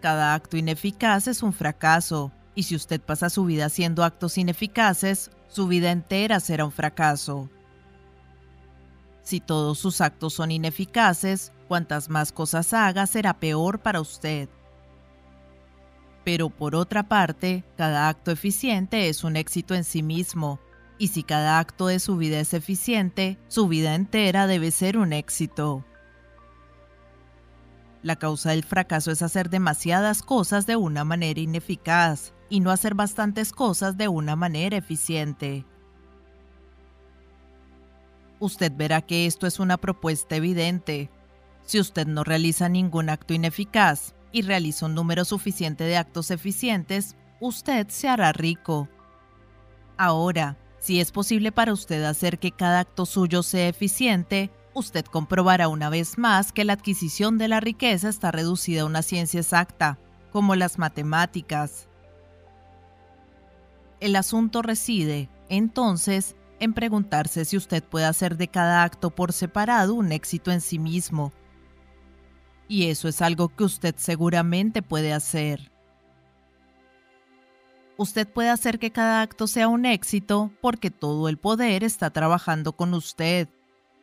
Cada acto ineficaz es un fracaso, y si usted pasa su vida haciendo actos ineficaces, su vida entera será un fracaso. Si todos sus actos son ineficaces, cuantas más cosas haga será peor para usted. Pero por otra parte, cada acto eficiente es un éxito en sí mismo, y si cada acto de su vida es eficiente, su vida entera debe ser un éxito. La causa del fracaso es hacer demasiadas cosas de una manera ineficaz y no hacer bastantes cosas de una manera eficiente usted verá que esto es una propuesta evidente. Si usted no realiza ningún acto ineficaz y realiza un número suficiente de actos eficientes, usted se hará rico. Ahora, si es posible para usted hacer que cada acto suyo sea eficiente, usted comprobará una vez más que la adquisición de la riqueza está reducida a una ciencia exacta, como las matemáticas. El asunto reside, entonces, en preguntarse si usted puede hacer de cada acto por separado un éxito en sí mismo. Y eso es algo que usted seguramente puede hacer. Usted puede hacer que cada acto sea un éxito porque todo el poder está trabajando con usted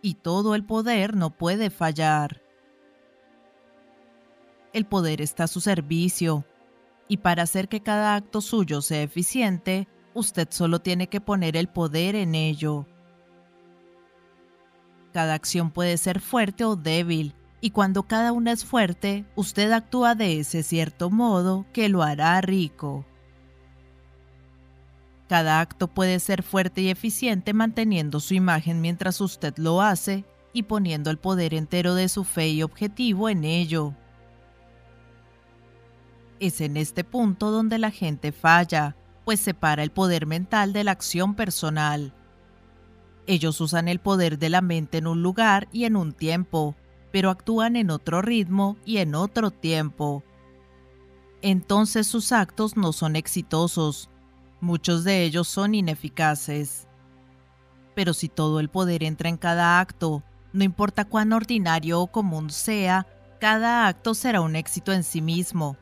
y todo el poder no puede fallar. El poder está a su servicio y para hacer que cada acto suyo sea eficiente, usted solo tiene que poner el poder en ello. Cada acción puede ser fuerte o débil, y cuando cada una es fuerte, usted actúa de ese cierto modo que lo hará rico. Cada acto puede ser fuerte y eficiente manteniendo su imagen mientras usted lo hace y poniendo el poder entero de su fe y objetivo en ello. Es en este punto donde la gente falla, pues separa el poder mental de la acción personal. Ellos usan el poder de la mente en un lugar y en un tiempo, pero actúan en otro ritmo y en otro tiempo. Entonces sus actos no son exitosos, muchos de ellos son ineficaces. Pero si todo el poder entra en cada acto, no importa cuán ordinario o común sea, cada acto será un éxito en sí mismo,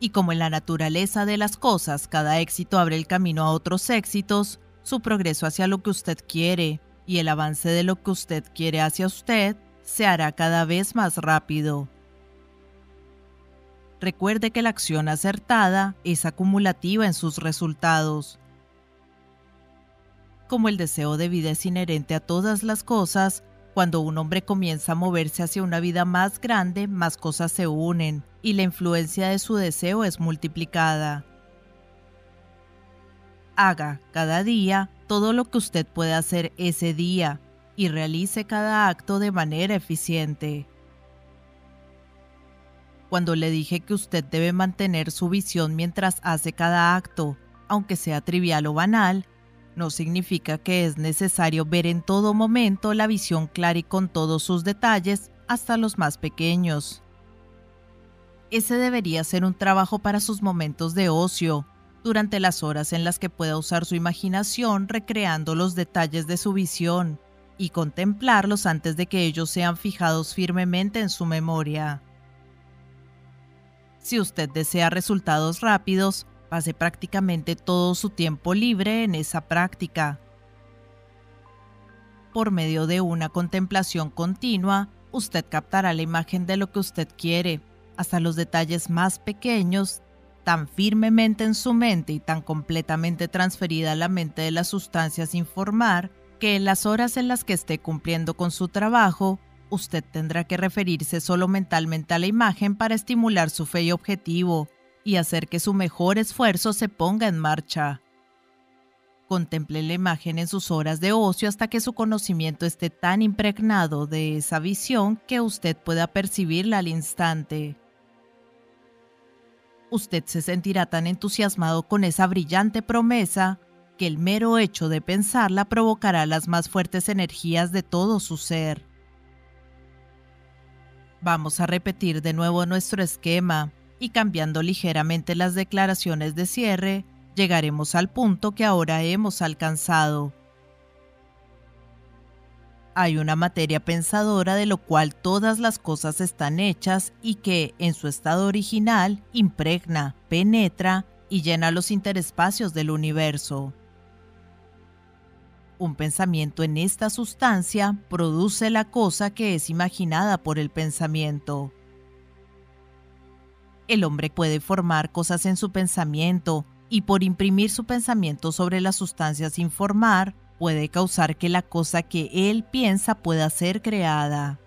y como en la naturaleza de las cosas cada éxito abre el camino a otros éxitos, su progreso hacia lo que usted quiere y el avance de lo que usted quiere hacia usted se hará cada vez más rápido. Recuerde que la acción acertada es acumulativa en sus resultados. Como el deseo de vida es inherente a todas las cosas, cuando un hombre comienza a moverse hacia una vida más grande, más cosas se unen y la influencia de su deseo es multiplicada. Haga cada día todo lo que usted puede hacer ese día y realice cada acto de manera eficiente. Cuando le dije que usted debe mantener su visión mientras hace cada acto, aunque sea trivial o banal, no significa que es necesario ver en todo momento la visión clara y con todos sus detalles, hasta los más pequeños. Ese debería ser un trabajo para sus momentos de ocio, durante las horas en las que pueda usar su imaginación recreando los detalles de su visión y contemplarlos antes de que ellos sean fijados firmemente en su memoria. Si usted desea resultados rápidos, Pase prácticamente todo su tiempo libre en esa práctica. Por medio de una contemplación continua, usted captará la imagen de lo que usted quiere, hasta los detalles más pequeños, tan firmemente en su mente y tan completamente transferida a la mente de las sustancias sin formar, que en las horas en las que esté cumpliendo con su trabajo, usted tendrá que referirse solo mentalmente a la imagen para estimular su fe y objetivo, y hacer que su mejor esfuerzo se ponga en marcha. Contemple la imagen en sus horas de ocio hasta que su conocimiento esté tan impregnado de esa visión que usted pueda percibirla al instante. Usted se sentirá tan entusiasmado con esa brillante promesa que el mero hecho de pensarla provocará las más fuertes energías de todo su ser. Vamos a repetir de nuevo nuestro esquema y cambiando ligeramente las declaraciones de cierre, llegaremos al punto que ahora hemos alcanzado. Hay una materia pensadora de lo cual todas las cosas están hechas y que, en su estado original, impregna, penetra y llena los interespacios del universo. Un pensamiento en esta sustancia produce la cosa que es imaginada por el pensamiento. El hombre puede formar cosas en su pensamiento y por imprimir su pensamiento sobre las sustancias sin formar, puede causar que la cosa que él piensa pueda ser creada.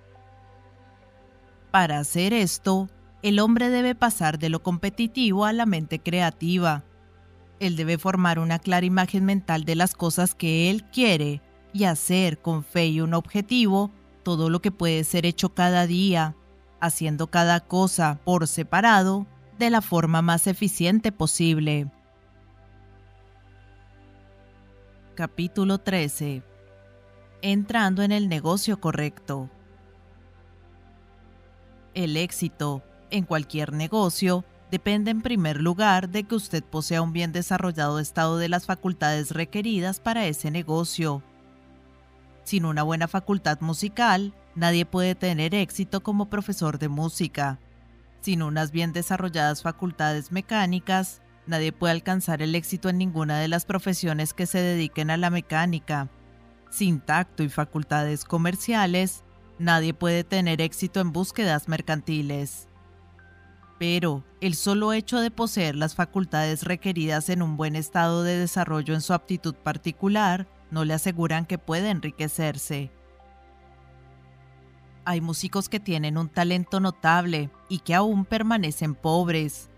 Para hacer esto, el hombre debe pasar de lo competitivo a la mente creativa. Él debe formar una clara imagen mental de las cosas que él quiere y hacer con fe y un objetivo todo lo que puede ser hecho cada día, haciendo cada cosa por separado de la forma más eficiente posible. Capítulo 13. Entrando en el negocio correcto. El éxito en cualquier negocio depende en primer lugar de que usted posea un bien desarrollado estado de las facultades requeridas para ese negocio. Sin una buena facultad musical, Nadie puede tener éxito como profesor de música. Sin unas bien desarrolladas facultades mecánicas, nadie puede alcanzar el éxito en ninguna de las profesiones que se dediquen a la mecánica. Sin tacto y facultades comerciales, nadie puede tener éxito en búsquedas mercantiles. Pero el solo hecho de poseer las facultades requeridas en un buen estado de desarrollo en su aptitud particular no le aseguran que pueda enriquecerse hay músicos que tienen un talento notable y que aún permanecen pobres.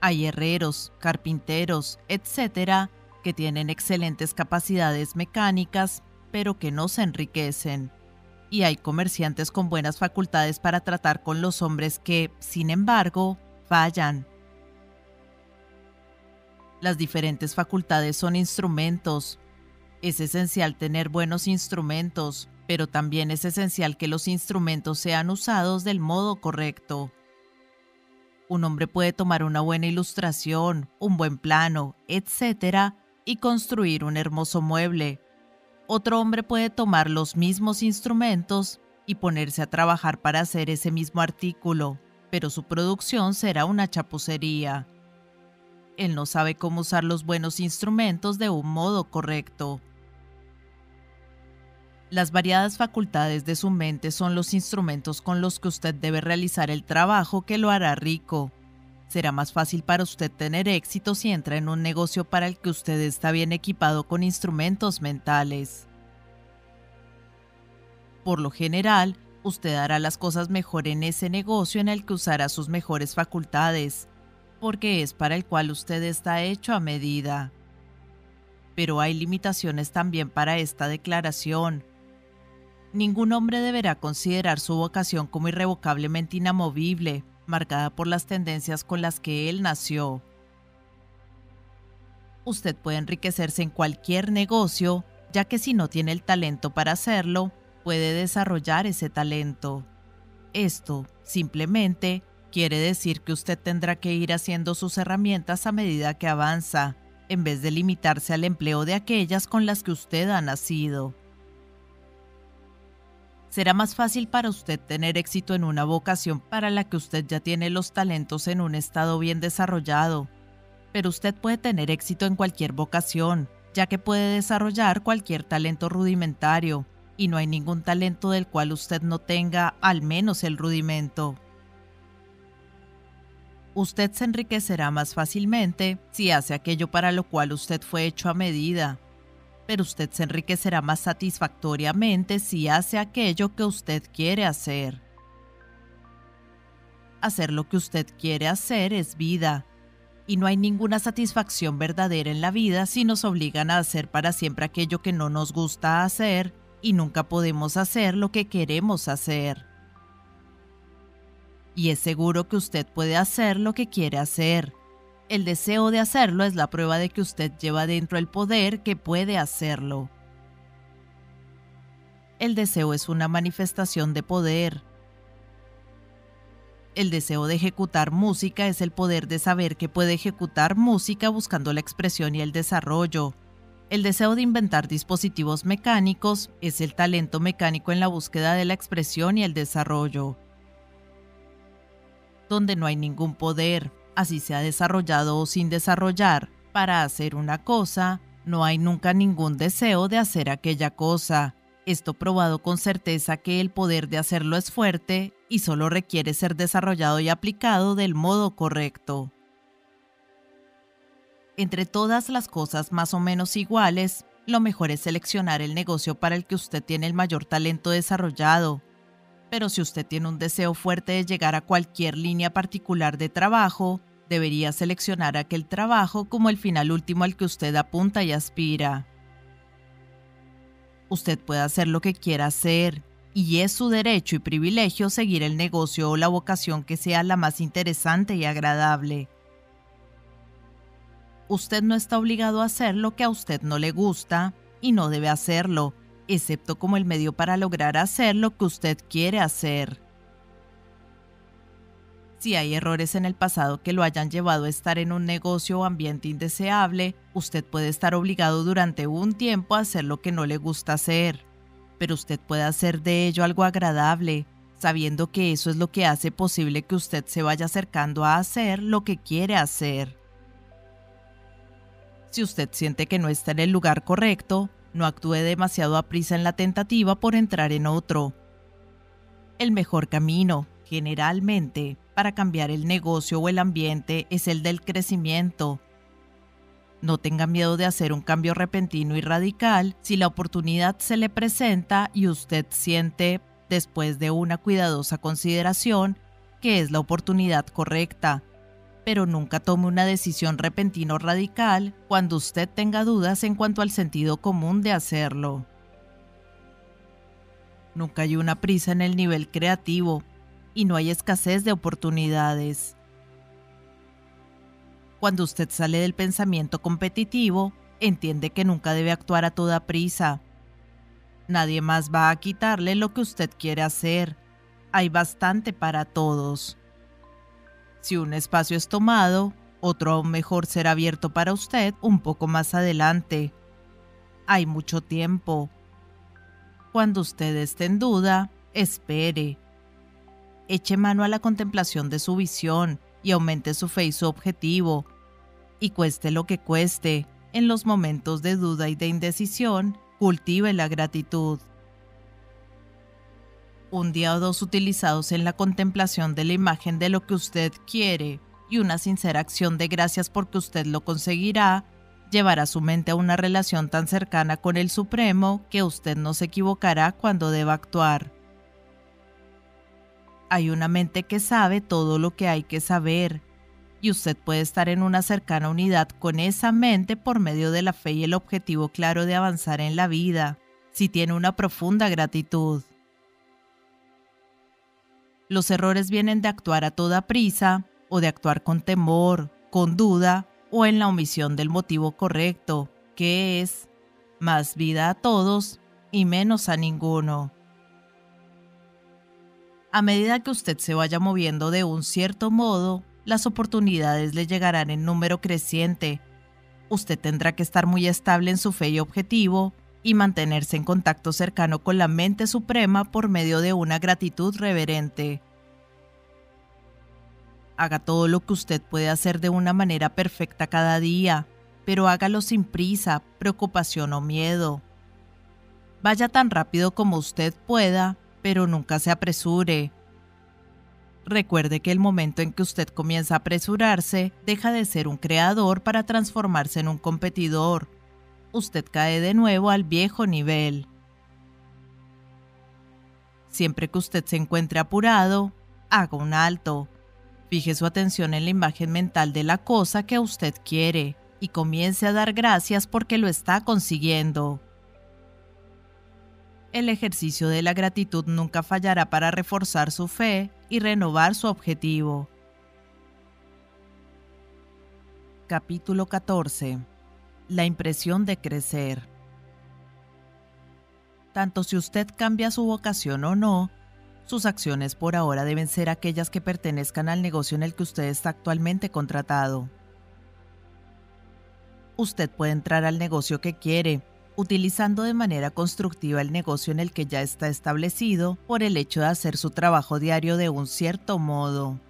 Hay herreros, carpinteros, etcétera, que tienen excelentes capacidades mecánicas, pero que no se enriquecen. Y hay comerciantes con buenas facultades para tratar con los hombres que, sin embargo, fallan. Las diferentes facultades son instrumentos. Es esencial tener buenos instrumentos, pero también es esencial que los instrumentos sean usados del modo correcto. Un hombre puede tomar una buena ilustración, un buen plano, etc., y construir un hermoso mueble. Otro hombre puede tomar los mismos instrumentos y ponerse a trabajar para hacer ese mismo artículo, pero su producción será una chapucería. Él no sabe cómo usar los buenos instrumentos de un modo correcto. Las variadas facultades de su mente son los instrumentos con los que usted debe realizar el trabajo que lo hará rico. Será más fácil para usted tener éxito si entra en un negocio para el que usted está bien equipado con instrumentos mentales. Por lo general, usted hará las cosas mejor en ese negocio en el que usará sus mejores facultades, porque es para el cual usted está hecho a medida. Pero hay limitaciones también para esta declaración. Ningún hombre deberá considerar su vocación como irrevocablemente inamovible, marcada por las tendencias con las que él nació. Usted puede enriquecerse en cualquier negocio, ya que si no tiene el talento para hacerlo, puede desarrollar ese talento. Esto, simplemente, quiere decir que usted tendrá que ir haciendo sus herramientas a medida que avanza, en vez de limitarse al empleo de aquellas con las que usted ha nacido será más fácil para usted tener éxito en una vocación para la que usted ya tiene los talentos en un estado bien desarrollado. Pero usted puede tener éxito en cualquier vocación, ya que puede desarrollar cualquier talento rudimentario, y no hay ningún talento del cual usted no tenga al menos el rudimento. Usted se enriquecerá más fácilmente si hace aquello para lo cual usted fue hecho a medida, pero usted se enriquecerá más satisfactoriamente si hace aquello que usted quiere hacer. Hacer lo que usted quiere hacer es vida, y no hay ninguna satisfacción verdadera en la vida si nos obligan a hacer para siempre aquello que no nos gusta hacer y nunca podemos hacer lo que queremos hacer. Y es seguro que usted puede hacer lo que quiere hacer, el deseo de hacerlo es la prueba de que usted lleva dentro el poder que puede hacerlo. El deseo es una manifestación de poder. El deseo de ejecutar música es el poder de saber que puede ejecutar música buscando la expresión y el desarrollo. El deseo de inventar dispositivos mecánicos es el talento mecánico en la búsqueda de la expresión y el desarrollo. Donde no hay ningún poder, así se ha desarrollado o sin desarrollar, para hacer una cosa, no hay nunca ningún deseo de hacer aquella cosa. Esto probado con certeza que el poder de hacerlo es fuerte y solo requiere ser desarrollado y aplicado del modo correcto. Entre todas las cosas más o menos iguales, lo mejor es seleccionar el negocio para el que usted tiene el mayor talento desarrollado. Pero si usted tiene un deseo fuerte de llegar a cualquier línea particular de trabajo, debería seleccionar aquel trabajo como el final último al que usted apunta y aspira. Usted puede hacer lo que quiera hacer, y es su derecho y privilegio seguir el negocio o la vocación que sea la más interesante y agradable. Usted no está obligado a hacer lo que a usted no le gusta, y no debe hacerlo, excepto como el medio para lograr hacer lo que usted quiere hacer. Si hay errores en el pasado que lo hayan llevado a estar en un negocio o ambiente indeseable, usted puede estar obligado durante un tiempo a hacer lo que no le gusta hacer. Pero usted puede hacer de ello algo agradable, sabiendo que eso es lo que hace posible que usted se vaya acercando a hacer lo que quiere hacer. Si usted siente que no está en el lugar correcto, no actúe demasiado a prisa en la tentativa por entrar en otro. El mejor camino, generalmente, para cambiar el negocio o el ambiente es el del crecimiento. No tenga miedo de hacer un cambio repentino y radical si la oportunidad se le presenta y usted siente, después de una cuidadosa consideración, que es la oportunidad correcta. Pero nunca tome una decisión repentina o radical cuando usted tenga dudas en cuanto al sentido común de hacerlo. Nunca hay una prisa en el nivel creativo, y no hay escasez de oportunidades. Cuando usted sale del pensamiento competitivo, entiende que nunca debe actuar a toda prisa. Nadie más va a quitarle lo que usted quiere hacer. Hay bastante para todos. Si un espacio es tomado, otro aún mejor será abierto para usted un poco más adelante. Hay mucho tiempo. Cuando usted esté en duda, espere eche mano a la contemplación de su visión y aumente su fe y su objetivo. Y cueste lo que cueste, en los momentos de duda y de indecisión, cultive la gratitud. Un día o dos utilizados en la contemplación de la imagen de lo que usted quiere y una sincera acción de gracias porque usted lo conseguirá, llevará su mente a una relación tan cercana con el Supremo que usted no se equivocará cuando deba actuar. Hay una mente que sabe todo lo que hay que saber, y usted puede estar en una cercana unidad con esa mente por medio de la fe y el objetivo claro de avanzar en la vida, si tiene una profunda gratitud. Los errores vienen de actuar a toda prisa o de actuar con temor, con duda o en la omisión del motivo correcto, que es más vida a todos y menos a ninguno. A medida que usted se vaya moviendo de un cierto modo, las oportunidades le llegarán en número creciente. Usted tendrá que estar muy estable en su fe y objetivo y mantenerse en contacto cercano con la mente suprema por medio de una gratitud reverente. Haga todo lo que usted puede hacer de una manera perfecta cada día, pero hágalo sin prisa, preocupación o miedo. Vaya tan rápido como usted pueda, pero nunca se apresure. Recuerde que el momento en que usted comienza a apresurarse, deja de ser un creador para transformarse en un competidor. Usted cae de nuevo al viejo nivel. Siempre que usted se encuentre apurado, haga un alto Fije su atención en la imagen mental de la cosa que usted quiere y comience a dar gracias porque lo está consiguiendo. El ejercicio de la gratitud nunca fallará para reforzar su fe y renovar su objetivo. Capítulo 14. La impresión de crecer. Tanto si usted cambia su vocación o no, sus acciones por ahora deben ser aquellas que pertenezcan al negocio en el que usted está actualmente contratado. Usted puede entrar al negocio que quiere, utilizando de manera constructiva el negocio en el que ya está establecido por el hecho de hacer su trabajo diario de un cierto modo.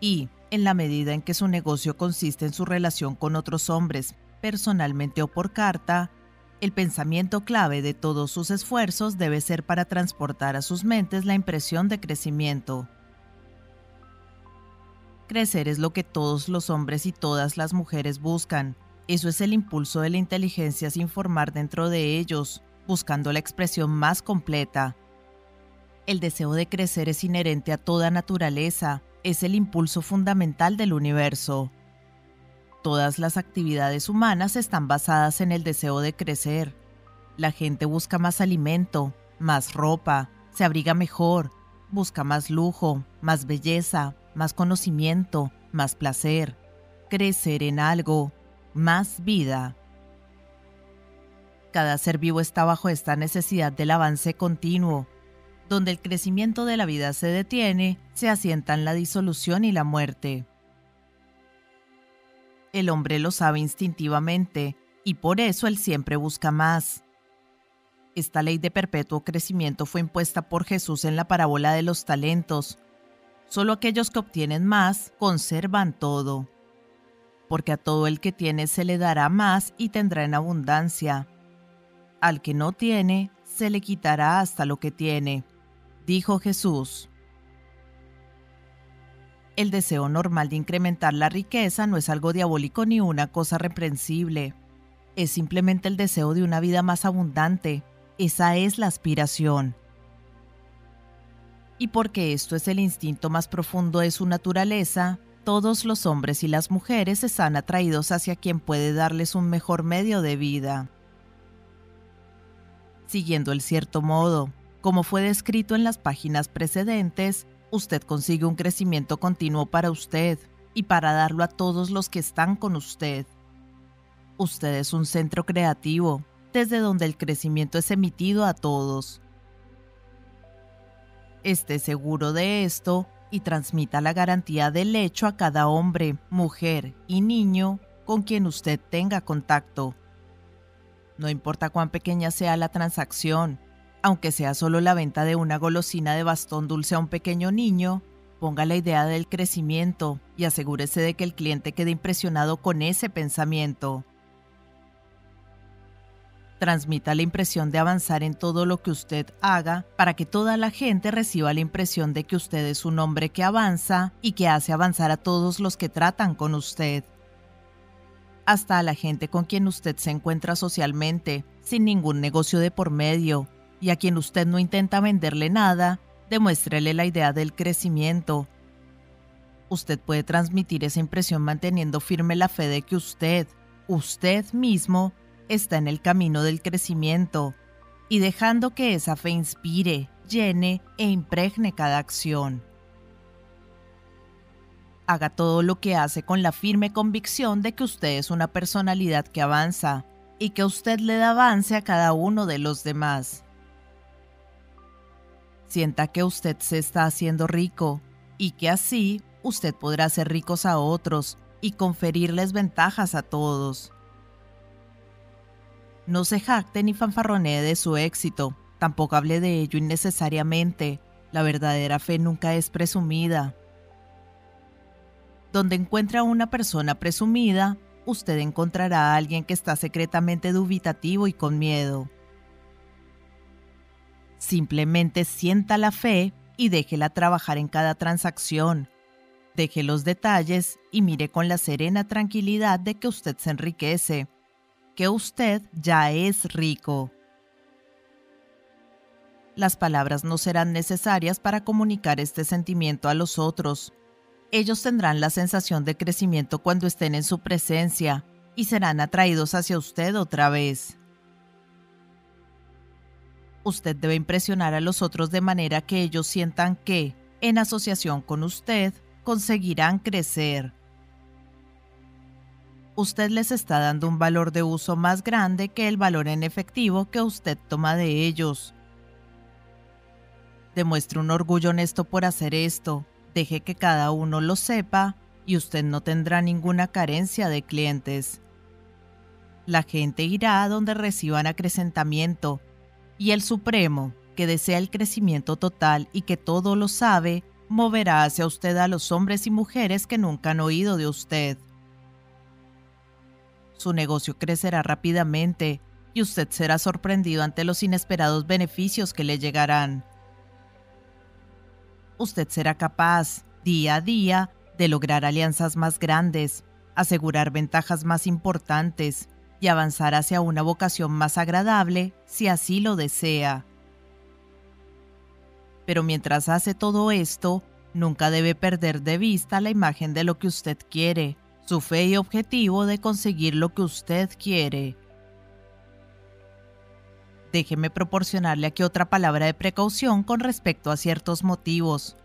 Y, en la medida en que su negocio consiste en su relación con otros hombres, personalmente o por carta, el pensamiento clave de todos sus esfuerzos debe ser para transportar a sus mentes la impresión de crecimiento. Crecer es lo que todos los hombres y todas las mujeres buscan. Eso es el impulso de la inteligencia sin formar dentro de ellos, buscando la expresión más completa. El deseo de crecer es inherente a toda naturaleza, es el impulso fundamental del universo. Todas las actividades humanas están basadas en el deseo de crecer. La gente busca más alimento, más ropa, se abriga mejor, busca más lujo, más belleza, más conocimiento, más placer, crecer en algo, más vida. Cada ser vivo está bajo esta necesidad del avance continuo. Donde el crecimiento de la vida se detiene, se asientan la disolución y la muerte el hombre lo sabe instintivamente y por eso él siempre busca más. Esta ley de perpetuo crecimiento fue impuesta por Jesús en la parábola de los talentos. Solo aquellos que obtienen más conservan todo, porque a todo el que tiene se le dará más y tendrá en abundancia. Al que no tiene, se le quitará hasta lo que tiene, dijo Jesús. El deseo normal de incrementar la riqueza no es algo diabólico ni una cosa reprensible. Es simplemente el deseo de una vida más abundante. Esa es la aspiración. Y porque esto es el instinto más profundo de su naturaleza, todos los hombres y las mujeres están atraídos hacia quien puede darles un mejor medio de vida. Siguiendo el cierto modo, como fue descrito en las páginas precedentes, usted consigue un crecimiento continuo para usted y para darlo a todos los que están con usted. Usted es un centro creativo, desde donde el crecimiento es emitido a todos. Esté seguro de esto y transmita la garantía del hecho a cada hombre, mujer y niño con quien usted tenga contacto. No importa cuán pequeña sea la transacción, aunque sea solo la venta de una golosina de bastón dulce a un pequeño niño, ponga la idea del crecimiento y asegúrese de que el cliente quede impresionado con ese pensamiento. Transmita la impresión de avanzar en todo lo que usted haga para que toda la gente reciba la impresión de que usted es un hombre que avanza y que hace avanzar a todos los que tratan con usted. Hasta a la gente con quien usted se encuentra socialmente, sin ningún negocio de por medio, y a quien usted no intenta venderle nada, demuéstrele la idea del crecimiento. Usted puede transmitir esa impresión manteniendo firme la fe de que usted, usted mismo, está en el camino del crecimiento y dejando que esa fe inspire, llene e impregne cada acción. Haga todo lo que hace con la firme convicción de que usted es una personalidad que avanza y que usted le da avance a cada uno de los demás. Sienta que usted se está haciendo rico y que así usted podrá hacer ricos a otros y conferirles ventajas a todos. No se jacte ni fanfarronee de su éxito, tampoco hable de ello innecesariamente. La verdadera fe nunca es presumida. Donde encuentra a una persona presumida, usted encontrará a alguien que está secretamente dubitativo y con miedo. Simplemente sienta la fe y déjela trabajar en cada transacción. Deje los detalles y mire con la serena tranquilidad de que usted se enriquece que usted ya es rico. Las palabras no serán necesarias para comunicar este sentimiento a los otros. Ellos tendrán la sensación de crecimiento cuando estén en su presencia y serán atraídos hacia usted otra vez. Usted debe impresionar a los otros de manera que ellos sientan que, en asociación con usted, conseguirán crecer usted les está dando un valor de uso más grande que el valor en efectivo que usted toma de ellos. Demuestre un orgullo honesto por hacer esto, deje que cada uno lo sepa y usted no tendrá ninguna carencia de clientes. La gente irá a donde reciban acrecentamiento, y el Supremo, que desea el crecimiento total y que todo lo sabe, moverá hacia usted a los hombres y mujeres que nunca han oído de usted su negocio crecerá rápidamente y usted será sorprendido ante los inesperados beneficios que le llegarán. Usted será capaz, día a día, de lograr alianzas más grandes, asegurar ventajas más importantes y avanzar hacia una vocación más agradable si así lo desea. Pero mientras hace todo esto, nunca debe perder de vista la imagen de lo que usted quiere su fe y objetivo de conseguir lo que usted quiere. Déjeme proporcionarle aquí otra palabra de precaución con respecto a ciertos motivos.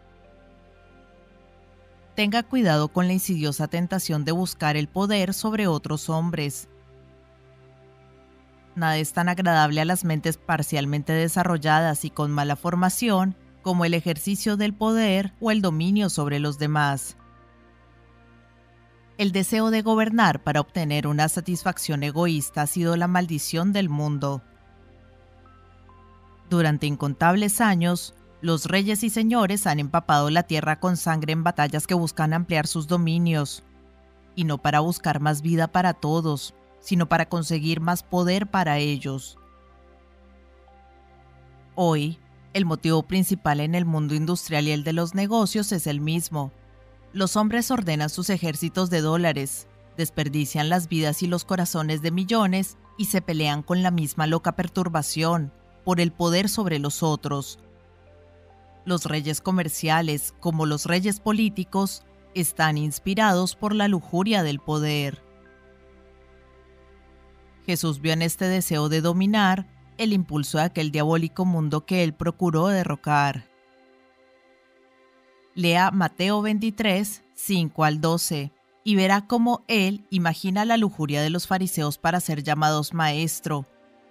Tenga cuidado con la insidiosa tentación de buscar el poder sobre otros hombres. Nada es tan agradable a las mentes parcialmente desarrolladas y con mala formación como el ejercicio del poder o el dominio sobre los demás el deseo de gobernar para obtener una satisfacción egoísta ha sido la maldición del mundo. Durante incontables años, los reyes y señores han empapado la tierra con sangre en batallas que buscan ampliar sus dominios, y no para buscar más vida para todos, sino para conseguir más poder para ellos. Hoy, el motivo principal en el mundo industrial y el de los negocios es el mismo, los hombres ordenan sus ejércitos de dólares, desperdician las vidas y los corazones de millones y se pelean con la misma loca perturbación por el poder sobre los otros. Los reyes comerciales, como los reyes políticos, están inspirados por la lujuria del poder. Jesús vio en este deseo de dominar el impulso de aquel diabólico mundo que él procuró derrocar. Lea Mateo 23, 5 al 12, y verá cómo él imagina la lujuria de los fariseos para ser llamados maestro,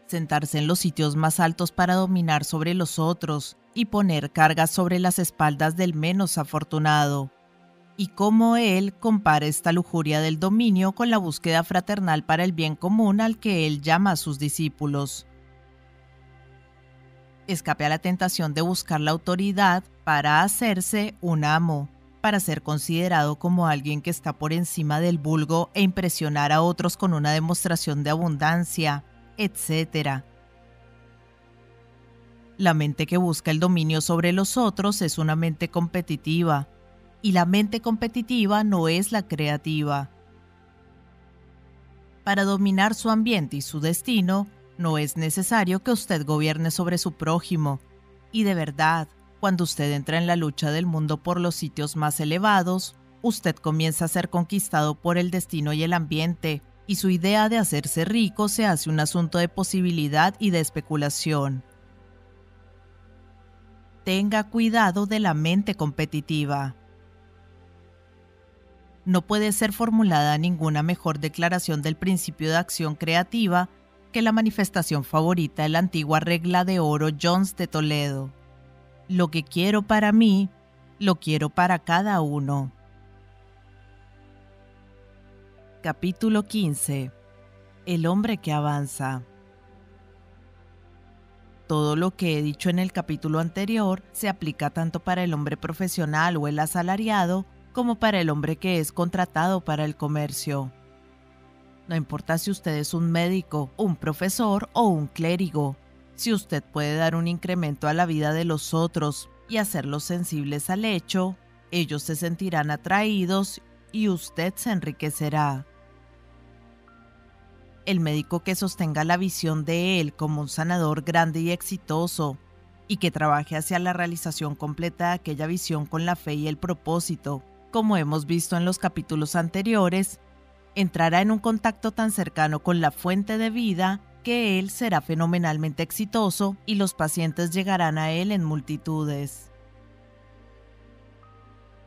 sentarse en los sitios más altos para dominar sobre los otros y poner cargas sobre las espaldas del menos afortunado, y cómo él compara esta lujuria del dominio con la búsqueda fraternal para el bien común al que él llama a sus discípulos. Escape a la tentación de buscar la autoridad para hacerse un amo, para ser considerado como alguien que está por encima del vulgo e impresionar a otros con una demostración de abundancia, etc. La mente que busca el dominio sobre los otros es una mente competitiva, y la mente competitiva no es la creativa. Para dominar su ambiente y su destino, no es necesario que usted gobierne sobre su prójimo, y de verdad, cuando usted entra en la lucha del mundo por los sitios más elevados, usted comienza a ser conquistado por el destino y el ambiente, y su idea de hacerse rico se hace un asunto de posibilidad y de especulación. Tenga cuidado de la mente competitiva. No puede ser formulada ninguna mejor declaración del principio de acción creativa que la manifestación favorita de la antigua regla de oro Jones de Toledo. Lo que quiero para mí, lo quiero para cada uno. Capítulo 15. El hombre que avanza. Todo lo que he dicho en el capítulo anterior se aplica tanto para el hombre profesional o el asalariado como para el hombre que es contratado para el comercio. No importa si usted es un médico, un profesor o un clérigo, si usted puede dar un incremento a la vida de los otros y hacerlos sensibles al hecho, ellos se sentirán atraídos y usted se enriquecerá. El médico que sostenga la visión de él como un sanador grande y exitoso, y que trabaje hacia la realización completa de aquella visión con la fe y el propósito, como hemos visto en los capítulos anteriores, entrará en un contacto tan cercano con la fuente de vida que él será fenomenalmente exitoso y los pacientes llegarán a él en multitudes.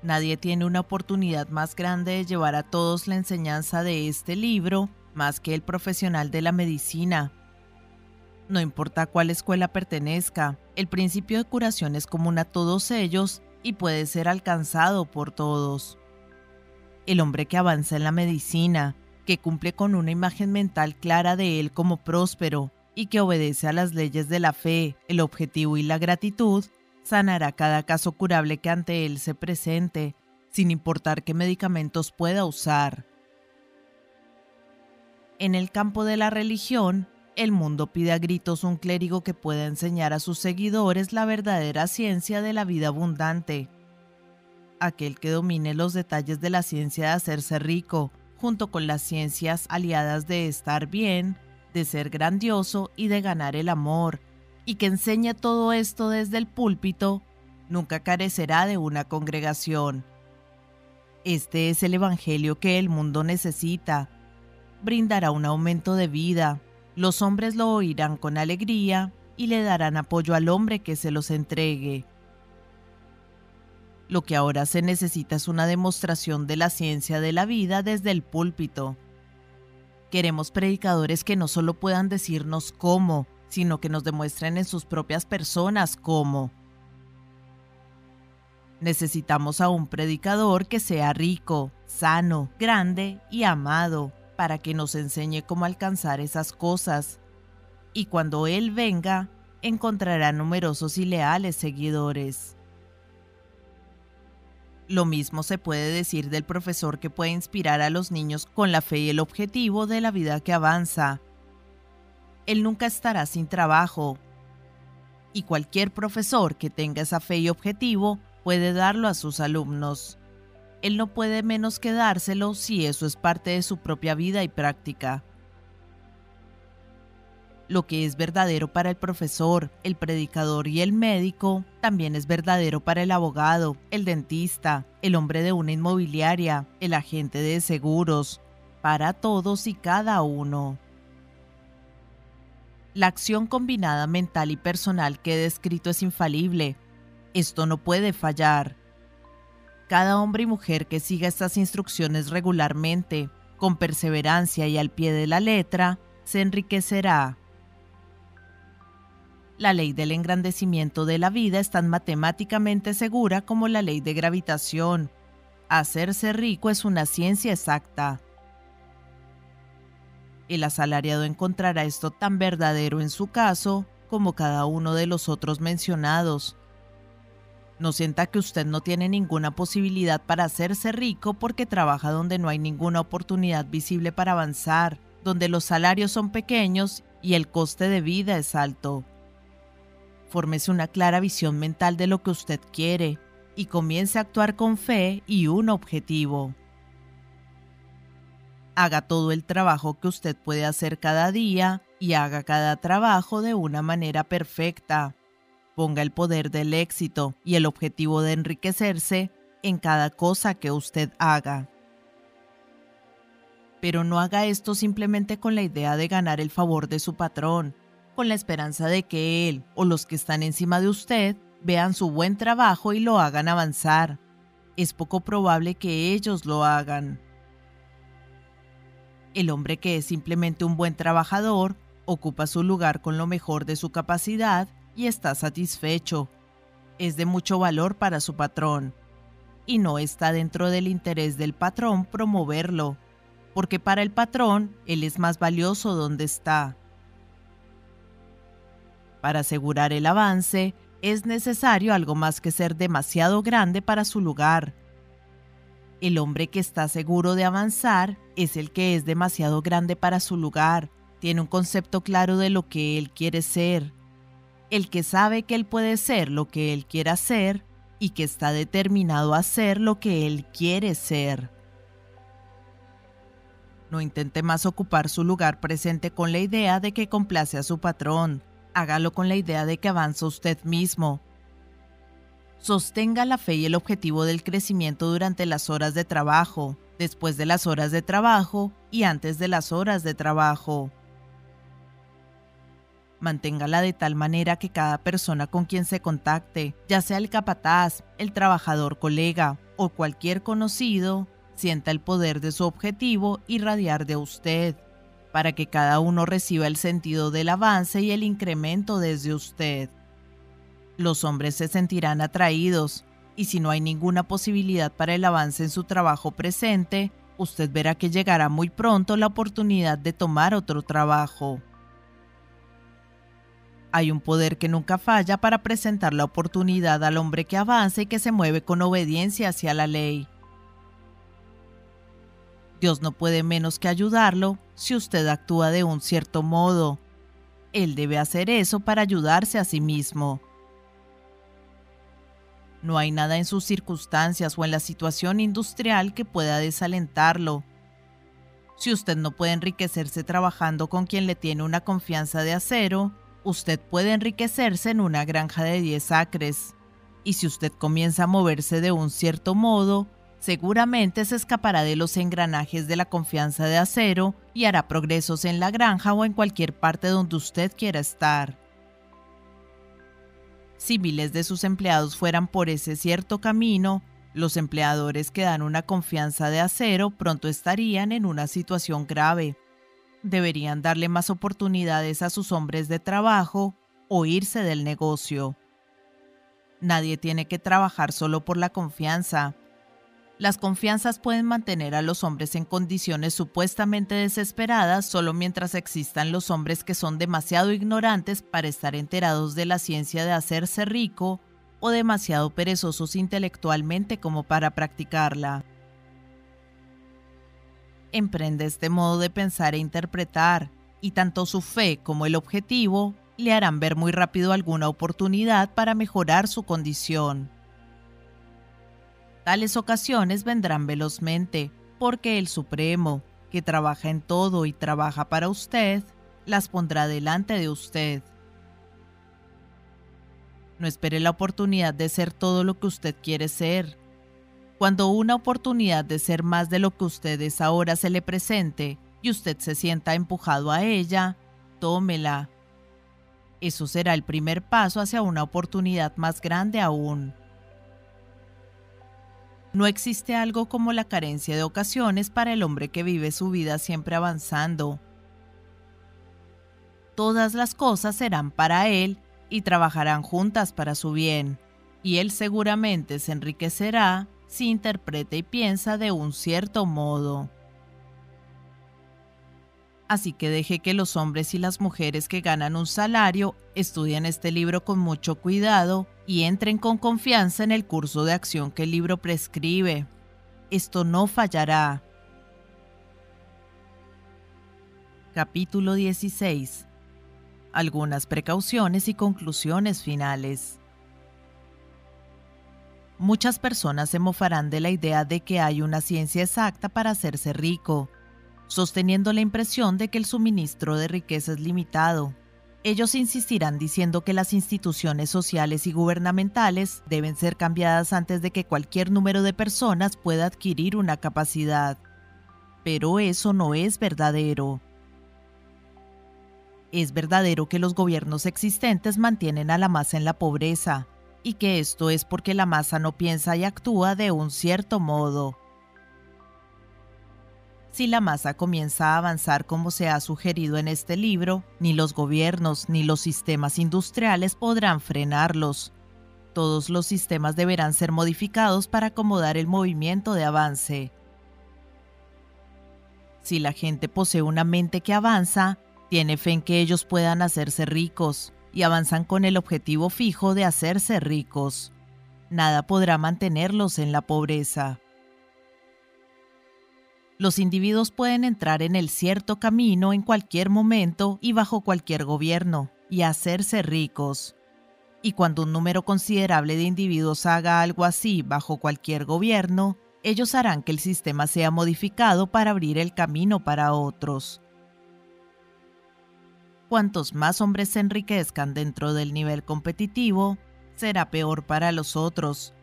Nadie tiene una oportunidad más grande de llevar a todos la enseñanza de este libro más que el profesional de la medicina. No importa a cuál escuela pertenezca, el principio de curación es común a todos ellos y puede ser alcanzado por todos. El hombre que avanza en la medicina, que cumple con una imagen mental clara de él como próspero y que obedece a las leyes de la fe, el objetivo y la gratitud, sanará cada caso curable que ante él se presente, sin importar qué medicamentos pueda usar. En el campo de la religión, el mundo pide a gritos un clérigo que pueda enseñar a sus seguidores la verdadera ciencia de la vida abundante. Aquel que domine los detalles de la ciencia de hacerse rico, junto con las ciencias aliadas de estar bien, de ser grandioso y de ganar el amor, y que enseñe todo esto desde el púlpito, nunca carecerá de una congregación. Este es el Evangelio que el mundo necesita, brindará un aumento de vida, los hombres lo oirán con alegría y le darán apoyo al hombre que se los entregue. Lo que ahora se necesita es una demostración de la ciencia de la vida desde el púlpito. Queremos predicadores que no solo puedan decirnos cómo, sino que nos demuestren en sus propias personas cómo. Necesitamos a un predicador que sea rico, sano, grande y amado, para que nos enseñe cómo alcanzar esas cosas. Y cuando Él venga, encontrará numerosos y leales seguidores. Lo mismo se puede decir del profesor que puede inspirar a los niños con la fe y el objetivo de la vida que avanza. Él nunca estará sin trabajo. Y cualquier profesor que tenga esa fe y objetivo puede darlo a sus alumnos él no puede menos que dárselo si eso es parte de su propia vida y práctica. Lo que es verdadero para el profesor, el predicador y el médico, también es verdadero para el abogado, el dentista, el hombre de una inmobiliaria, el agente de seguros, para todos y cada uno. La acción combinada mental y personal que he descrito es infalible. Esto no puede fallar. Cada hombre y mujer que siga estas instrucciones regularmente, con perseverancia y al pie de la letra, se enriquecerá. La ley del engrandecimiento de la vida es tan matemáticamente segura como la ley de gravitación. Hacerse rico es una ciencia exacta. El asalariado encontrará esto tan verdadero en su caso como cada uno de los otros mencionados. No sienta que usted no tiene ninguna posibilidad para hacerse rico porque trabaja donde no hay ninguna oportunidad visible para avanzar, donde los salarios son pequeños y el coste de vida es alto. Fórmese una clara visión mental de lo que usted quiere y comience a actuar con fe y un objetivo. Haga todo el trabajo que usted puede hacer cada día y haga cada trabajo de una manera perfecta. Ponga el poder del éxito y el objetivo de enriquecerse en cada cosa que usted haga. Pero no haga esto simplemente con la idea de ganar el favor de su patrón, con la esperanza de que él o los que están encima de usted vean su buen trabajo y lo hagan avanzar. Es poco probable que ellos lo hagan. El hombre que es simplemente un buen trabajador ocupa su lugar con lo mejor de su capacidad y está satisfecho. Es de mucho valor para su patrón. Y no está dentro del interés del patrón promoverlo porque para el patrón él es más valioso donde está. Para asegurar el avance, es necesario algo más que ser demasiado grande para su lugar. El hombre que está seguro de avanzar es el que es demasiado grande para su lugar, tiene un concepto claro de lo que él quiere ser, el que sabe que él puede ser lo que él quiera ser y que está determinado a ser lo que él quiere ser. No intente más ocupar su lugar presente con la idea de que complace a su patrón. Hágalo con la idea de que avanza usted mismo. Sostenga la fe y el objetivo del crecimiento durante las horas de trabajo, después de las horas de trabajo y antes de las horas de trabajo. Manténgala de tal manera que cada persona con quien se contacte, ya sea el capataz, el trabajador colega o cualquier conocido, sienta el poder de su objetivo irradiar de usted, para que cada uno reciba el sentido del avance y el incremento desde usted. Los hombres se sentirán atraídos, y si no hay ninguna posibilidad para el avance en su trabajo presente, usted verá que llegará muy pronto la oportunidad de tomar otro trabajo. Hay un poder que nunca falla para presentar la oportunidad al hombre que avanza y que se mueve con obediencia hacia la ley. Dios no puede menos que ayudarlo si usted actúa de un cierto modo. Él debe hacer eso para ayudarse a sí mismo. No hay nada en sus circunstancias o en la situación industrial que pueda desalentarlo. Si usted no puede enriquecerse trabajando con quien le tiene una confianza de acero, usted puede enriquecerse en una granja de 10 acres. Y si usted comienza a moverse de un cierto modo, Seguramente se escapará de los engranajes de la confianza de acero y hará progresos en la granja o en cualquier parte donde usted quiera estar. Si miles de sus empleados fueran por ese cierto camino, los empleadores que dan una confianza de acero pronto estarían en una situación grave. Deberían darle más oportunidades a sus hombres de trabajo o irse del negocio. Nadie tiene que trabajar solo por la confianza las confianzas pueden mantener a los hombres en condiciones supuestamente desesperadas solo mientras existan los hombres que son demasiado ignorantes para estar enterados de la ciencia de hacerse rico o demasiado perezosos intelectualmente como para practicarla. Emprende este modo de pensar e interpretar, y tanto su fe como el objetivo le harán ver muy rápido alguna oportunidad para mejorar su condición. Tales ocasiones vendrán velozmente, porque el Supremo, que trabaja en todo y trabaja para usted, las pondrá delante de usted. No espere la oportunidad de ser todo lo que usted quiere ser. Cuando una oportunidad de ser más de lo que usted es ahora se le presente y usted se sienta empujado a ella, tómela. Eso será el primer paso hacia una oportunidad más grande aún. No existe algo como la carencia de ocasiones para el hombre que vive su vida siempre avanzando. Todas las cosas serán para él y trabajarán juntas para su bien, y él seguramente se enriquecerá si interpreta y piensa de un cierto modo. Así que deje que los hombres y las mujeres que ganan un salario estudien este libro con mucho cuidado y entren con confianza en el curso de acción que el libro prescribe. Esto no fallará. Capítulo 16. algunas precauciones y conclusiones finales. Muchas personas se mofarán de la idea de que hay una ciencia exacta para hacerse rico, sosteniendo la impresión de que el suministro de riqueza es limitado. Ellos insistirán diciendo que las instituciones sociales y gubernamentales deben ser cambiadas antes de que cualquier número de personas pueda adquirir una capacidad. Pero eso no es verdadero. Es verdadero que los gobiernos existentes mantienen a la masa en la pobreza, y que esto es porque la masa no piensa y actúa de un cierto modo. Si la masa comienza a avanzar como se ha sugerido en este libro, ni los gobiernos ni los sistemas industriales podrán frenarlos. Todos los sistemas deberán ser modificados para acomodar el movimiento de avance. Si la gente posee una mente que avanza, tiene fe en que ellos puedan hacerse ricos y avanzan con el objetivo fijo de hacerse ricos. Nada podrá mantenerlos en la pobreza. Los individuos pueden entrar en el cierto camino en cualquier momento y bajo cualquier gobierno, y hacerse ricos. Y cuando un número considerable de individuos haga algo así bajo cualquier gobierno, ellos harán que el sistema sea modificado para abrir el camino para otros. Cuantos más hombres se enriquezcan dentro del nivel competitivo, será peor para los otros.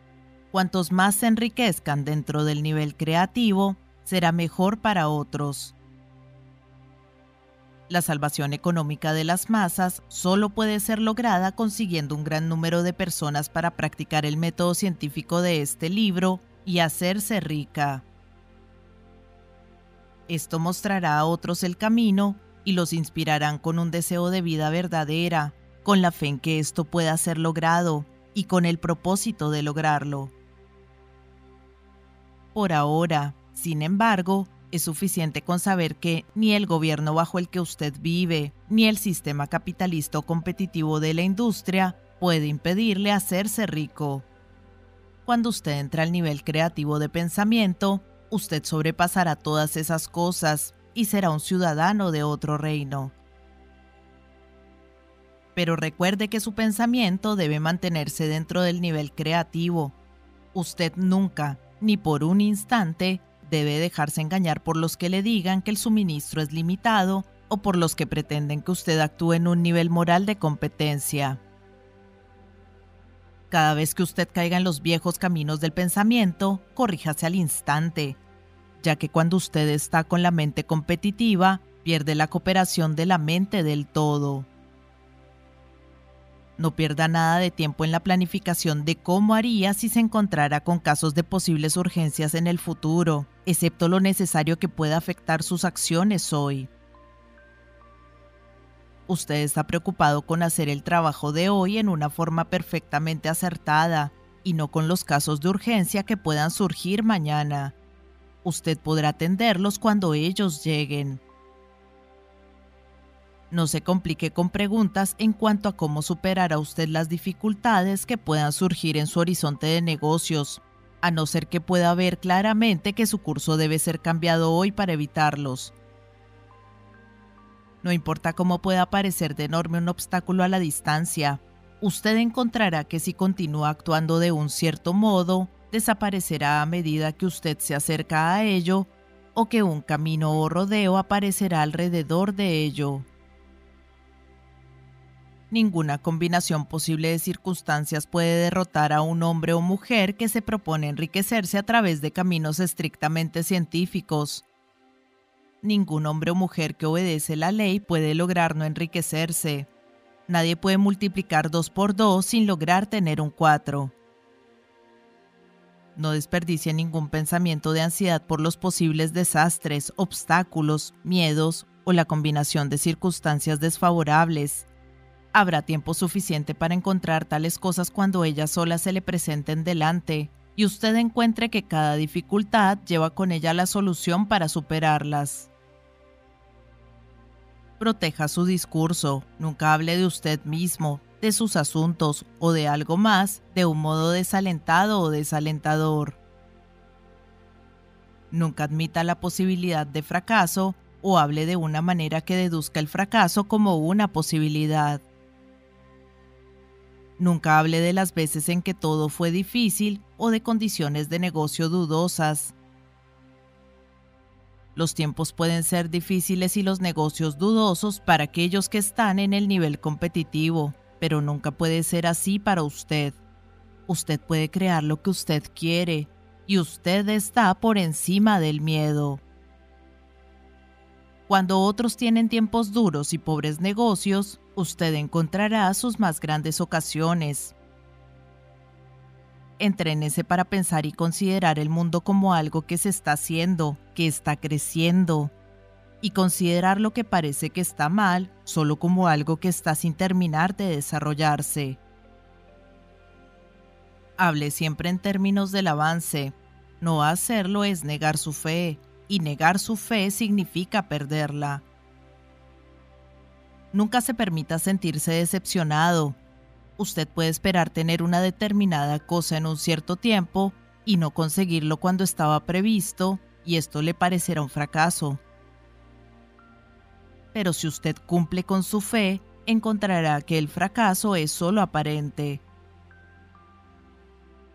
Cuantos más se enriquezcan dentro del nivel creativo, será mejor para otros. La salvación económica de las masas solo puede ser lograda consiguiendo un gran número de personas para practicar el método científico de este libro y hacerse rica. Esto mostrará a otros el camino y los inspirarán con un deseo de vida verdadera, con la fe en que esto pueda ser logrado y con el propósito de lograrlo. Por ahora, sin embargo, es suficiente con saber que ni el gobierno bajo el que usted vive, ni el sistema capitalista competitivo de la industria puede impedirle hacerse rico. Cuando usted entra al nivel creativo de pensamiento, usted sobrepasará todas esas cosas y será un ciudadano de otro reino. Pero recuerde que su pensamiento debe mantenerse dentro del nivel creativo. Usted nunca, ni por un instante, debe dejarse engañar por los que le digan que el suministro es limitado o por los que pretenden que usted actúe en un nivel moral de competencia. Cada vez que usted caiga en los viejos caminos del pensamiento, corríjase al instante, ya que cuando usted está con la mente competitiva, pierde la cooperación de la mente del todo. No pierda nada de tiempo en la planificación de cómo haría si se encontrara con casos de posibles urgencias en el futuro, excepto lo necesario que pueda afectar sus acciones hoy. Usted está preocupado con hacer el trabajo de hoy en una forma perfectamente acertada y no con los casos de urgencia que puedan surgir mañana. Usted podrá atenderlos cuando ellos lleguen. No se complique con preguntas en cuanto a cómo superará usted las dificultades que puedan surgir en su horizonte de negocios, a no ser que pueda ver claramente que su curso debe ser cambiado hoy para evitarlos. No importa cómo pueda parecer de enorme un obstáculo a la distancia, usted encontrará que si continúa actuando de un cierto modo, desaparecerá a medida que usted se acerca a ello o que un camino o rodeo aparecerá alrededor de ello. Ninguna combinación posible de circunstancias puede derrotar a un hombre o mujer que se propone enriquecerse a través de caminos estrictamente científicos. Ningún hombre o mujer que obedece la ley puede lograr no enriquecerse. Nadie puede multiplicar dos por dos sin lograr tener un cuatro. No desperdicie ningún pensamiento de ansiedad por los posibles desastres, obstáculos, miedos o la combinación de circunstancias desfavorables Habrá tiempo suficiente para encontrar tales cosas cuando ellas solas se le presenten delante y usted encuentre que cada dificultad lleva con ella la solución para superarlas. Proteja su discurso, nunca hable de usted mismo, de sus asuntos o de algo más de un modo desalentado o desalentador. Nunca admita la posibilidad de fracaso o hable de una manera que deduzca el fracaso como una posibilidad. Nunca hable de las veces en que todo fue difícil o de condiciones de negocio dudosas. Los tiempos pueden ser difíciles y los negocios dudosos para aquellos que están en el nivel competitivo, pero nunca puede ser así para usted. Usted puede crear lo que usted quiere y usted está por encima del miedo. Cuando otros tienen tiempos duros y pobres negocios, usted encontrará sus más grandes ocasiones. Entrénese para pensar y considerar el mundo como algo que se está haciendo, que está creciendo, y considerar lo que parece que está mal solo como algo que está sin terminar de desarrollarse. Hable siempre en términos del avance. No hacerlo es negar su fe, y negar su fe significa perderla. Nunca se permita sentirse decepcionado. Usted puede esperar tener una determinada cosa en un cierto tiempo y no conseguirlo cuando estaba previsto, y esto le parecerá un fracaso. Pero si usted cumple con su fe, encontrará que el fracaso es solo aparente.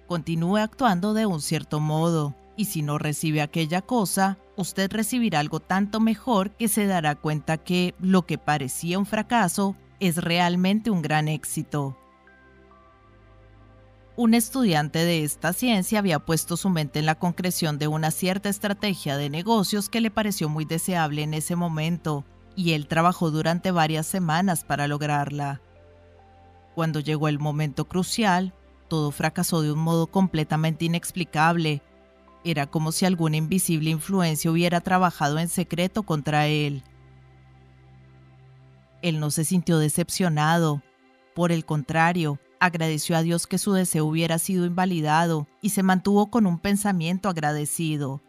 Continúe actuando de un cierto modo y si no recibe aquella cosa, usted recibirá algo tanto mejor que se dará cuenta que lo que parecía un fracaso es realmente un gran éxito. Un estudiante de esta ciencia había puesto su mente en la concreción de una cierta estrategia de negocios que le pareció muy deseable en ese momento, y él trabajó durante varias semanas para lograrla. Cuando llegó el momento crucial, todo fracasó de un modo completamente inexplicable, era como si alguna invisible influencia hubiera trabajado en secreto contra él. Él no se sintió decepcionado. Por el contrario, agradeció a Dios que su deseo hubiera sido invalidado y se mantuvo con un pensamiento agradecido.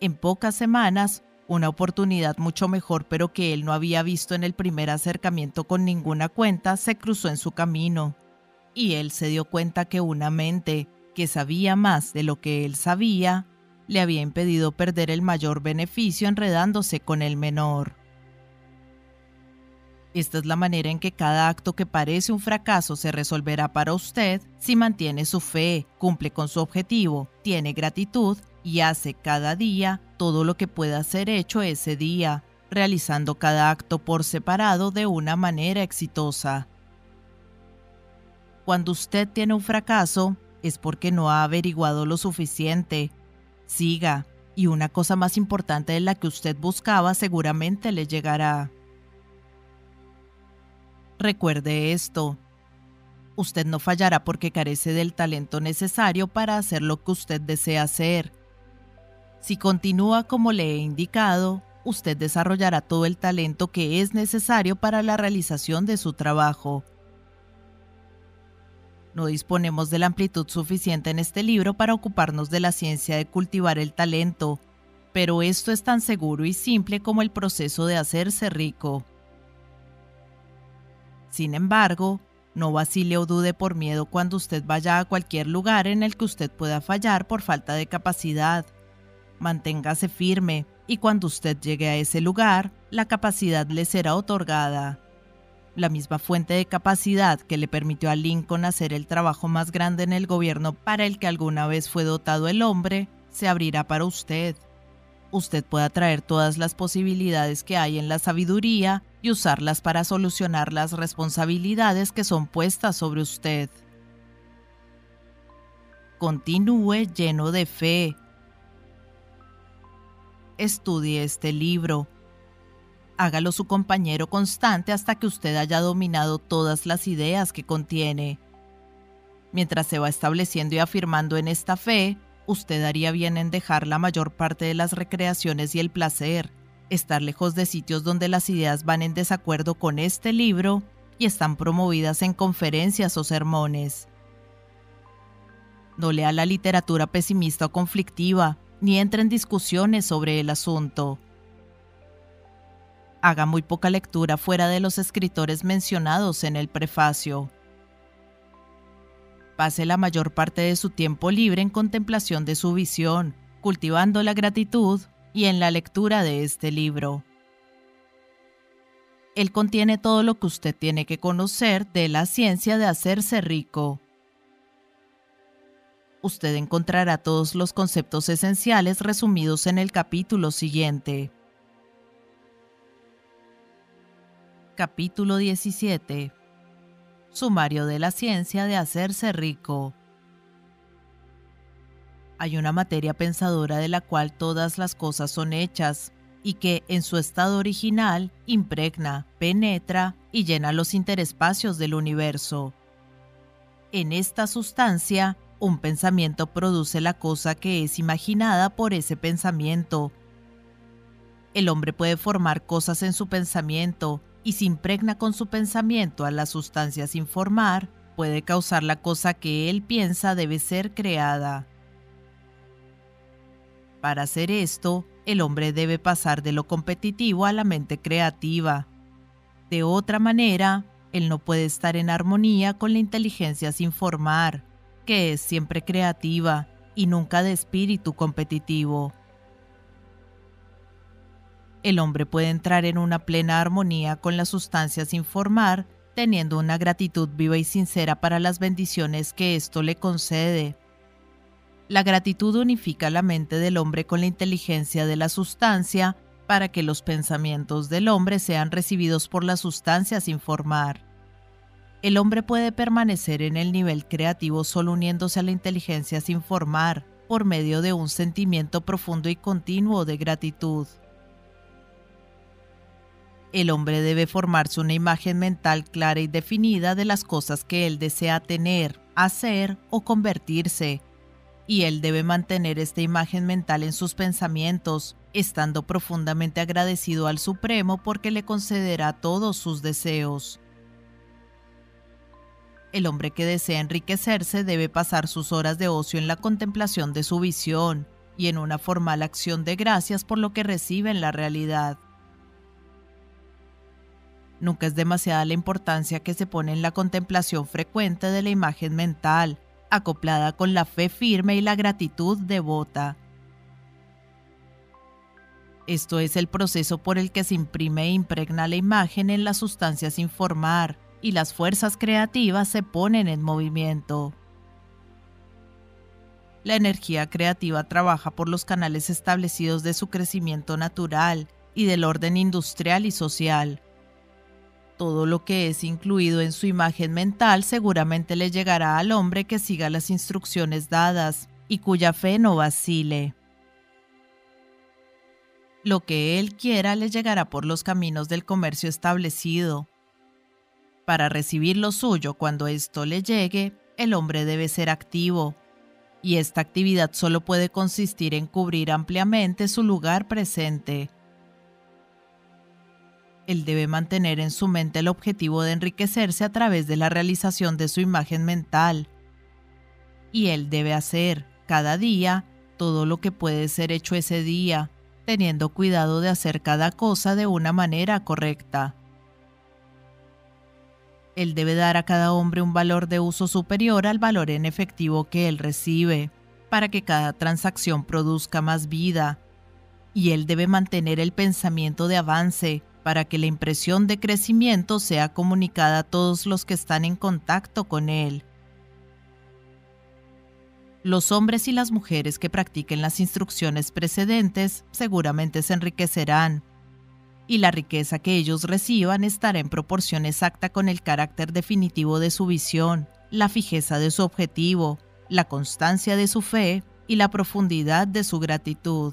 En pocas semanas, una oportunidad mucho mejor pero que él no había visto en el primer acercamiento con ninguna cuenta se cruzó en su camino, y él se dio cuenta que una mente, que sabía más de lo que él sabía, le había impedido perder el mayor beneficio enredándose con el menor. Esta es la manera en que cada acto que parece un fracaso se resolverá para usted si mantiene su fe, cumple con su objetivo, tiene gratitud y hace cada día todo lo que pueda ser hecho ese día, realizando cada acto por separado de una manera exitosa. Cuando usted tiene un fracaso, es porque no ha averiguado lo suficiente. Siga, y una cosa más importante de la que usted buscaba seguramente le llegará. Recuerde esto. Usted no fallará porque carece del talento necesario para hacer lo que usted desea hacer. Si continúa como le he indicado, usted desarrollará todo el talento que es necesario para la realización de su trabajo. No disponemos de la amplitud suficiente en este libro para ocuparnos de la ciencia de cultivar el talento, pero esto es tan seguro y simple como el proceso de hacerse rico. Sin embargo, no vacile o dude por miedo cuando usted vaya a cualquier lugar en el que usted pueda fallar por falta de capacidad. Manténgase firme y cuando usted llegue a ese lugar, la capacidad le será otorgada la misma fuente de capacidad que le permitió a Lincoln hacer el trabajo más grande en el gobierno para el que alguna vez fue dotado el hombre, se abrirá para usted. Usted puede atraer todas las posibilidades que hay en la sabiduría y usarlas para solucionar las responsabilidades que son puestas sobre usted. Continúe lleno de fe. Estudie este libro hágalo su compañero constante hasta que usted haya dominado todas las ideas que contiene. Mientras se va estableciendo y afirmando en esta fe, usted haría bien en dejar la mayor parte de las recreaciones y el placer, estar lejos de sitios donde las ideas van en desacuerdo con este libro y están promovidas en conferencias o sermones. No lea la literatura pesimista o conflictiva, ni entre en discusiones sobre el asunto haga muy poca lectura fuera de los escritores mencionados en el prefacio. Pase la mayor parte de su tiempo libre en contemplación de su visión, cultivando la gratitud, y en la lectura de este libro. Él contiene todo lo que usted tiene que conocer de la ciencia de hacerse rico. Usted encontrará todos los conceptos esenciales resumidos en el capítulo siguiente. Capítulo 17 Sumario de la ciencia de hacerse rico. Hay una materia pensadora de la cual todas las cosas son hechas, y que en su estado original impregna, penetra y llena los interespacios del universo. En esta sustancia, un pensamiento produce la cosa que es imaginada por ese pensamiento. El hombre puede formar cosas en su pensamiento y si impregna con su pensamiento a la sustancia sin formar, puede causar la cosa que él piensa debe ser creada. Para hacer esto, el hombre debe pasar de lo competitivo a la mente creativa. De otra manera, él no puede estar en armonía con la inteligencia sin formar, que es siempre creativa y nunca de espíritu competitivo. El hombre puede entrar en una plena armonía con la sustancia sin formar, teniendo una gratitud viva y sincera para las bendiciones que esto le concede la gratitud unifica la mente del hombre con la inteligencia de la sustancia para que los pensamientos del hombre sean recibidos por la sustancia sin formar. El hombre puede permanecer en el nivel creativo solo uniéndose a la inteligencia sin formar, por medio de un sentimiento profundo y continuo de gratitud. El hombre debe formarse una imagen mental clara y definida de las cosas que él desea tener, hacer o convertirse, y él debe mantener esta imagen mental en sus pensamientos, estando profundamente agradecido al Supremo porque le concederá todos sus deseos. El hombre que desea enriquecerse debe pasar sus horas de ocio en la contemplación de su visión y en una formal acción de gracias por lo que recibe en la realidad. Nunca es demasiada la importancia que se pone en la contemplación frecuente de la imagen mental, acoplada con la fe firme y la gratitud devota. Esto es el proceso por el que se imprime e impregna la imagen en la sustancia sin formar y las fuerzas creativas se ponen en movimiento. La energía creativa trabaja por los canales establecidos de su crecimiento natural y del orden industrial y social, todo lo que es incluido en su imagen mental seguramente le llegará al hombre que siga las instrucciones dadas y cuya fe no vacile. Lo que él quiera le llegará por los caminos del comercio establecido. Para recibir lo suyo cuando esto le llegue, el hombre debe ser activo, y esta actividad solo puede consistir en cubrir ampliamente su lugar presente él debe mantener en su mente el objetivo de enriquecerse a través de la realización de su imagen mental. Y él debe hacer, cada día, todo lo que puede ser hecho ese día, teniendo cuidado de hacer cada cosa de una manera correcta. Él debe dar a cada hombre un valor de uso superior al valor en efectivo que él recibe, para que cada transacción produzca más vida. Y él debe mantener el pensamiento de avance, para que la impresión de crecimiento sea comunicada a todos los que están en contacto con él. Los hombres y las mujeres que practiquen las instrucciones precedentes seguramente se enriquecerán, y la riqueza que ellos reciban estará en proporción exacta con el carácter definitivo de su visión, la fijeza de su objetivo, la constancia de su fe y la profundidad de su gratitud.